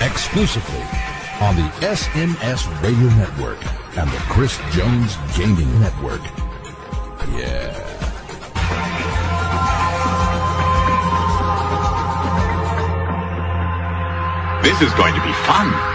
Exclusively on the SNS Radio Network and the Chris Jones Gaming Network. Yeah. This is going to be fun.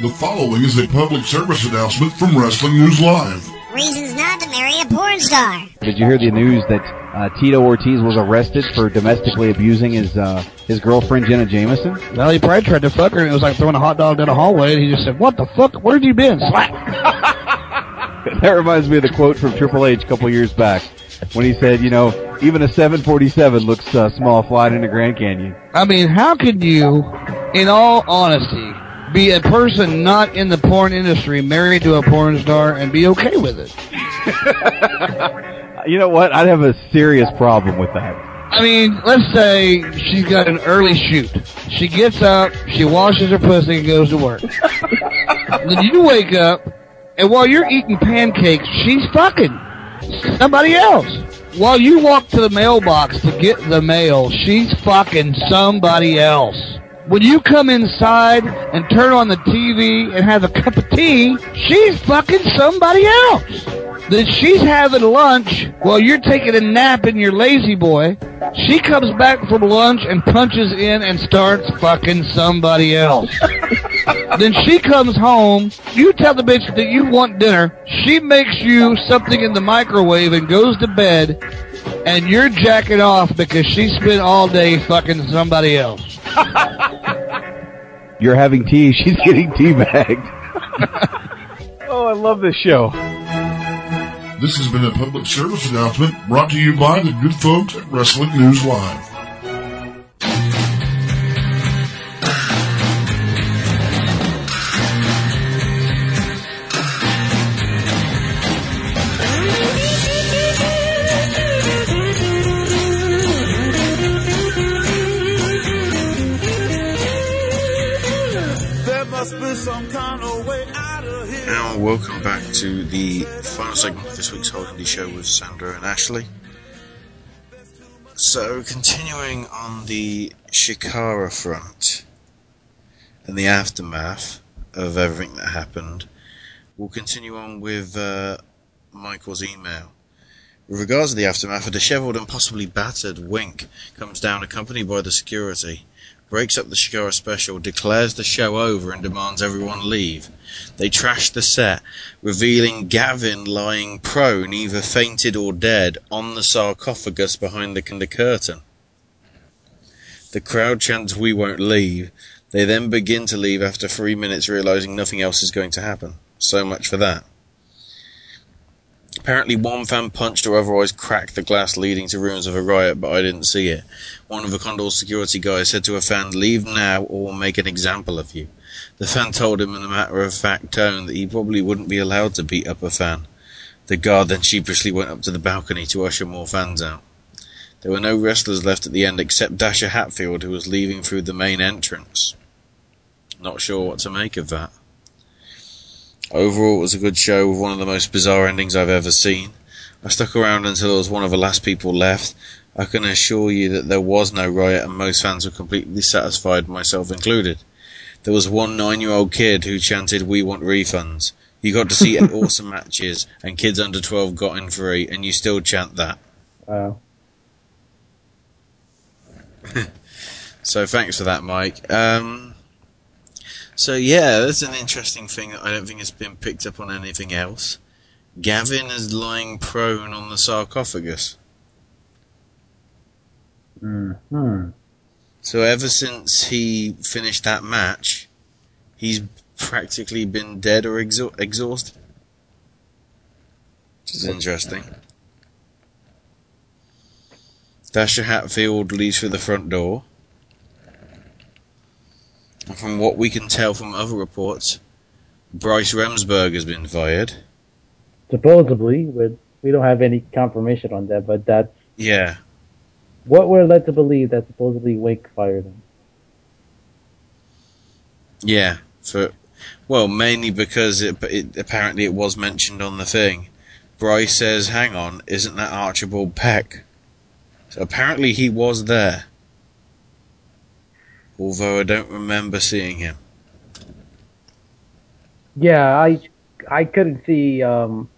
The following is a public service announcement from Wrestling News Live. Reasons not to marry a porn star. Did you hear the news that uh, Tito Ortiz was arrested for domestically abusing his uh, his girlfriend Jenna Jameson? Well, he probably tried to fuck her, and it was like throwing a hot dog down a hallway, and he just said, "What the fuck? Where have you been?" Slap. [laughs] that reminds me of the quote from Triple H a couple years back when he said, "You know, even a 747 looks uh, small flying in the Grand Canyon." I mean, how could you, in all honesty, be a person not in the porn industry, married to a porn star, and be okay with it? You know what? I'd have a serious problem with that. I mean, let's say she's got an early shoot. She gets up, she washes her pussy, and goes to work. then you wake up, and while you're eating pancakes, she's fucking somebody else. While you walk to the mailbox to get the mail, she's fucking somebody else. When you come inside and turn on the TV and have a cup of tea, she's fucking somebody else. Then she's having lunch while you're taking a nap in your lazy boy. She comes back from lunch and punches in and starts fucking somebody else. [laughs] then she comes home. You tell the bitch that you want dinner. She makes you something in the microwave and goes to bed. And you're jacking off because she spent all day fucking somebody else. You're having tea, she's getting tea bagged. [laughs] oh, I love this show. This has been a public service announcement brought to you by the good folks at Wrestling News Live. Welcome back to the final segment of this week's Whole Indy Show with Sandra and Ashley. So, continuing on the Chikara front and the aftermath of everything that happened, we'll continue on with uh, Michael's email. With regards to the aftermath, a disheveled and possibly battered Wink comes down accompanied by the security, breaks up the Chikara special, declares the show over, and demands everyone leave. They trash the set, revealing Gavin lying prone, either fainted or dead, on the sarcophagus behind the, the curtain. The crowd chants, We won't leave. They then begin to leave after three minutes, realizing nothing else is going to happen. So much for that. Apparently, one fan punched or otherwise cracked the glass, leading to rumors of a riot, but I didn't see it. One of the Condor's security guys said to a fan, Leave now or we'll make an example of you. The fan told him in a matter of fact tone that he probably wouldn't be allowed to beat up a fan. The guard then sheepishly went up to the balcony to usher more fans out. There were no wrestlers left at the end except Dasher Hatfield, who was leaving through the main entrance. Not sure what to make of that. Overall, it was a good show with one of the most bizarre endings I've ever seen. I stuck around until I was one of the last people left. I can assure you that there was no riot and most fans were completely satisfied, myself included. There was one nine year old kid who chanted, We want refunds. You got to see [laughs] awesome matches and kids under 12 got in free and you still chant that. Wow. [laughs] So thanks for that, Mike. Um, so yeah, that's an interesting thing that I don't think has been picked up on anything else. Gavin is lying prone on the sarcophagus. Hmm. So ever since he finished that match, he's practically been dead or exha- exhausted. Which is interesting. Dasher Hatfield leaves through the front door. And from what we can tell from other reports, Bryce Remsburg has been fired. Supposedly, but we don't have any confirmation on that. But that's Yeah. what we're led to believe that supposedly Wake fired him. Yeah, for well, mainly because it, it apparently it was mentioned on the thing Bryce says, hang on, isn't that Archibald Peck? So apparently he was there. Although I don't remember seeing him. Yeah, I I couldn't see um,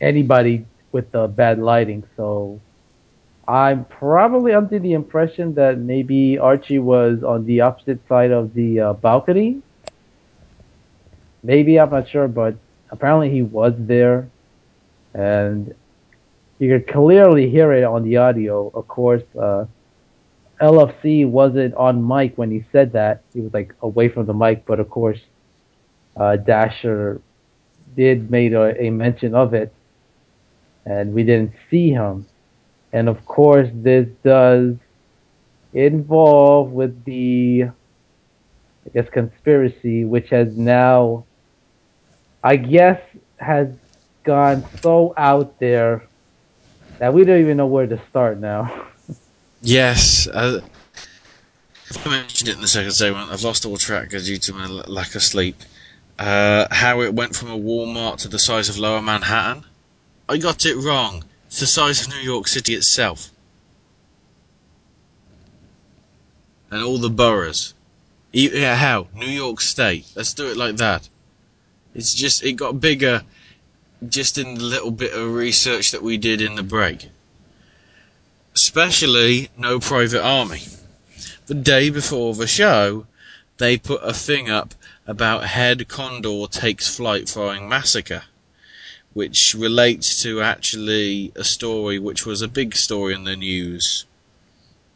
anybody with the bad lighting, so I'm probably under the impression that maybe Archie was on the opposite side of the uh, balcony. Maybe I'm not sure, but apparently he was there, and you could clearly hear it on the audio. Of course, uh, LFC wasn't on mic when he said that; he was like away from the mic. But of course, uh, Dasher did made a, a mention of it, and we didn't see him. And of course, this does involve with the, I guess, conspiracy, which has now, I guess, has gone so out there that we don't even know where to start now. [laughs] Yes, uh, I mentioned it in the second segment. I've lost all track due to my l- lack of sleep. Uh, how it went from a Walmart to the size of Lower Manhattan. I got it wrong. It's the size of New York City itself. And all the boroughs. Yeah, how? New York State. Let's do it like that. It's just, it got bigger just in the little bit of research that we did in the break. Especially No Private Army. The day before the show, they put a thing up about Head Condor takes flight following massacre which relates to actually a story which was a big story in the news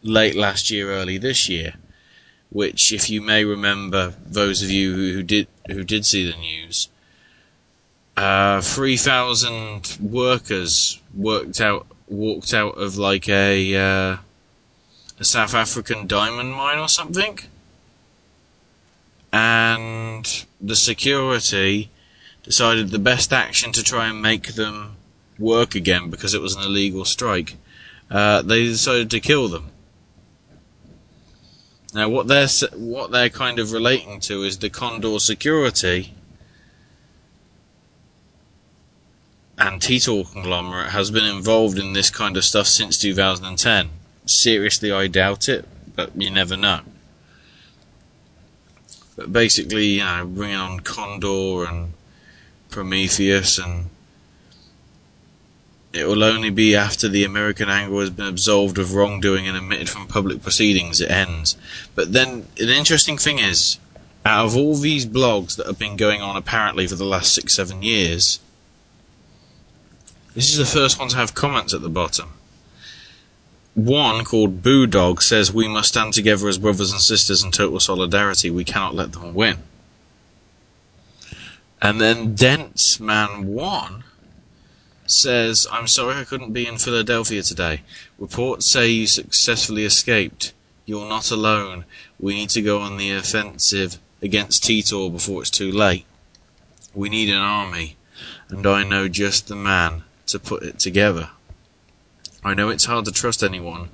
late last year, early this year. Which, if you may remember, those of you who did who did see the news, uh, three thousand workers worked out walked out of like a uh, a South African diamond mine or something, and the security decided the best action to try and make them work again because it was an illegal strike. Uh, they decided to kill them. Now, what they're what they're kind of relating to is the Condor security and conglomerate has been involved in this kind of stuff since 2010. Seriously, I doubt it, but you never know. But basically, you know, bringing on Condor and Prometheus, and it will only be after the American angle has been absolved of wrongdoing and omitted from public proceedings it ends. But then, the interesting thing is, out of all these blogs that have been going on apparently for the last six, seven years, this is the first one to have comments at the bottom. One called Boo Dog says we must stand together as brothers and sisters in total solidarity. We cannot let them win. And then Dense Man 1 says, I'm sorry I couldn't be in Philadelphia today. Reports say you successfully escaped. You're not alone. We need to go on the offensive against Titor before it's too late. We need an army, and I know just the man to put it together. I know it's hard to trust anyone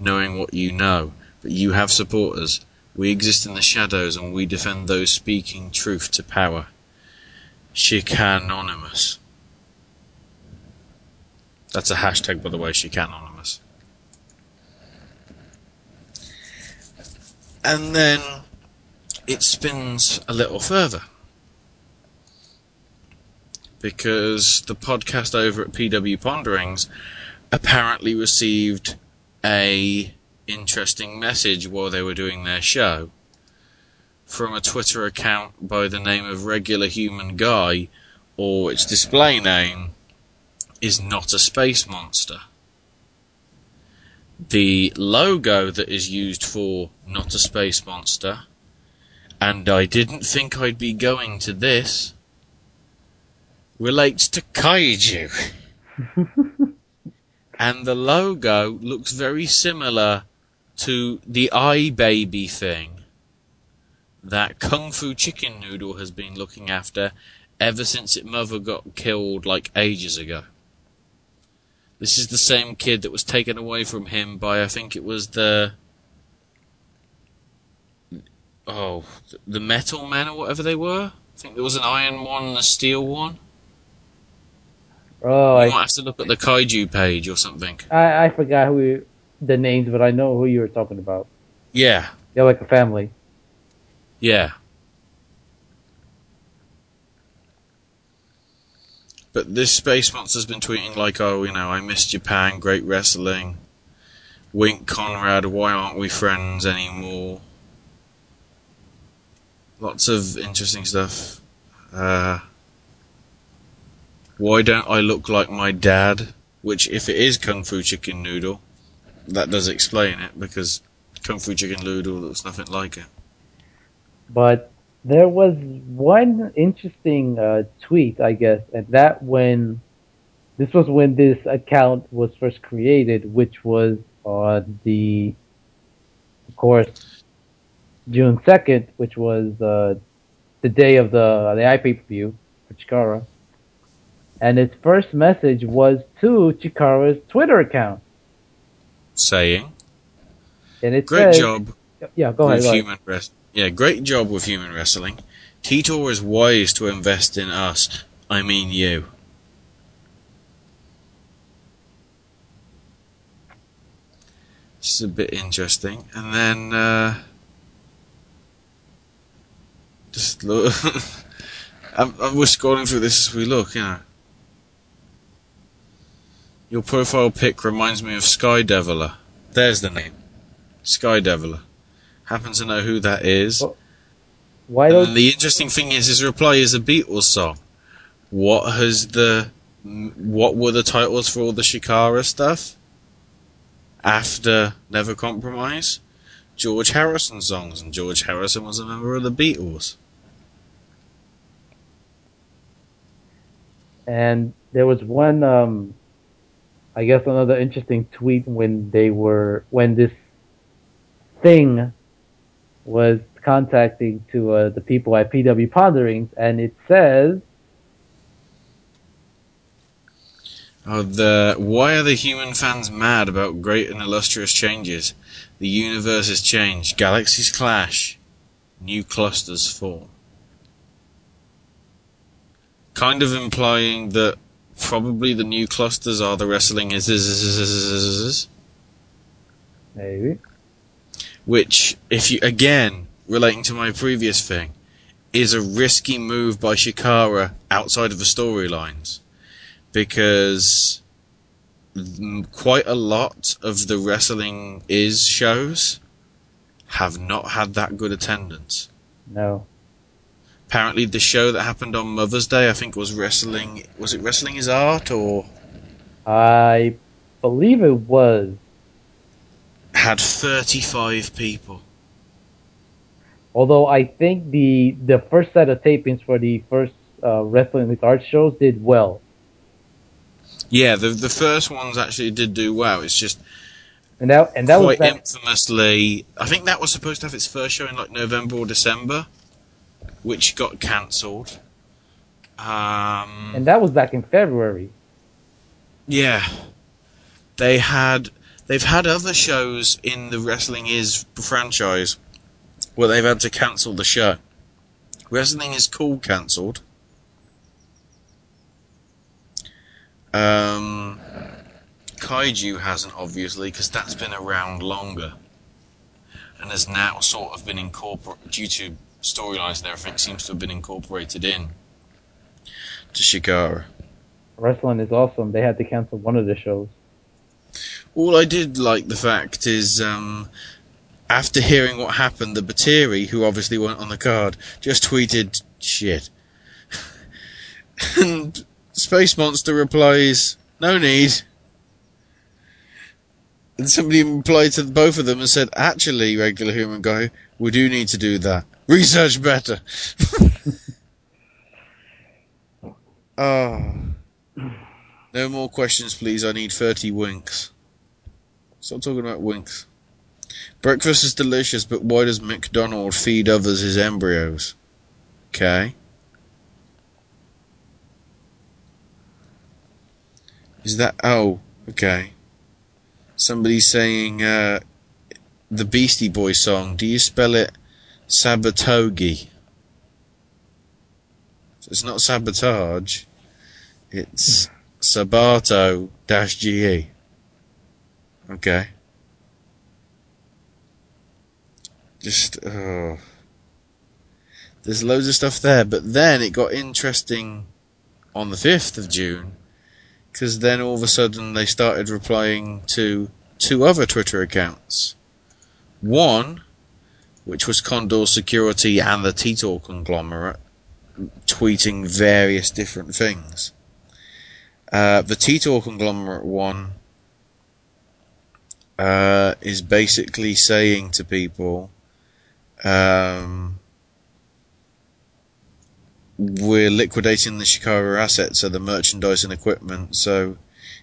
knowing what you know, but you have supporters. We exist in the shadows and we defend those speaking truth to power. Chicanonymous. That's a hashtag, by the way, Chicanonymous. And then it spins a little further. Because the podcast over at PW Ponderings apparently received a interesting message while they were doing their show from a Twitter account by the name of Regular Human Guy, or its display name is not a space monster. The logo that is used for Not a Space Monster, and I didn't think I'd be going to this, relates to Kaiju. [laughs] and the logo looks very similar to the eye baby thing that Kung Fu Chicken Noodle has been looking after ever since its mother got killed like ages ago. This is the same kid that was taken away from him by I think it was the oh the Metal Men or whatever they were. I think there was an iron one and a steel one. Oh, I I, might have to look at the kaiju page or something. I I forgot who the names, but I know who you were talking about. Yeah, They're like a family. yeah. But this Space Monster's been tweeting like, oh, you know, I miss Japan, great wrestling. Wink Conrad, why aren't we friends anymore? Lots of interesting stuff. Uh, why don't I look like my dad? Which, if it is Kung Fu Chicken Noodle, that does explain it because Kung Fu Chicken Noodle looks nothing like it. But there was one interesting uh, tweet, I guess, and that when this was when this account was first created, which was on the, of course, June second, which was uh, the day of the the per view for Chikara. And its first message was to Chikara's Twitter account, Saying, and it great says, job Yeah, go ahead. Go ahead. human wrest- Yeah, great job with human wrestling. Titor is wise to invest in us. I mean you. This is a bit interesting. And then, uh, just look. [laughs] I'm, I'm, we're scrolling through this as we look, you know. Your profile pic reminds me of Sky Deviler. There's the name. Sky Deviler. Happen to know who that is. Why And the interesting thing is his reply is a Beatles song. What has the what were the titles for all the Chikara stuff after Never Compromise? George Harrison songs, and George Harrison was a member of the Beatles. And there was one, um, I guess, another interesting tweet when they were when this thing was contacting to uh, the people at PW Ponderings, and it says, Oh, the why are the human fans mad about great and illustrious changes? The universe has changed. Galaxies clash. New clusters form. Kind of implying that probably the new clusters are the wrestling is maybe. which if you again relating to my previous thing is a risky move by Chikara outside of the storylines because quite a lot of the wrestling is shows have not had that good attendance. No. Apparently, the show that happened on Mother's Day, I think, was wrestling. Was it Wrestling is Art or I believe it was. had thirty-five people? Although I think the the first set of tapings for the first uh, Wrestling with Art shows did well. Yeah, the the first ones actually did do well. It's just And that and that was quite infamously. I think that was supposed to have its first show in like November or December, which got cancelled. Um, and that was back in February. yeah, they had they've had other shows in the Wrestling Is franchise where they've had to cancel the show. Wrestling Is Cool cancelled. Um, Kaiju hasn't obviously because that's been around longer and has now sort of been incorporated due to storylines and everything seems to have been incorporated in to Chikara. Wrestling is awesome. They had to cancel one of the shows. All I did like the fact is, um, after hearing what happened, the Batiri, who obviously weren't on the card, just tweeted shit. [laughs] and Space Monster replies, no need. And somebody replied to both of them and said, actually, regular human guy, we do need to do that. Research better. [laughs] Ah. No more questions, please. I need 30 winks. Stop talking about winks. Breakfast is delicious, but why does McDonald feed others his embryos? Okay. Is that. Oh, okay. Somebody's saying, uh, the Beastie Boys song. Do you spell it Sabotogi? So it's not sabotage. It's Sabato dash GE. Okay. Just, oh. There's loads of stuff there, but then it got interesting on the 5th of June, because then all of a sudden they started replying to two other Twitter accounts. One, which was Condor Security and the Titor conglomerate, tweeting various different things. Uh, the Titor conglomerate one uh, is basically saying to people, um, we're liquidating the Chikara assets, so the merchandise and equipment. So,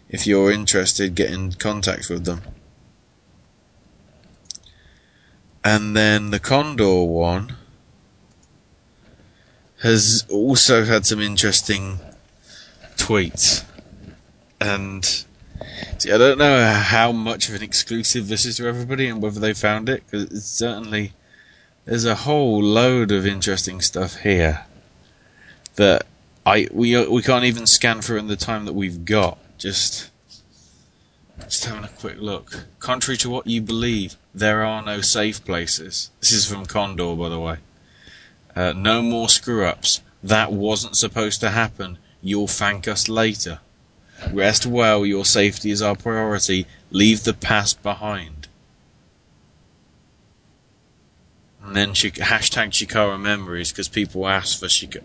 if you're interested, get in contact with them. And then the Condor one has also had some interesting tweets. And see, I don't know how much of an exclusive this is to everybody and whether they found it, because it's certainly there's a whole load of interesting stuff here that I we we can't even scan through in the time that we've got. Just just having a quick look. Contrary to what you believe, there are no safe places. This is from Condor, by the way. Uh, no more screw ups. That wasn't supposed to happen. You'll thank us later. Rest well, your safety is our priority. Leave the past behind. And then she, hashtag Chikara memories because people asked for Chikara.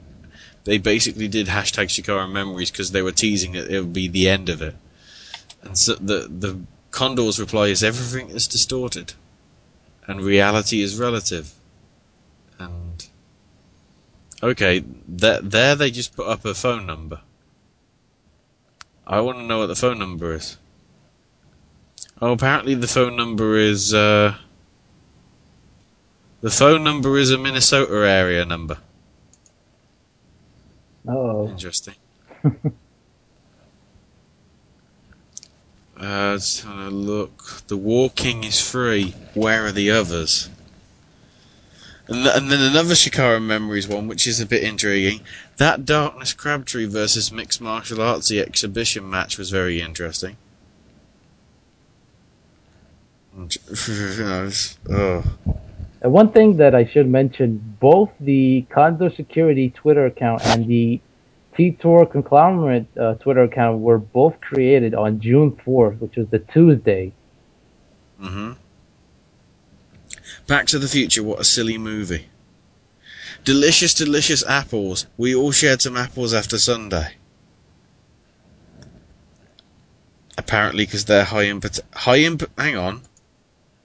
They basically did hashtag Chikara memories because they were teasing that it would be the end of it. And so the the Condor's reply is everything is distorted, and reality is relative. And okay, there there they just put up a phone number. I want to know what the phone number is. Oh, apparently the phone number is uh, the phone number is a Minnesota area number. Oh. Interesting. [laughs] Uh, let's look. The walking is free. Where are the others? And, th- and then another Chikara Memories one, which is a bit intriguing. That Darkness Crabtree versus Mixed Martial Artsy exhibition match was very interesting. [laughs] Oh. And one thing that I should mention, both the Condor Security Twitter account and the Titor Conglomerate uh, Twitter account were both created on June 4th, which was the Tuesday. Mm-hmm. Back to the Future, what a silly movie. Delicious, delicious apples. We all shared some apples after Sunday. Apparently, because they're high in pot- high in hang on,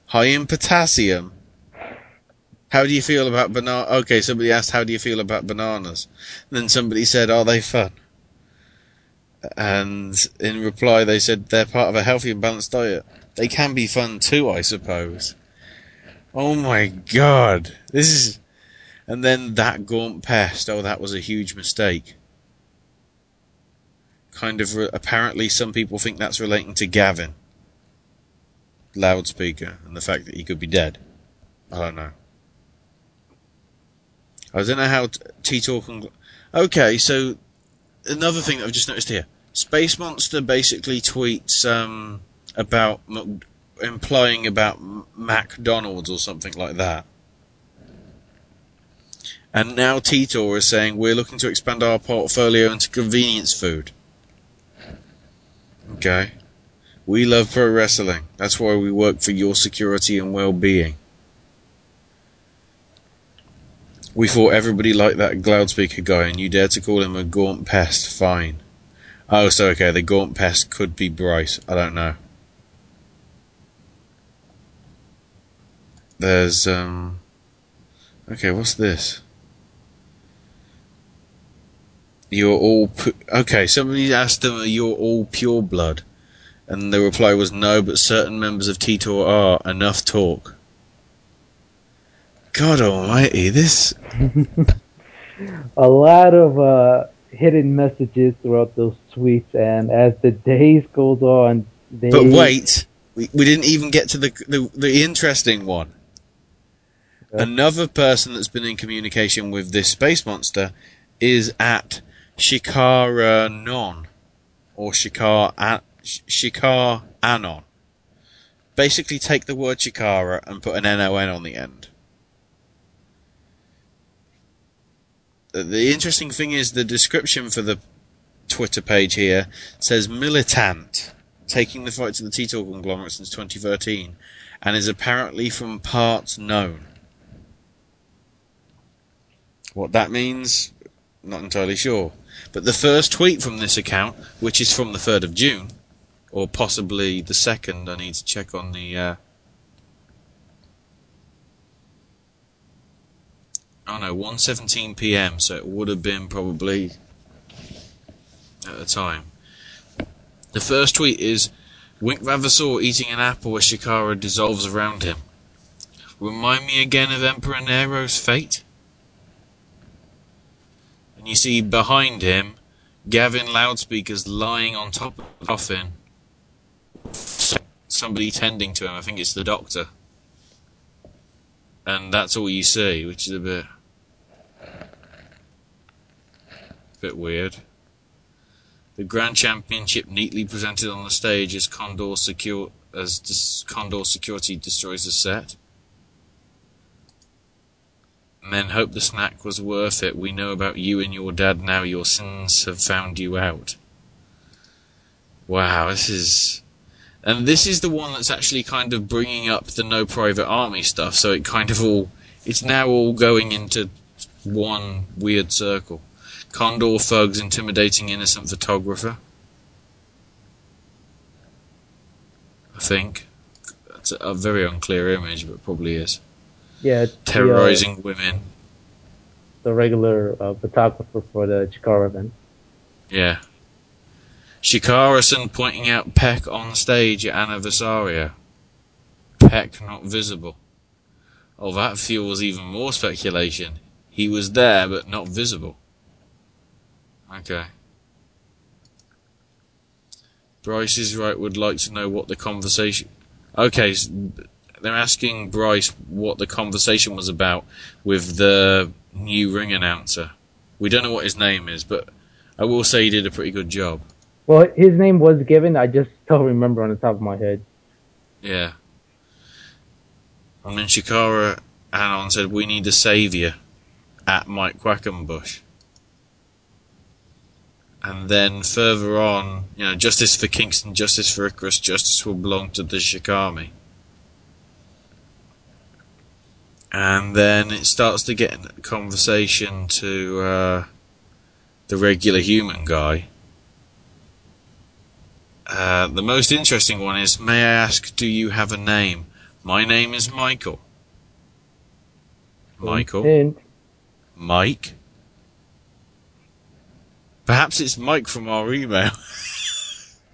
high in potassium. How do you feel about banana? Okay, somebody asked, "How do you feel about bananas?" And then somebody said, "Are they fun?" And in reply, they said they're part of a healthy and balanced diet. They can be fun too, I suppose. Oh my god, this is. And then that gaunt pest. Oh, that was a huge mistake. Kind of. Re- apparently, some people think that's relating to Gavin, loudspeaker, and the fact that he could be dead. I don't know. I don't know how t- T-Talk and... Okay, so another thing that I've just noticed here. Space Monster basically tweets um, about implying about McDonald's or something like that. And now Titor is saying we're looking to expand our portfolio into convenience food. Okay. We love pro wrestling. That's why we work for your security and well-being. We thought everybody liked that loudspeaker guy, and you dare to call him a gaunt pest? Fine. Oh, so okay, the gaunt pest could be Bryce. I don't know. There's um. Okay, what's this? You're all pu- okay. Somebody asked them, "You're all pure blood," and the reply was, "No, but certain members of Titor are." Enough talk. God Almighty, this. [laughs] A lot of uh, hidden messages throughout those tweets, and as the days goes on, they. But wait, we, we didn't even get to the the, the interesting one. Another person that's been in communication with this space monster is at Chikara Non, or Shikar, A- Sh- Shikar Anon. Basically, take the word Chikara and put an NON on the end. The- interesting thing is the description for the Twitter page here says militant, taking the fight to the Titor conglomerate since 2013, and is apparently from parts known. What that means, not entirely sure. But the first tweet from this account, which is from the 3rd of June, or possibly the 2nd, I need to check on the. Uh... Oh know, 1:17 p.m. So it would have been probably at the time. The first tweet is Wink Vavasseur eating an apple as Chikara dissolves around him. Remind me again of Emperor Nero's fate? And you see behind him Gavin loudspeakers lying on top of the coffin. Somebody tending to him, I think it's the doctor. And that's all you see, which is a bit. Bit weird. The Grand Championship neatly presented on the stage as Condor secure as dis- Condor security destroys the set. Men hope the snack was worth it. We know about you and your dad now. Your sins have found you out. Wow, this is. And this is the one that's actually kind of bringing up the no private army stuff, so it kind of all. It's now all going into one weird circle. Condor thugs intimidating innocent photographer. I think. That's a, very unclear image, but probably is. Yeah, it's the, uh, Terrorizing women. the regular uh, photographer for the Chikara event. Yeah. Chikara-san pointing out Peck on stage at Aniversario. Peck not visible. Oh, that fuels even more speculation. He was there, but not visible. Okay. Bryce is right, would like to know what the conversation. Okay, s- they're asking Bryce what the conversation was about with the new ring announcer. We don't know what his name is, but I will say he did a pretty good job. Well, his name was given. I just don't remember on the top of my head. Yeah. And then Chikara Anon said, We need a saviour at Mike Quackenbush. And then further on, you know, justice for Kingston, justice for Icarus, justice will belong to the Chikarmy. And then it starts to get a conversation to uh, the regular human guy. Uh, the most interesting one is May I ask, do you have a name? My name is Michael. Michael? Mike? Perhaps it's Mike from our email.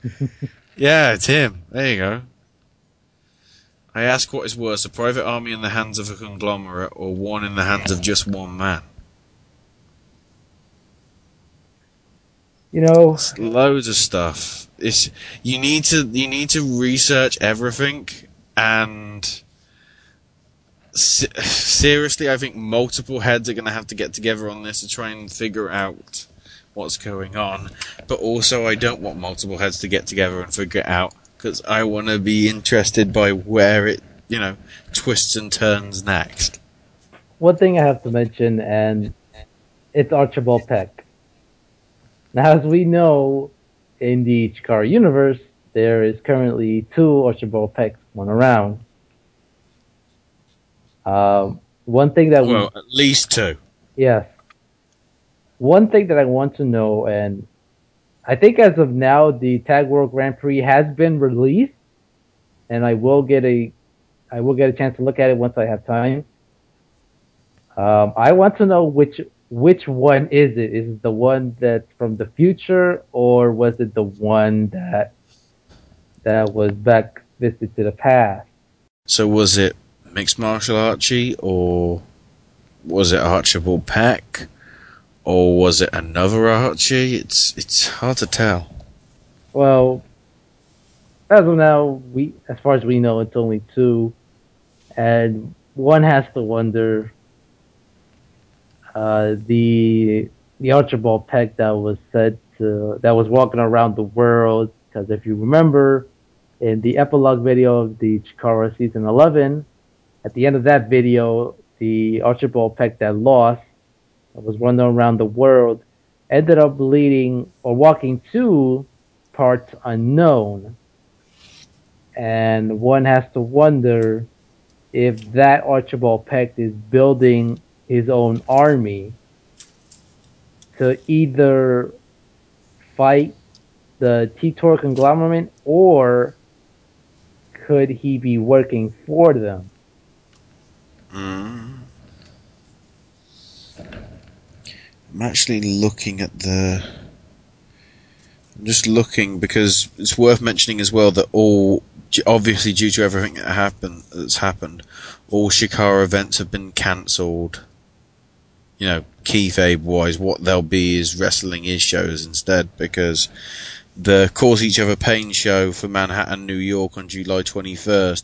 [laughs] yeah, it's him. There you go. I ask what is worse, a private army in the hands of a conglomerate or one in the hands of just one man? You know, loads of stuff. It's you need to you need to research everything and se- [sighs] seriously, I think multiple heads are going to have to get together on this to try and figure out what's going on. But also, I don't want multiple heads to get together and figure it out because I want to be interested by where it you know twists and turns next. one thing I have to mention, and it's Archibald Peck. Now, as we know, in the Chikara universe, there is currently two Archibald Pecks going around. Um, one thing that Well, at least two. we, yes, one thing that I want to know, and I think as of now, the Tag World Grand Prix has been released, and I will get a, I will get a chance to look at it once I have time. Um, I want to know which which one is it? Is it the one that's from the future, or was it the one that that was back visited to the past? So was it mixed martial archie or was it Archibald Peck or was it another Archie? It's it's hard to tell. Well, as of now, we as far as we know, it's only two, and one has to wonder. Uh, the the Archibald Peck that was said to that was walking around the world. Because if you remember, in the epilogue video of the Chikara season 11, at the end of that video, the Archibald Peck that lost, was running around the world, ended up leading or walking to parts unknown. And one has to wonder if that Archibald Peck is building his own army to either fight the Titor conglomerate or could he be working for them? Mm. I'm actually looking at the. I'm just looking because it's worth mentioning as well that all, obviously due to everything that happened that's happened, all Chikara events have been cancelled. You know, kayfabe wise, what they'll be is wrestling is shows instead because the Cause Each Other Pain show for Manhattan, New York on July 21st,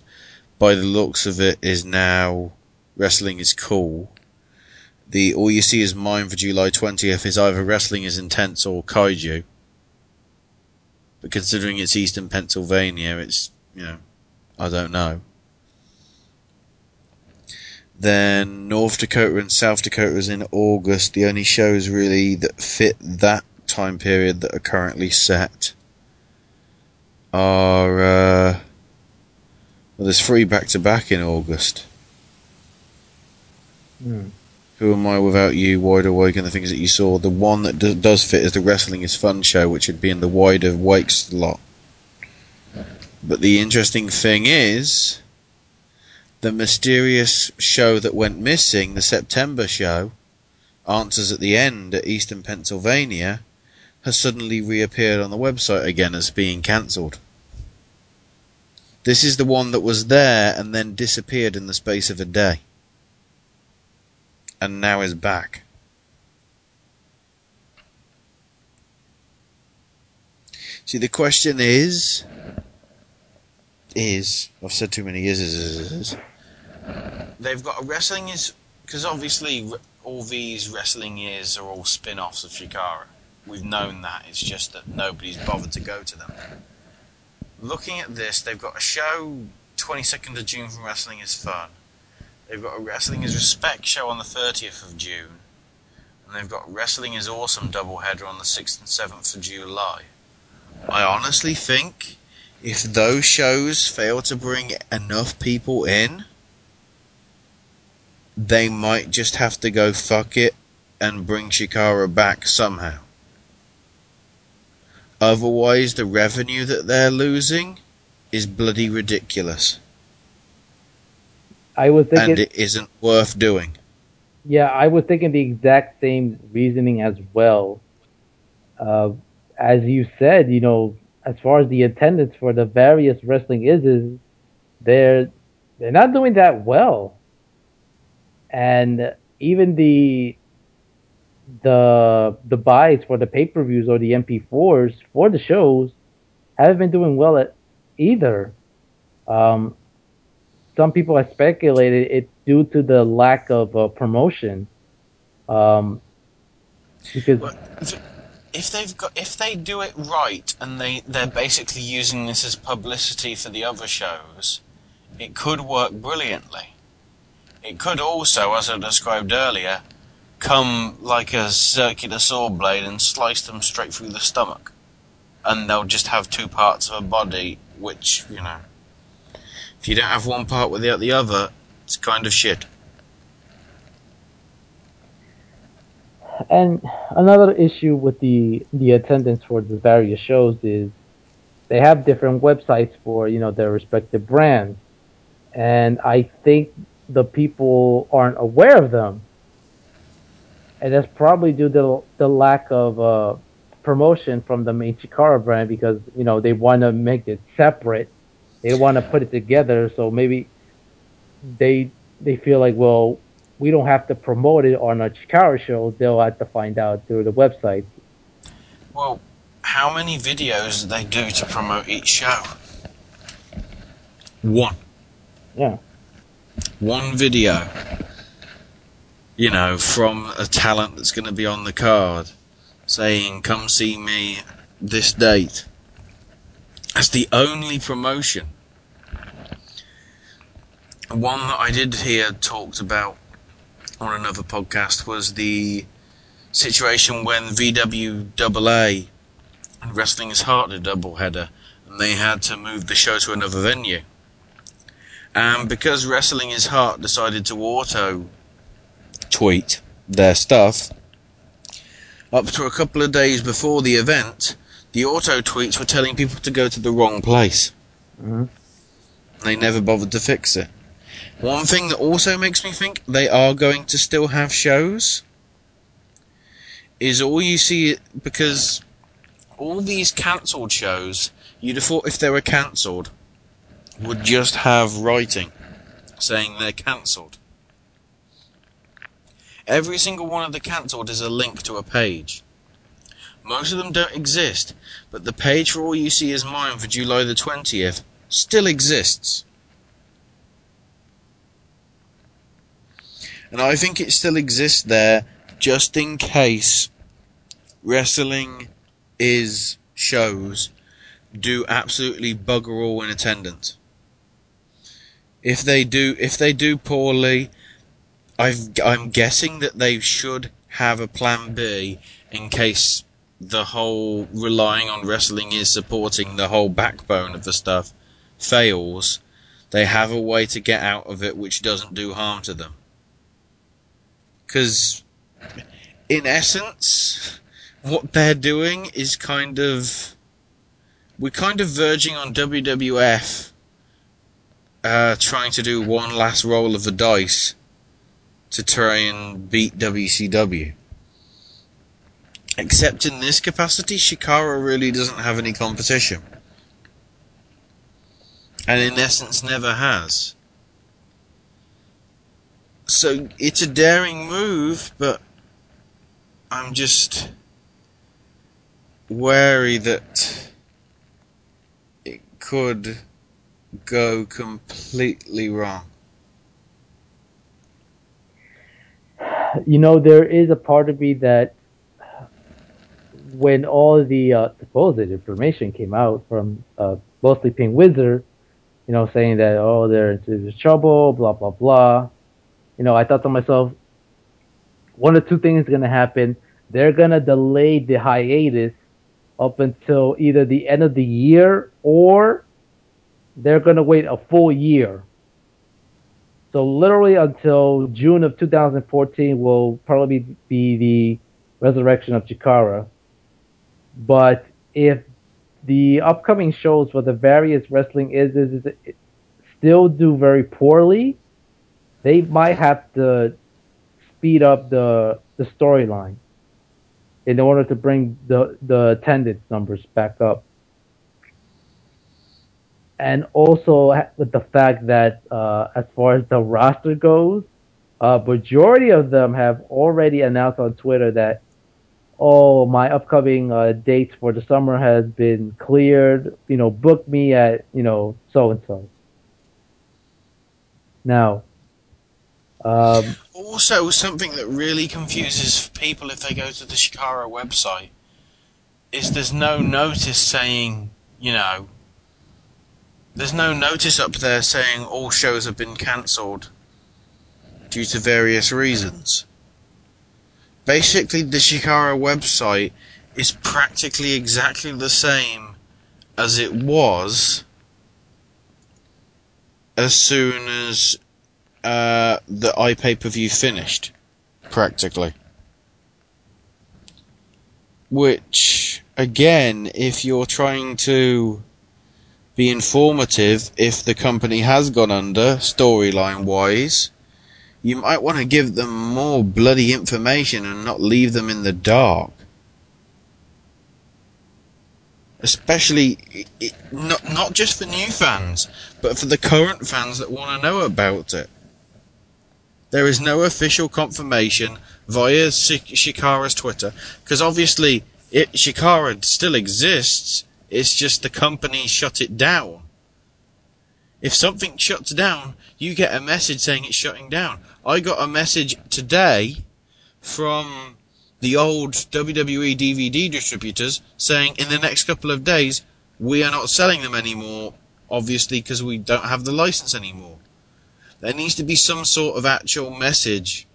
by the looks of it, is now Wrestling is Cool. The All You See Is Mine for July 20th is either Wrestling is Intense or Kaiju. But considering it's Eastern Pennsylvania, it's, you know, I don't know. Then North Dakota and South Dakota is in August. The only shows really that fit that time period that are currently set are uh, well, there's three back to back in August. Hmm. Who am I without you? Wide awake and the things that you saw. The one that do- does fit is the Wrestling is Fun show, which would be in the Wide Awake slot. But the interesting thing is, the mysterious show that went missing, the September show, Answers at the End at Eastern Pennsylvania, has suddenly reappeared on the website again as being cancelled. This is the one that was there and then disappeared in the space of a day. And now is back. See, the question is, is, I've said too many is, is, is, is. They've got a wrestling is, because obviously all these wrestling years are all spin offs of Chikara. We've known that, it's just that nobody's bothered to go to them. Looking at this, they've got a show 22nd of June from Wrestling is Fun. They've got a Wrestling is Respect show on the 30th of June. And they've got Wrestling is Awesome doubleheader on the 6th and 7th of July. I honestly think if those shows fail to bring enough people in, they might just have to go fuck it and bring Chikara back somehow. Otherwise, the revenue that they're losing is bloody ridiculous. I was thinking, and it isn't worth doing. yeah, I was thinking the exact same reasoning as well. Uh, as you said, you know, as far as the attendance for the various wrestling is, is they're they're not doing that well, and even the the the buys for the pay per views or the MP4s for the shows haven't been doing well at either. Um, some people have speculated it's due to the lack of uh, promotion. Um, because If they've got, if they do it right, and they they're basically using this as publicity for the other shows, it could work brilliantly. It could also, as I described earlier, come like a circular saw blade and slice them straight through the stomach, and they'll just have two parts of a body, which you know, if you don't have one part without the other, it's kind of shit. And another issue with the the attendance for the various shows is they have different websites for you know their respective brands, and I think the people aren't aware of them, and that's probably due to the lack of uh, promotion from the main Chikara brand because you know they want to make it separate, they want to put it together, so maybe they they feel like well we don't have to promote it on a Chikara show. They'll have to find out through the website. Well, how many videos do they do to promote each show? One. Yeah. One video. You know, from a talent that's going to be on the card. saying, come see me this date. As the only promotion. One that I did hear talked about on another podcast was the situation when VWAA and Wrestling is Heart a double header and they had to move the show to another venue. And because Wrestling is Heart decided to auto tweet their stuff, up to a couple of days before the event, the auto tweets were telling people to go to the wrong place. Mhm. They never bothered to fix it. One thing that also makes me think they are going to still have shows is all you see because all these cancelled shows, you'd have thought if they were cancelled, would just have writing saying they're cancelled. Every single one of the cancelled is a link to a page. Most of them don't exist, but the page for All You See Is Mine for July the 20th still exists. And I think it still exists there just in case wrestling is shows do absolutely bugger all in attendance. If they do, if they do poorly, I've, I'm guessing that they should have a plan B in case the whole relying on wrestling is supporting the whole backbone of the stuff fails. They have a way to get out of it which doesn't do harm to them. Because, in essence, what they're doing is kind of. We're kind of verging on WWF uh, trying to do one last roll of the dice to try and beat WCW. Except in this capacity, Chikara really doesn't have any competition. And in essence, never has. So it's a daring move, but I'm just wary that it could go completely wrong. you know, there is a part of me that when all the uh, supposed information came out from uh, mostly Pink Wizard, you know, saying that oh they're into trouble, blah blah blah. You know, I thought to myself, one of two things is gonna happen. They're gonna delay the hiatus up until either the end of the year or they're gonna wait a full year so literally until June of 2014 will probably be the resurrection of Chikara. But if the upcoming shows for the various wrestling is, is, is still do very poorly, they might have to speed up the the storyline in order to bring the the attendance numbers back up. And also with the fact that uh, as far as the roster goes, a majority of them have already announced on Twitter that, oh, my upcoming uh, dates for the summer has been cleared. You know, book me at you know so and so. Now, um, Also, something that really confuses people if they go to the Chikara website is there's no notice saying, you know, there's no notice up there saying all shows have been cancelled due to various reasons. Basically, the Chikara website is practically exactly the same as it was as soon as uh, the iPay per view finished, practically. Which, again, if you're trying to be informative if the company has gone under, storyline wise, you might want to give them more bloody information and not leave them in the dark. Especially, i- i- not, not just for new fans, but for the current fans that want to know about it. There is no official confirmation via Chikara's Twitter, because obviously it, Chikara still exists, it's just the company shut it down. If something shuts down, you get a message saying it's shutting down. I got a message today from the old WWE DVD distributors saying in the next couple of days we are not selling them anymore, obviously because we don't have the license anymore. There needs to be some sort of actual message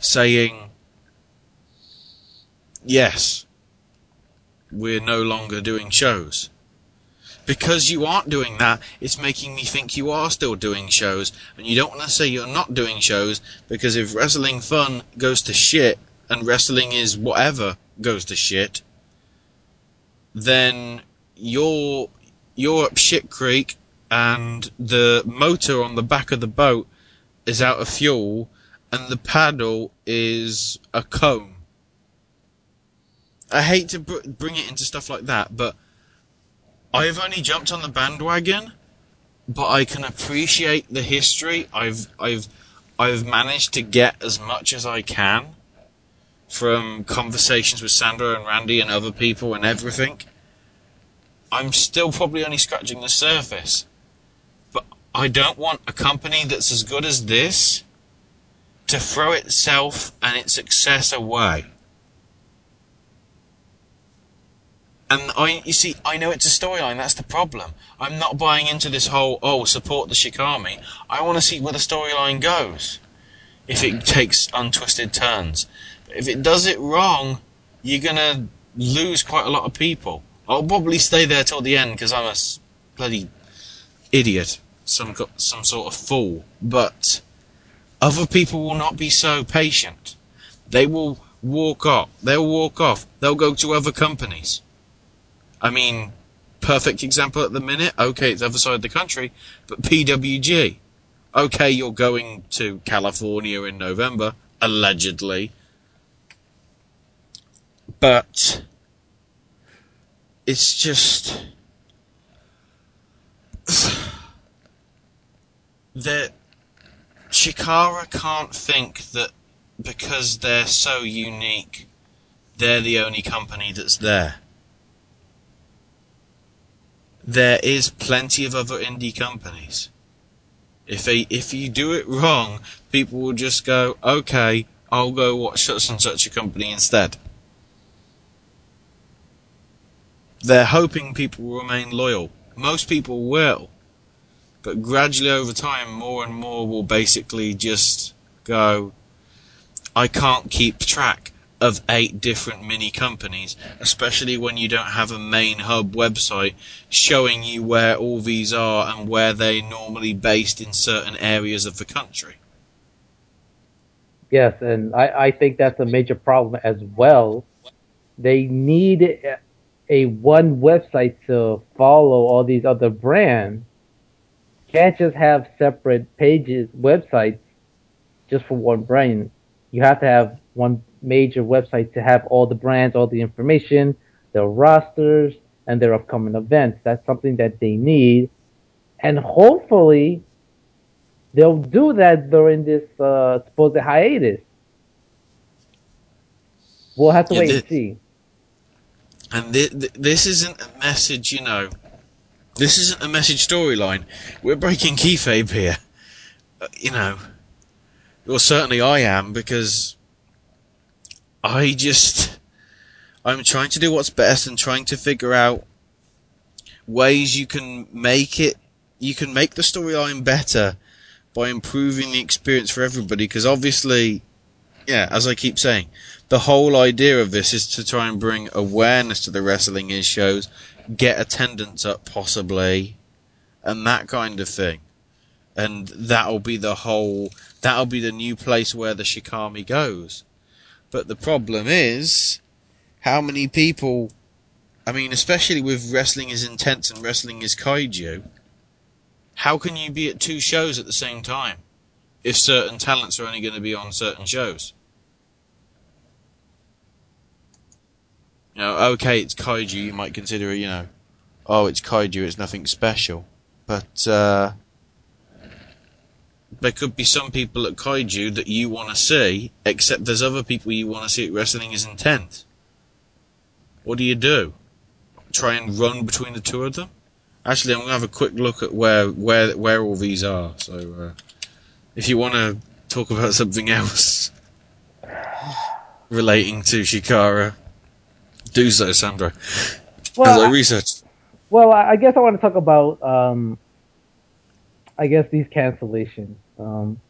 saying, yes, we're no longer doing shows. Because you aren't doing that, it's making me think you are still doing shows, and you don't want to say you're not doing shows, because if wrestling fun goes to shit, and wrestling is whatever goes to shit, then you're you're up shit creek and the motor on the back of the boat is out of fuel and the paddle is a comb. I hate to br- bring it into stuff like that, but I've only jumped on the bandwagon, but I can appreciate the history. I've I've I've managed to get as much as I can from conversations with Sandra and Randy and other people and everything. I'm still probably only scratching the surface. But I don't want a company that's as good as this to throw itself and its success away. And I, you see, I know it's a storyline. That's the problem. I'm not buying into this whole "oh, support the Chikarmy." I want to see where the storyline goes. If it takes untwisted turns, if it does it wrong, you're gonna lose quite a lot of people. I'll probably stay there till the end because I'm a bloody idiot, some some sort of fool. But other people will not be so patient. They will walk off. They'll walk off. They'll go to other companies. I mean, perfect example at the minute. Okay, it's the other side of the country, but PWG. Okay, you're going to California in November, allegedly. But it's just [sighs] that Chikara can't think that because they're so unique, they're the only company that's there. There is plenty of other indie companies. If they, if you do it wrong, people will just go, okay, I'll go watch such and such a company instead. They're hoping people will remain loyal. Most people will. But gradually over time, more and more will basically just go, I can't keep track of eight different mini companies, especially when you don't have a main hub website showing you where all these are and where they're normally based in certain areas of the country. Yes, and I, I think that's a major problem as well. They need a one website to follow all these other brands. Can't just have separate pages, websites, just for one brand. You have to have one major website to have all the brands, all the information, their rosters, and their upcoming events. That's something that they need. And hopefully, they'll do that during this uh, supposed hiatus. We'll have to Yeah, wait the- and see. And th- th- this isn't a message, you know. This isn't a message storyline. We're breaking kayfabe here. Uh, you know. Well, certainly I am because I just I'm trying to do what's best and trying to figure out ways you can make it. You can make the storyline better by improving the experience for everybody. Because obviously, yeah, as I keep saying, the whole idea of this is to try and bring awareness to the wrestling in shows, get attendance up possibly, and that kind of thing. And that'll be the whole, that'll be the new place where the Chikarmy goes. But the problem is, how many people, I mean, especially with wrestling is intense and wrestling is kaiju, how can you be at two shows at the same time? If certain talents are only going to be on certain shows. You know, okay, it's kaiju. You might consider it, you know, oh, it's kaiju. It's nothing special. But uh, there could be some people at kaiju that you want to see, except there's other people you want to see at wrestling is Intense. What do you do? Try and run between the two of them? Actually, I'm gonna have a quick look at where where where all these are. So, uh, if you want to talk about something else, relating to Chikara, do so, Sandra. Well, I I- research. Well, I I guess I want to talk about, um, I guess these cancellations. Um,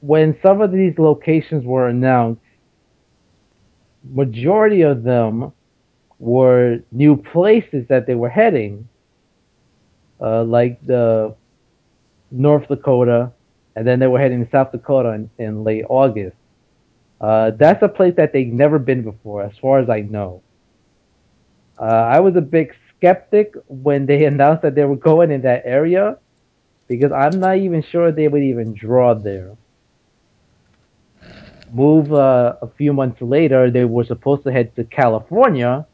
when some of these locations were announced, majority of them were new places that they were heading, uh, like the North Dakota, and then they were heading to South Dakota in, in late August. Uh, that's a place that they've never been before, as far as I know. Uh, I was a big skeptic when they [laughs] announced that they were going in that area because I'm not even sure they would even draw there. Move uh, a few months later, they were supposed to head to California.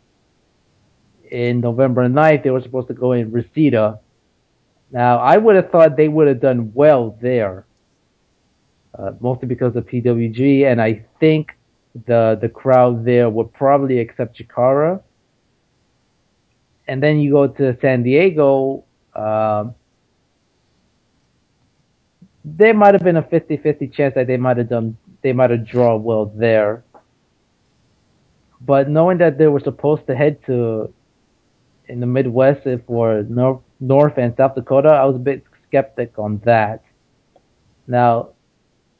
In November 9th, they were supposed to go in Reseda. Now, I would have thought they would have done well there, uh, mostly because of PWG, and I think the the crowd there would probably accept Chikara and then you go to San Diego, um, there might have been a 50-50 chance that they might have done, they might have drawn well there. But knowing that they were supposed to head to in the Midwest for North, North and South Dakota, I was a bit skeptic on that. Now,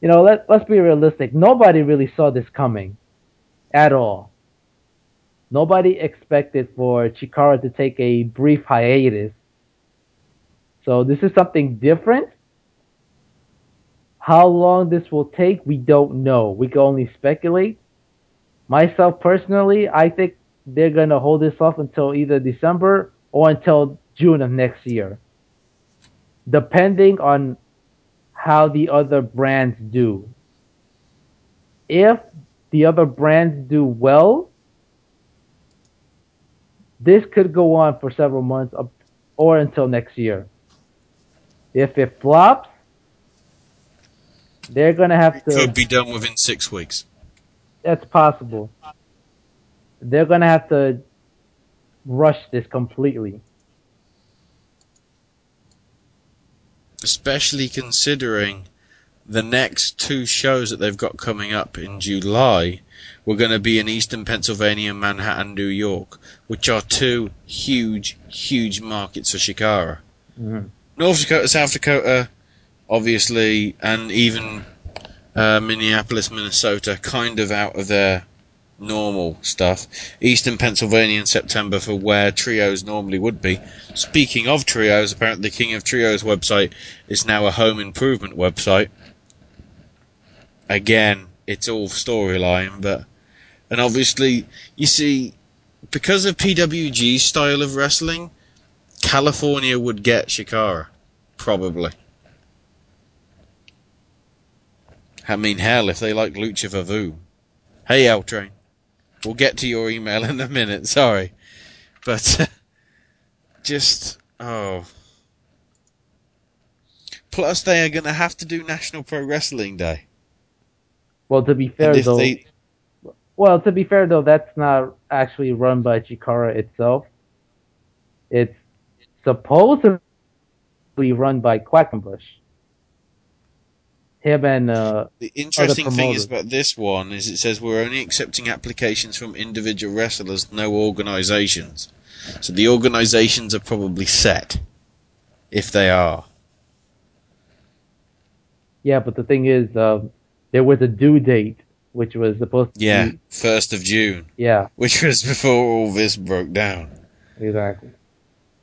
you know, let let's be realistic. Nobody really saw this coming, at all. Nobody expected for Chikara to take a brief hiatus. So this is something different. How long this will take, we don't know. We can only speculate. Myself personally, I think they're gonna hold this off until either December or until June of next year. Depending on how the other brands do. If the other brands do well, this could go on for several months up- or until next year. If it flops, they're gonna have to. Could be done within six weeks. That's possible. They're gonna have to rush this completely. especially considering the next two shows that they've got coming up in July were going to be in Eastern Pennsylvania and Manhattan, New York, which are two huge, huge markets for Chikara. Mm-hmm. North Dakota, South Dakota, obviously, and even uh, Minneapolis, Minnesota, kind of out of their normal stuff. Eastern Pennsylvania in September for where trios normally would be. Speaking of trios, apparently the King of Trios website is now a home improvement website. Again, it's all storyline, but and obviously you see because of PWG's style of wrestling, California would get Chikara, probably. I mean, hell, if they like Lucha Vavoom. Hey, L Train. We'll get to your email [laughs] in a minute, sorry. But, uh, just, oh. Plus, they are going to have to do National Pro Wrestling Day. Well, to be fair though, they- well, to be fair though, that's not actually run by Chikara itself. It's supposed to be run by Quackenbush. Him and uh, The interesting thing is about this one is it says we're only accepting applications from individual wrestlers, no organisations. So the organisations are probably set, if they are. Yeah, but the thing is, uh, there was a due date, which was supposed to Yeah, be, first of June, yeah, which was before all this broke down. exactly.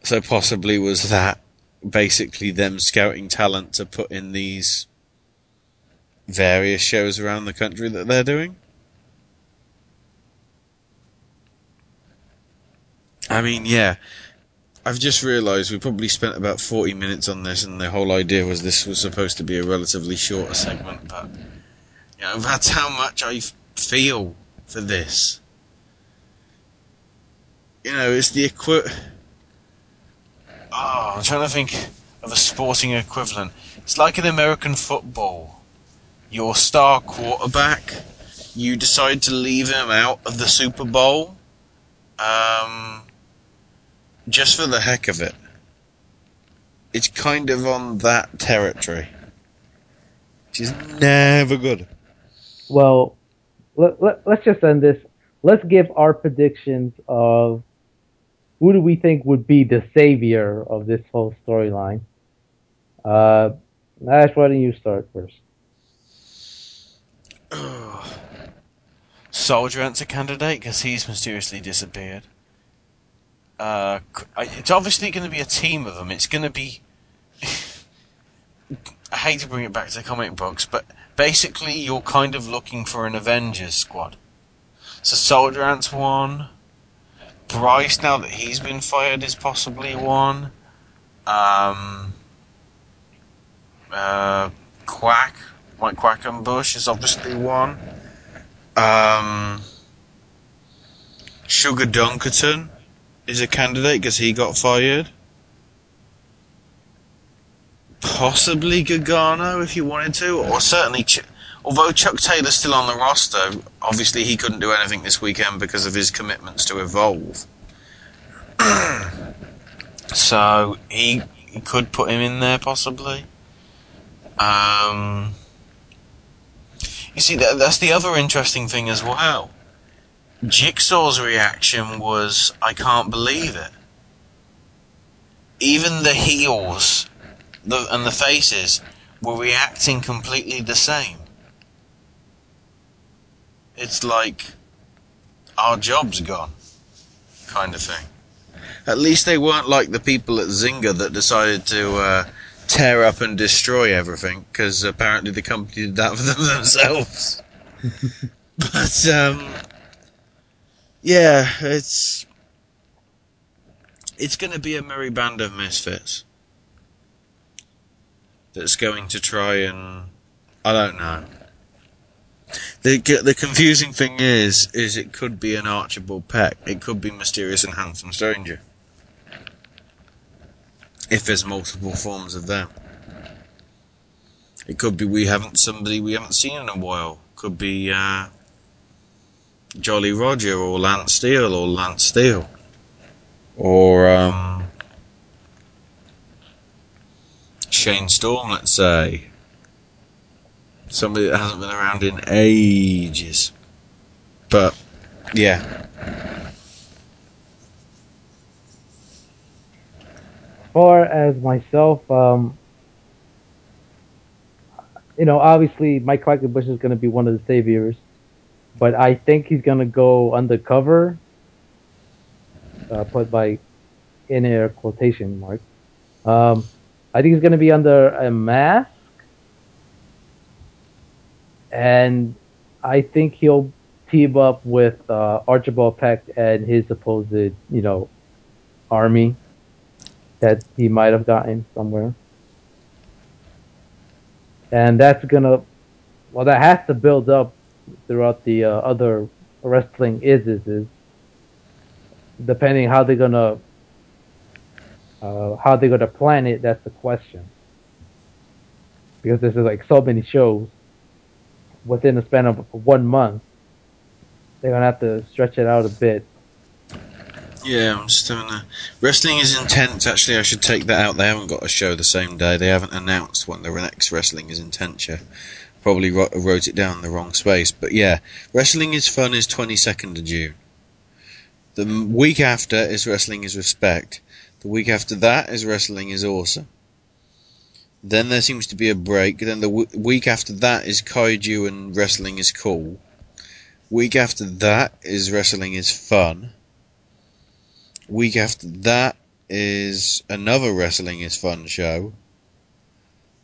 So possibly was that basically them scouting talent to put in these various shows around the country that they're doing? I mean, yeah. I've just realised we probably spent about 40 minutes on this, and the whole idea was this was supposed to be a relatively shorter segment, but you know, that's how much I feel for this. You know, it's the equi. Oh, I'm trying to think of a sporting equivalent. It's like in American football. Your star quarterback, you decide to leave him out of the Super Bowl, um, just for the heck of it. It's kind of on that territory. Which is never good. Well, let, let, let's just end this. Let's give our predictions of who do we think would be the savior of this whole storyline. Uh, Ash, why don't you start first? [clears throat] Soldier Ant's a candidate because he's mysteriously disappeared. Uh, it's obviously going to be a team of them. It's going to be. [laughs] I hate to bring it back to comic books, but basically you're kind of looking for an Avengers squad. So Soldier Ant's one. Bryce, now that he's been fired, is possibly one. Um, uh, Quack, Mike Quackenbush is obviously one. Um, Sugar Dunkerton is a candidate because he got fired. Possibly Gargano if you wanted to, or certainly. Ch- although Chuck Taylor's still on the roster, obviously he couldn't do anything this weekend because of his commitments to Evolve. [clears throat] so he, he could put him in there possibly. Um, you see, that, that's the other interesting thing as well. Jigsaw's reaction was, I can't believe it. Even the heels the, and the faces were reacting completely the same. It's like, our job's gone, kind of thing. At least they weren't like the people at Zynga that decided to uh, tear up and destroy everything, because apparently the company did that for them [laughs] themselves. [laughs] but, um, yeah, it's it's going to be a merry band of misfits that's going to try and I don't know. The the confusing thing is, is it could be an Archibald Peck. It could be Mysterious and Handsome Stranger. If there's multiple forms of them. It could be we haven't somebody we haven't seen in a while. Could be uh, Jolly Roger or Lance Steele or Lance Steele. Or um, Shane Storm, let's say. Somebody that hasn't been around in ages. But, yeah. Far as myself, um, you know, obviously Mike Quackenbush is going to be one of the saviors, but I think he's going to go undercover, uh, put by in air quotation mark. Um, I think he's going to be under a mask, and I think he'll team up with uh, Archibald Peck and his supposed, you know, army that he might have gotten somewhere. And that's gonna, well, that has to build up throughout the uh, other wrestling is is is, depending how they're gonna, uh, how they're gonna plan it. That's the question. Because there's like so many shows within the span of one month, they're gonna have to stretch it out a bit. Yeah, I'm just having a. Wrestling is intense. Actually, I should take that out. They haven't got a show the same day. They haven't announced when the next Wrestling is intense. Probably wrote, wrote it down in the wrong space. But yeah, Wrestling is Fun is 22nd of June. The week after is Wrestling is Respect. The week after that is Wrestling is Awesome. Then there seems to be a break. Then the w- week after that is Kaiju and Wrestling is Cool. Week after that is Wrestling is Fun. Week after that is another Wrestling is Fun show.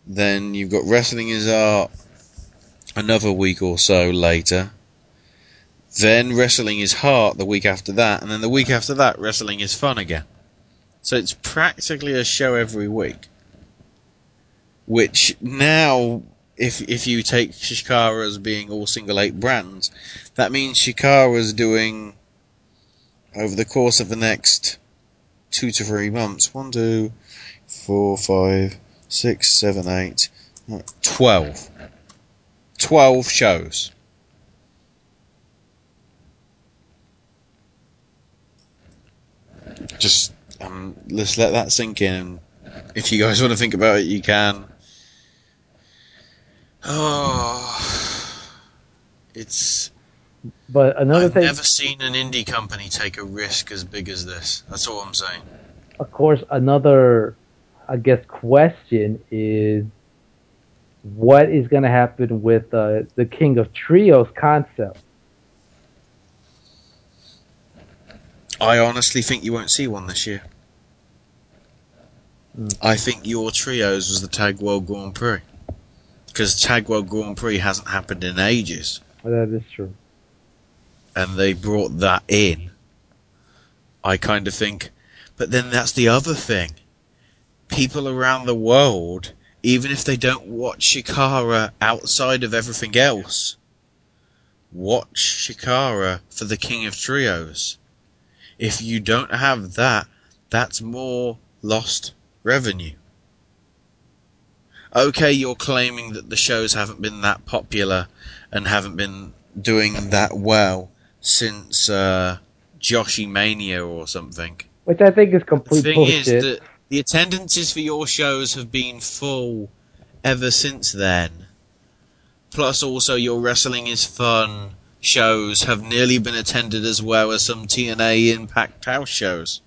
Then you've got Wrestling is Art another week or so later. Then Wrestling is Heart the week after that. And then the week after that, Wrestling is Fun again. So it's practically a show every week. Which now, if if you take Chikara as being all single eight brands, that means Chikara's doing over the course of the next two to three months. One, two, four, five, six, seven, eight, nine, twelve. Twelve shows. Just um, let's let that sink in. If you guys want to think about it, you can. Oh, [sighs] it's But another I've thing, never seen an indie company take a risk as big as this. That's all I'm saying. of course, another, I guess, question is what is going to happen with uh, the King of Trios concept? I honestly think you won't see one this year. I think your trios was the Tag World Grand Prix. Because Tag World Grand Prix hasn't happened in ages. Well, that is true. And they brought that in, I kind of think, but then that's the other thing. People around the world, even if they don't watch Chikara outside of everything else, watch Chikara for the King of Trios. If you don't have that, that's more lost revenue. Okay, you're claiming that the shows haven't been that popular and haven't been doing that well since uh, Joshi Mania or something. Which I think is The complete thing bullshit. is that the attendances for your shows have been full ever since then. Plus, also, your Wrestling is Fun shows have nearly been attended as well as some TNA Impact House shows.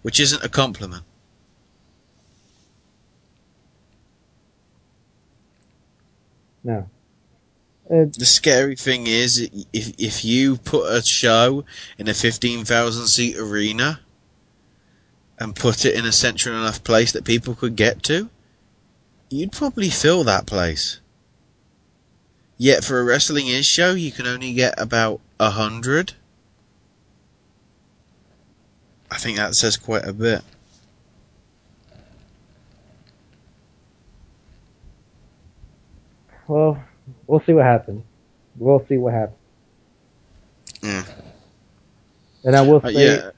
Which isn't a compliment. no. Uh, the scary thing is, if if you put a show in a fifteen thousand seat arena and put it in a central enough place that people could get to, you'd probably fill that place. Yet for a wrestling is show, you can only get about a hundred. I think that says quite a bit. Well, we'll see what happens. We'll see what happens. Yeah. And I will Uh, say, yeah.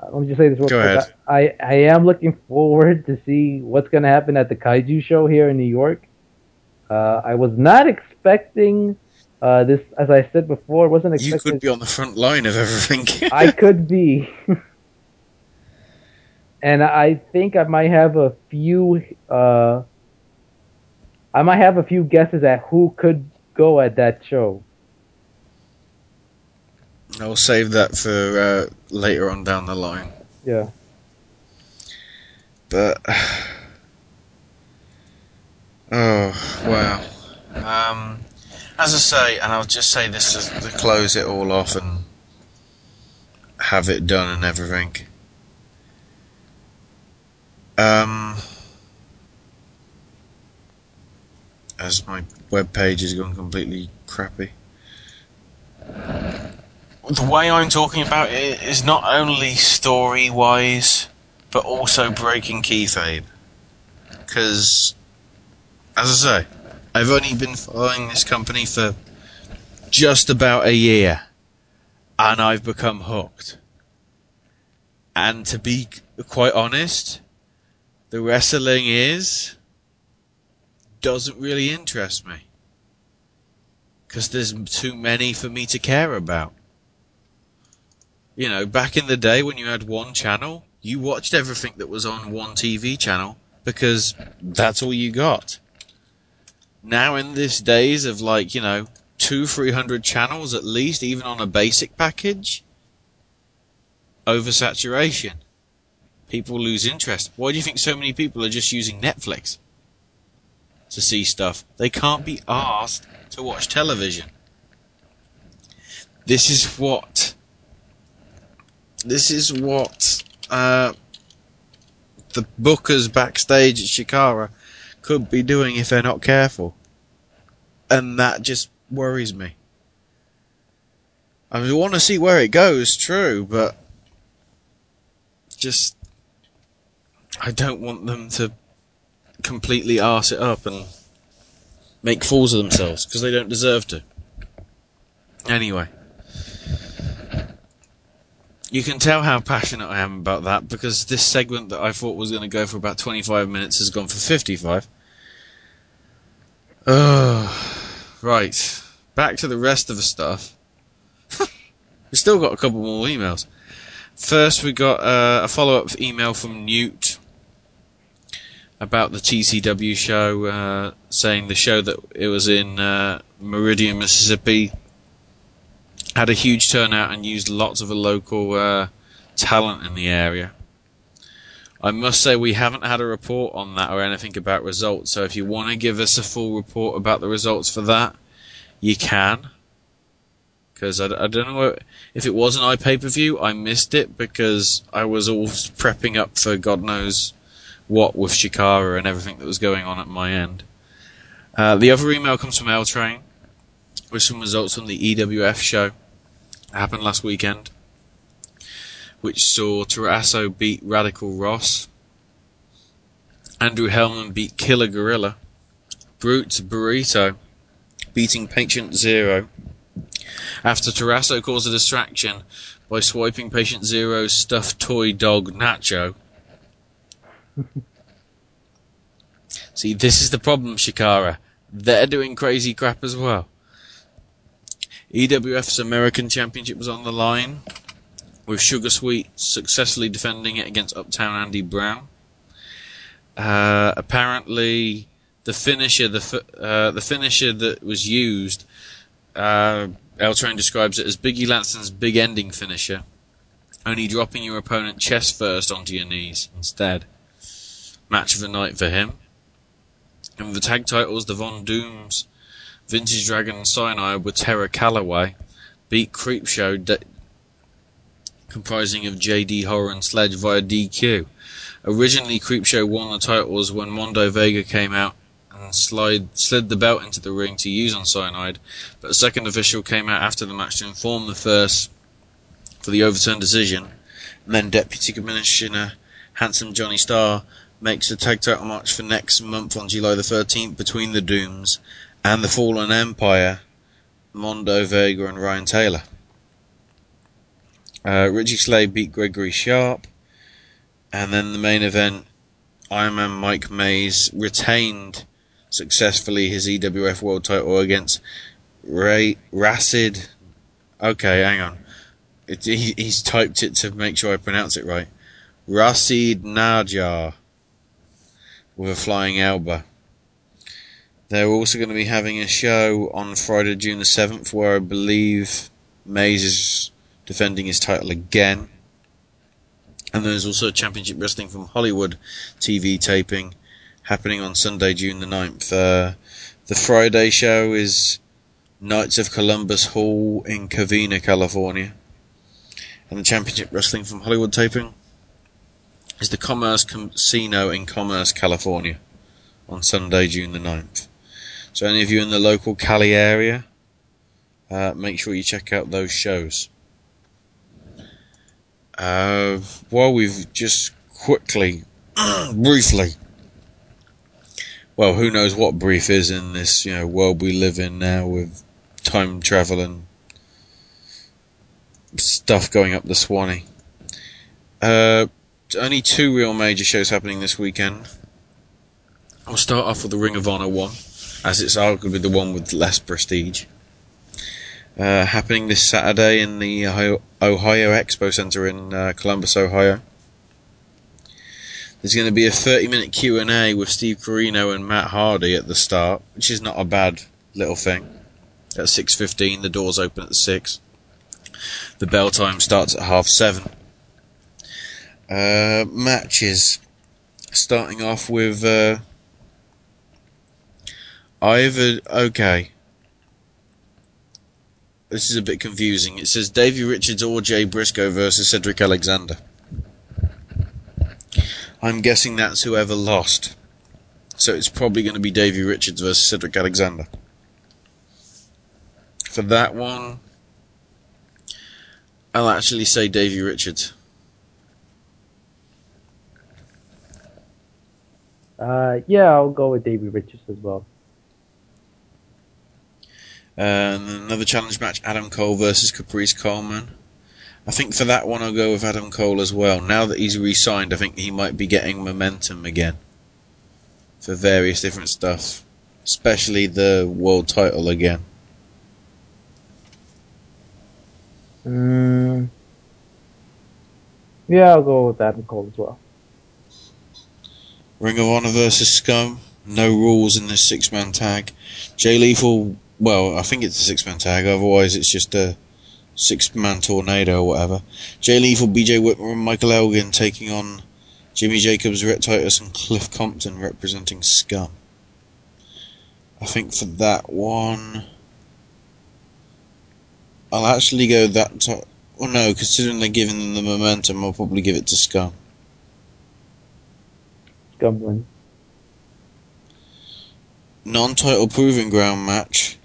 uh, let me just say this real Go quick. ahead. I, I am looking forward to see what's going to happen at the Kaiju show here in New York. Uh, I was not expecting uh, this, as I said before, wasn't expecting. You could be on the front line of everything. I [laughs] could be. and I think I might have a few. Uh, I might have a few guesses at who could go at that show. I'll save that for uh, later on down the line. Yeah. But [sighs] oh wow. Um, as I say, and I'll just say this to, to close it all off and have it done and everything. Um, as my web page has gone completely crappy. The way I'm talking about it is not only story wise, but also breaking kayfabe. Because, as I say, I've only been following this company for just about a year, and I've become hooked. And to be quite honest, the wrestling is doesn't really interest me because there's too many for me to care about. You know, back in the day when you had one channel, you watched everything that was on one TV channel because that's all you got. Now in this days of like, you know, two, three hundred channels at least, even on a basic package, oversaturation. People lose interest. Why do you think so many people are just using Netflix to see stuff? They can't be asked to watch television. This is what this is what uh, the bookers backstage at Chikara could be doing if they're not careful. And that just worries me. I mean, want to see where it goes, true, but just I don't want them to completely arse it up and make fools of themselves because they don't deserve to. Anyway, you can tell how passionate I am about that because this segment that I thought was going to go for about 25 minutes has gone for 55. Oh, [sighs] right. Back to the rest of the stuff. [laughs] we still got a couple more emails. First, we got uh, a follow up email from Newt about the TCW show, uh, saying the show that it was in uh, Meridian, Mississippi had a huge turnout and used lots of local uh, talent in the area. I must say we haven't had a report on that or anything about results. So if you want to give us a full report about the results for that, you can. Because I, I, don't know if it was an iPay per view, I missed it because I was all prepping up for God knows what with Chikara and everything that was going on at my end. Uh, the other email comes from L Train with some results from the EWF show. It happened last weekend which saw Tarasso beat Radical Ross. Andrew Hellman beat Killer Gorilla. Brute Burrito beating Patient Zero. After Tarasso caused a distraction by swiping Patient Zero's stuffed toy dog Nacho. [laughs] See, this is the problem, Chikara. They're doing crazy crap as well. EWF's American Championship was on the line with Sugar Sweet successfully defending it against Uptown Andy Brown. Uh, apparently, the finisher, the uh, the finisher that was used, uh, L Train describes it as Biggie Langston's big ending finisher, only dropping your opponent chest first onto your knees instead. Match of the night for him. And the tag titles, the Von Dooms, Vintage Dragon and Cyanide with Terra Calloway beat Creepshow de- comprising of JD Horror and Sledge via DQ. Originally, Creepshow won the titles when Mondo Vega came out and slide, slid the belt into the ring to use on Cyanide, but a second official came out after the match to inform the first for the overturned decision, and then Deputy Commissioner Handsome Johnny Starr makes a tag title match for next month on July the 13th between the Dooms and the Fallen Empire, Mondo Vega and Ryan Taylor. Uh, Richie Slade beat Gregory Sharp. And then the main event, Iron Man Mike Mays retained successfully his EWF World title against Ray Racid. Okay, hang on. It, he, he's typed it to make sure I pronounce it right. Rasid Najar with a flying elbow. They're also going to be having a show on Friday, June the 7th, where I believe Mays is defending his title again. And there's also Championship Wrestling from Hollywood TV taping happening on Sunday, June the 9th. Uh, the Friday show is Knights of Columbus Hall in Covina, California. And the Championship Wrestling from Hollywood taping is the Commerce Casino in Commerce, California on Sunday, June the 9th. So any of you in the local Cali area, uh, make sure you check out those shows. Uh, well, we've just quickly, [clears throat] briefly, well, who knows what brief is in this, you know, world we live in now with time travel and stuff going up the Swanee. Uh, only two real major shows happening this weekend. I'll start off with the Ring of Honor one, as it's arguably the one with less prestige uh, happening this Saturday in the Ohio, Ohio Expo Center in uh, Columbus, Ohio. There's going to be a 30-minute Q&A with Steve Corino and Matt Hardy at the start, which is not a bad little thing. At 6.15, the doors open at 6. The bell time starts at half 7. Uh, matches. Starting off with, uh, either, okay, this is a bit confusing. It says Davey Richards or Jay Briscoe versus Cedric Alexander. I'm guessing that's whoever lost. So it's probably going to be Davey Richards versus Cedric Alexander. For that one, I'll actually say Davey Richards. Uh, yeah, I'll go with Davey Richards as well. And another challenge match, Adam Cole versus Caprice Coleman. I think for that one I'll go with Adam Cole as well. Now that he's re-signed, I think he might be getting momentum again for various different stuff, especially the world title again. Mm. Yeah, I'll go with Adam Cole as well. Ring of Honor versus Scum. No rules in this six-man tag. Jay Lethal well, I think it's a six man tag. Otherwise, it's just a six man tornado or whatever. Jay Lethal, BJ Whitmer, and Michael Elgin taking on Jimmy Jacobs, Rhett Titus, and Cliff Compton representing Scum. I think for that one, I'll actually go that. T- oh no, considering they're giving them the momentum, I'll probably give it to Scum. Non-title proving ground match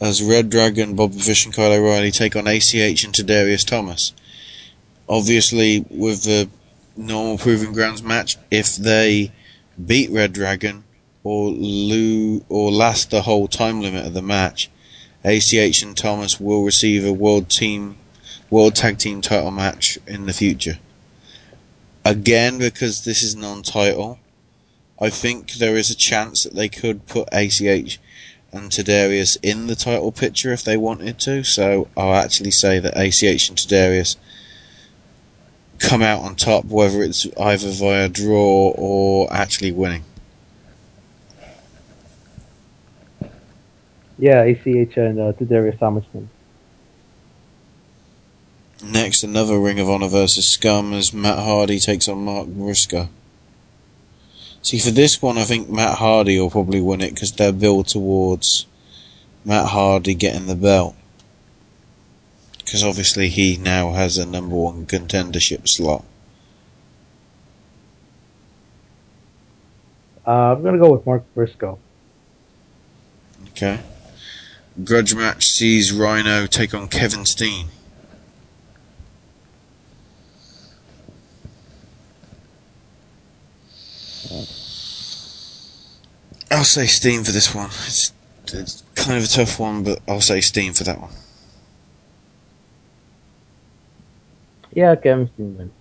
as Red Dragon, Bob Fish, and Kyle O'Reilly take on ACH and Tadarius Thomas. Obviously, with the normal proving grounds match, if they beat Red Dragon or lose or last the whole time limit of the match, ACH and Thomas will receive a world team, world tag team title match in the future. Again, because this is non-title, I think there is a chance that they could put ACH and Tadarius in the title picture if they wanted to. So I'll actually say that ACH and Tadarius come out on top, whether it's either via draw or actually winning. Yeah, ACH and uh, Tadarius win. Next, another Ring of Honor versus Scum as Matt Hardy takes on Mark Briscoe. See, for this one, I think Matt Hardy will probably win it because they're built towards Matt Hardy getting the belt. Because obviously he now has a number one contendership slot. Uh, I'm gonna go with Mark Briscoe. Okay. Grudge match sees Rhino take on Kevin Steen. I'll say Steen for this one. It's, it's kind of a tough one, but I'll say Steen for that one. Yeah, Kevin Steen wins.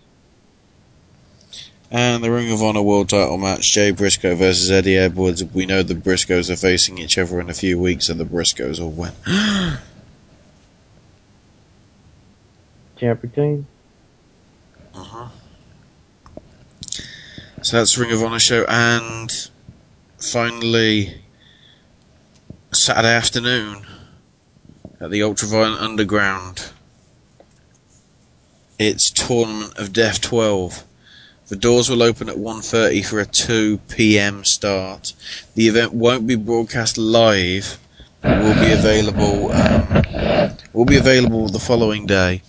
And the Ring of Honor World Title match: Jay Briscoe versus Eddie Edwards. We know the Briscoes are facing each other in a few weeks, so the Briscoes will win. [gasps] Champ retains. Uh huh. So that's Ring of Honor show, and finally, Saturday afternoon at the Ultraviolent Underground. It's Tournament of Death 12. The doors will open at 1.30 for a 2 p.m. start. The event won't be broadcast live, but will be available um, will be available the following day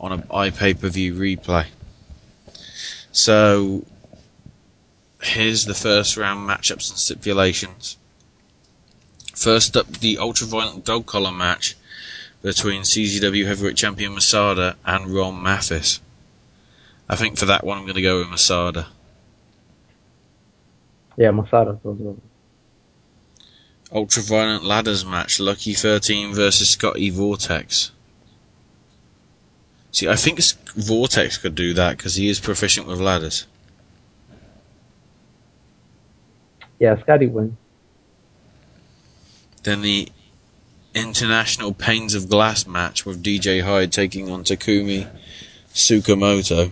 on an iPay-per-view replay. So here's the first round matchups and stipulations. First up, the ultraviolent dog collar match between CZW Heavyweight Champion Masada and Ron Mathis. I think for that one I'm going to go with Masada. Yeah, Masada. Ultraviolent ladders match, Lucky 13 versus Scotty Vortex. See, I think Vortex could do that because he is proficient with ladders. Yeah, Scotty wins. Then the International Panes of Glass match with DJ Hyde taking on Takumi Tsukamoto.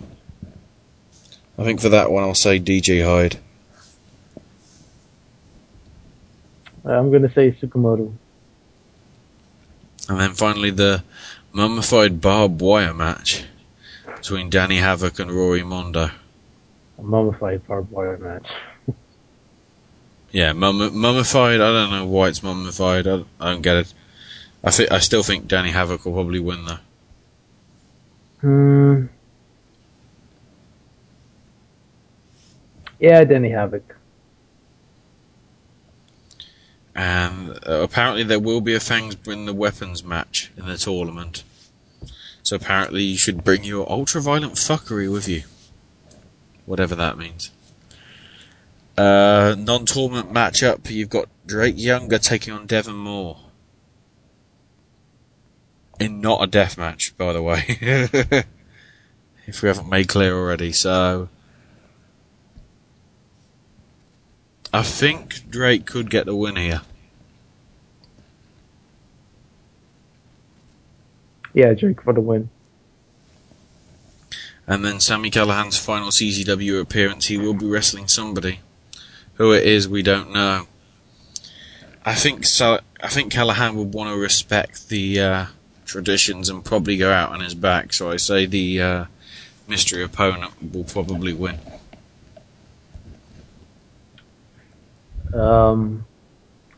I think for that one I'll say DJ Hyde. Uh, I'm going to say Tsukamoto. And then finally the mummified barbed wire match between Danny Havoc and Rory Mondo. A mummified barbed wire match. Yeah, mum- mummified. I don't know why it's mummified. I, I don't get it. I think I still think Danny Havoc will probably win though. Hmm. Yeah, Danny Havoc. And uh, apparently there will be a Fangs Bring the Weapons match in the tournament. So apparently you should bring your ultra-violent fuckery with you. Whatever that means. Uh, non-tournament matchup, you've got Drake Younger taking on Devon Moore. In not a death match, by the way. [laughs] if we haven't made clear already, so... I think Drake could get the win here. Yeah, Drake for the win. And then Sami Callihan's final CZW appearance, he will be wrestling somebody. Who it is, we don't know. I think so. I think Callihan would want to respect the uh, traditions and probably go out on his back. So I say the uh, mystery opponent will probably win. Um,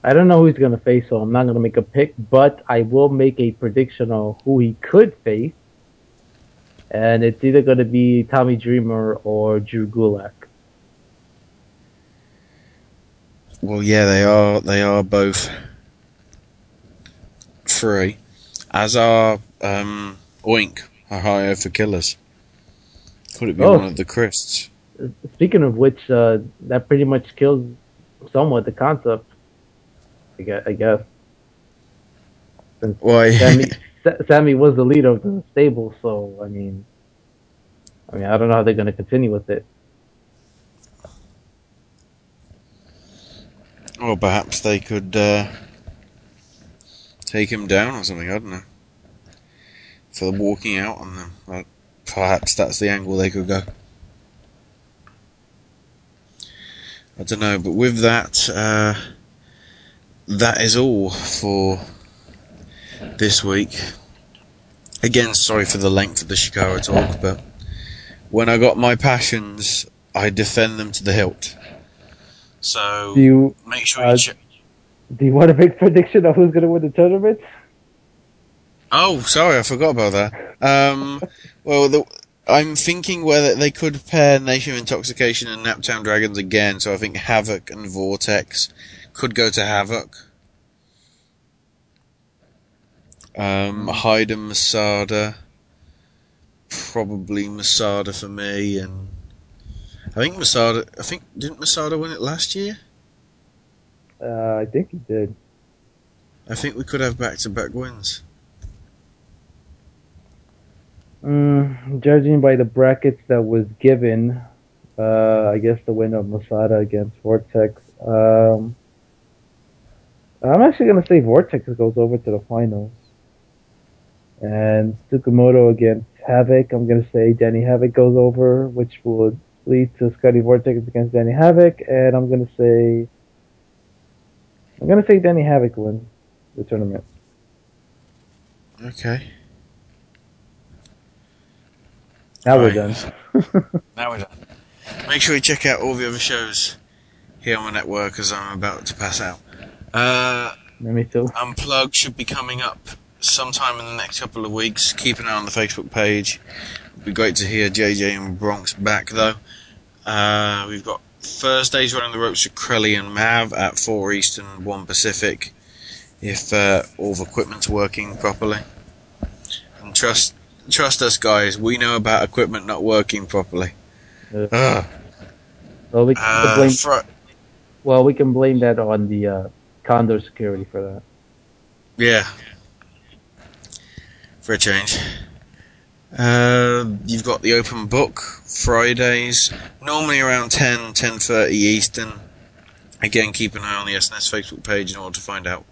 I don't know who he's going to face, so I'm not going to make a pick, but I will make a prediction on who he could face. And it's either going to be Tommy Dreamer or Drew Gulak. Well, yeah, they are. They are both free, as are um, Oink, Ohio for Killers. Could it be Oh. one of the Crists? Speaking of which, uh, that pretty much kills somewhat the concept. I guess. I guess. Since Why? [laughs] Sami, Sami was the leader of the stable, so I mean, I mean, I don't know how they're going to continue with it. Or perhaps they could uh, take him down or something. I don't know. For walking out on them, perhaps that's the angle they could go. I don't know, but with that, uh, that is all for this week. Again, sorry for the length of the Chikara talk, but when I got my passions, I defend them to the hilt. So Do you make sure uh, you check. Do you want to make [laughs] prediction of who's going to win the tournament? Oh, sorry, I forgot about that. Um, well, the, I'm thinking whether they could pair Nation of Intoxication and Naptown Dragons again. So I think Havoc and Vortex could go to Havoc. Um, Hyde and Masada. Probably Masada for me, and I think Masada. I think didn't Masada win it last year? Uh, I think he did. I think we could have back-to-back wins. Mm, judging by the brackets that was given, uh, I guess the win of Masada against Vortex. Um, I'm actually going to say Vortex goes over to the finals. And Tsukamoto against Havoc, I'm going to say Danny Havoc goes over, which would lead to Scotty Vortex against Danny Havoc. And I'm going to say, I'm going to say Danny Havoc wins the tournament. Okay. Now we're Right. done. [laughs] Now we're done. Make sure you check out all the other shows here on the network as I'm about to pass out. Uh, Me too. Unplugged should be coming up sometime in the next couple of weeks. Keep an eye on the Facebook page. It'd be great to hear JJ and Bronx back though. Uh, we've got Thursdays running the ropes with Crelly and Mav at 4 Eastern, 1 Pacific. If uh, all the equipment's working properly. And trust trust us guys, we know about equipment not working properly. Ugh. Well, we can Uh, blame. fr- well, we can blame that on the uh, Condor security for that. Yeah. For a change. Uh, you've got the open book Fridays, normally around 10, 10.30 Eastern. Again, keep an eye on the SNS Facebook page in order to find out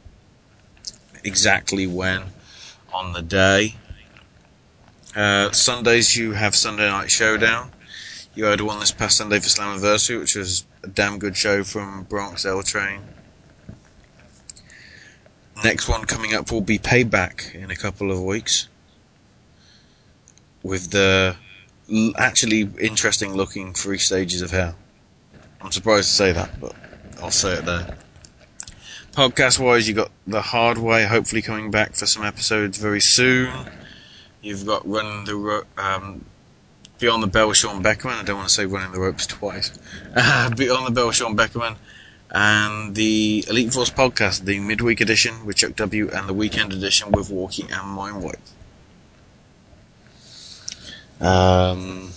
exactly when on the day. Uh, Sundays you have Sunday Night Showdown. You had one this past Sunday for Slammiversary, which was a damn good show from Bronx L Train. Next one coming up will be Payback in a couple of weeks. With the actually interesting looking three stages of hell. I'm surprised to say that, but I'll say it there. Podcast wise, you've got The Hard Way hopefully coming back for some episodes very soon. You've got Running the Ro- um, Beyond the Bell, with Sean Beckerman. I don't want to say Running the Ropes twice. [laughs] Beyond the Bell, with Sean Beckerman. And the Elite Force podcast, the midweek edition with Chuck W. and the weekend edition with Walkie and Mind White. Um,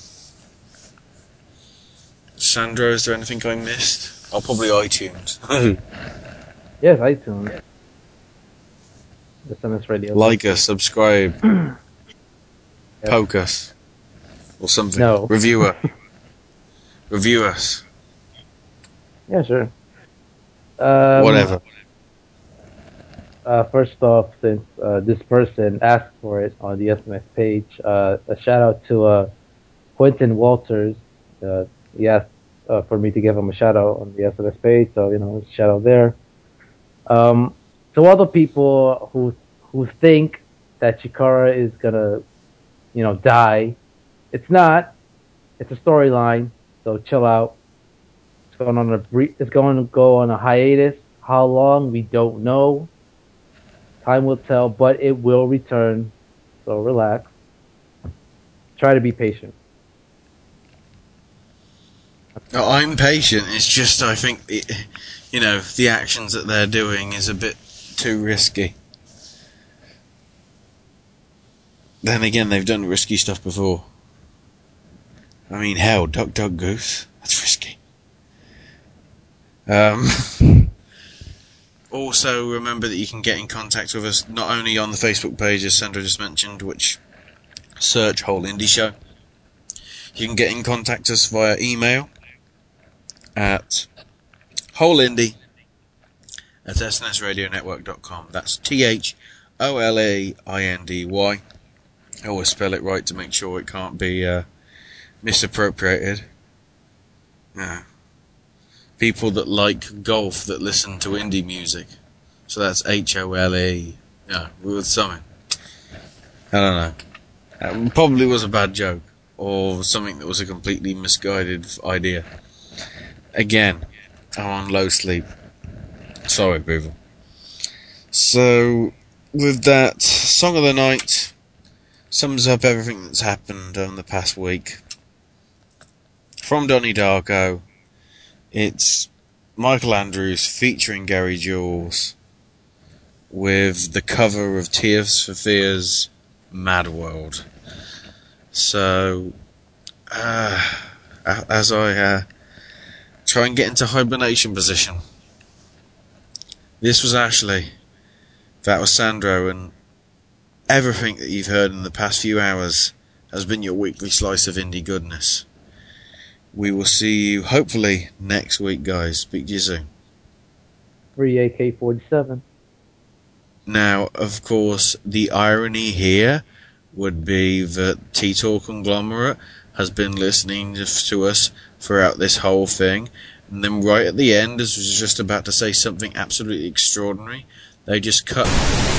Sandra, is there anything I missed? Oh, probably iTunes. [laughs] Yes, iTunes. The SNS Radio. like us, subscribe, [clears throat] poke us, or something. No. Review us. [laughs] Review us. Yeah, sure. Um, Whatever. Uh, first off, since uh, this person asked for it on the SNS page, uh, a shout out to uh, Quentin Walters. Uh, he asked uh, for me to give him a shout out on the SNS page, so you know, shout out there. Um, to all the people who who think that Chikara is gonna, you know, die. It's not. It's a storyline, so chill out. It's going on a it's going to go on a hiatus. How long we don't know. Time will tell, but it will return. So relax. Try to be patient. I'm patient. It's just I think it, you know the actions that they're doing is a bit too risky. Then again, they've done risky stuff before. I mean, hell, Duck Duck Goose. That's risky. Um, [laughs] also, remember that you can get in contact with us not only on the Facebook page, as Sandra just mentioned, which search Whole Indy Show. You can get in contact us via email at wholeindie at snsradionetwork.com. That's T H O L A I N D Y. I always spell it right to make sure it can't be uh, misappropriated. Yeah. People that like golf that listen to indie music. So that's H O L E. Yeah, with something. I don't know. Probably was a bad joke. Or something that was a completely misguided idea. Again, I'm on low sleep. Sorry, people. So, with that, Song of the Night sums up everything that's happened over the past week. From Donnie Darko, it's Michael Andrews featuring Gary Jules with the cover of Tears for Fears Mad World. So, uh, as I uh, try and get into hibernation position, this was Ashley, that was Sandro, and everything that you've heard in the past few hours has been your weekly slice of indie goodness. We will see you hopefully next week, guys. Speak to you soon. Three AK forty seven. Now, of course, the irony here would be that Titor Conglomerate has been listening to us throughout this whole thing, and then right at the end, as was just about to say something absolutely extraordinary, they just cut.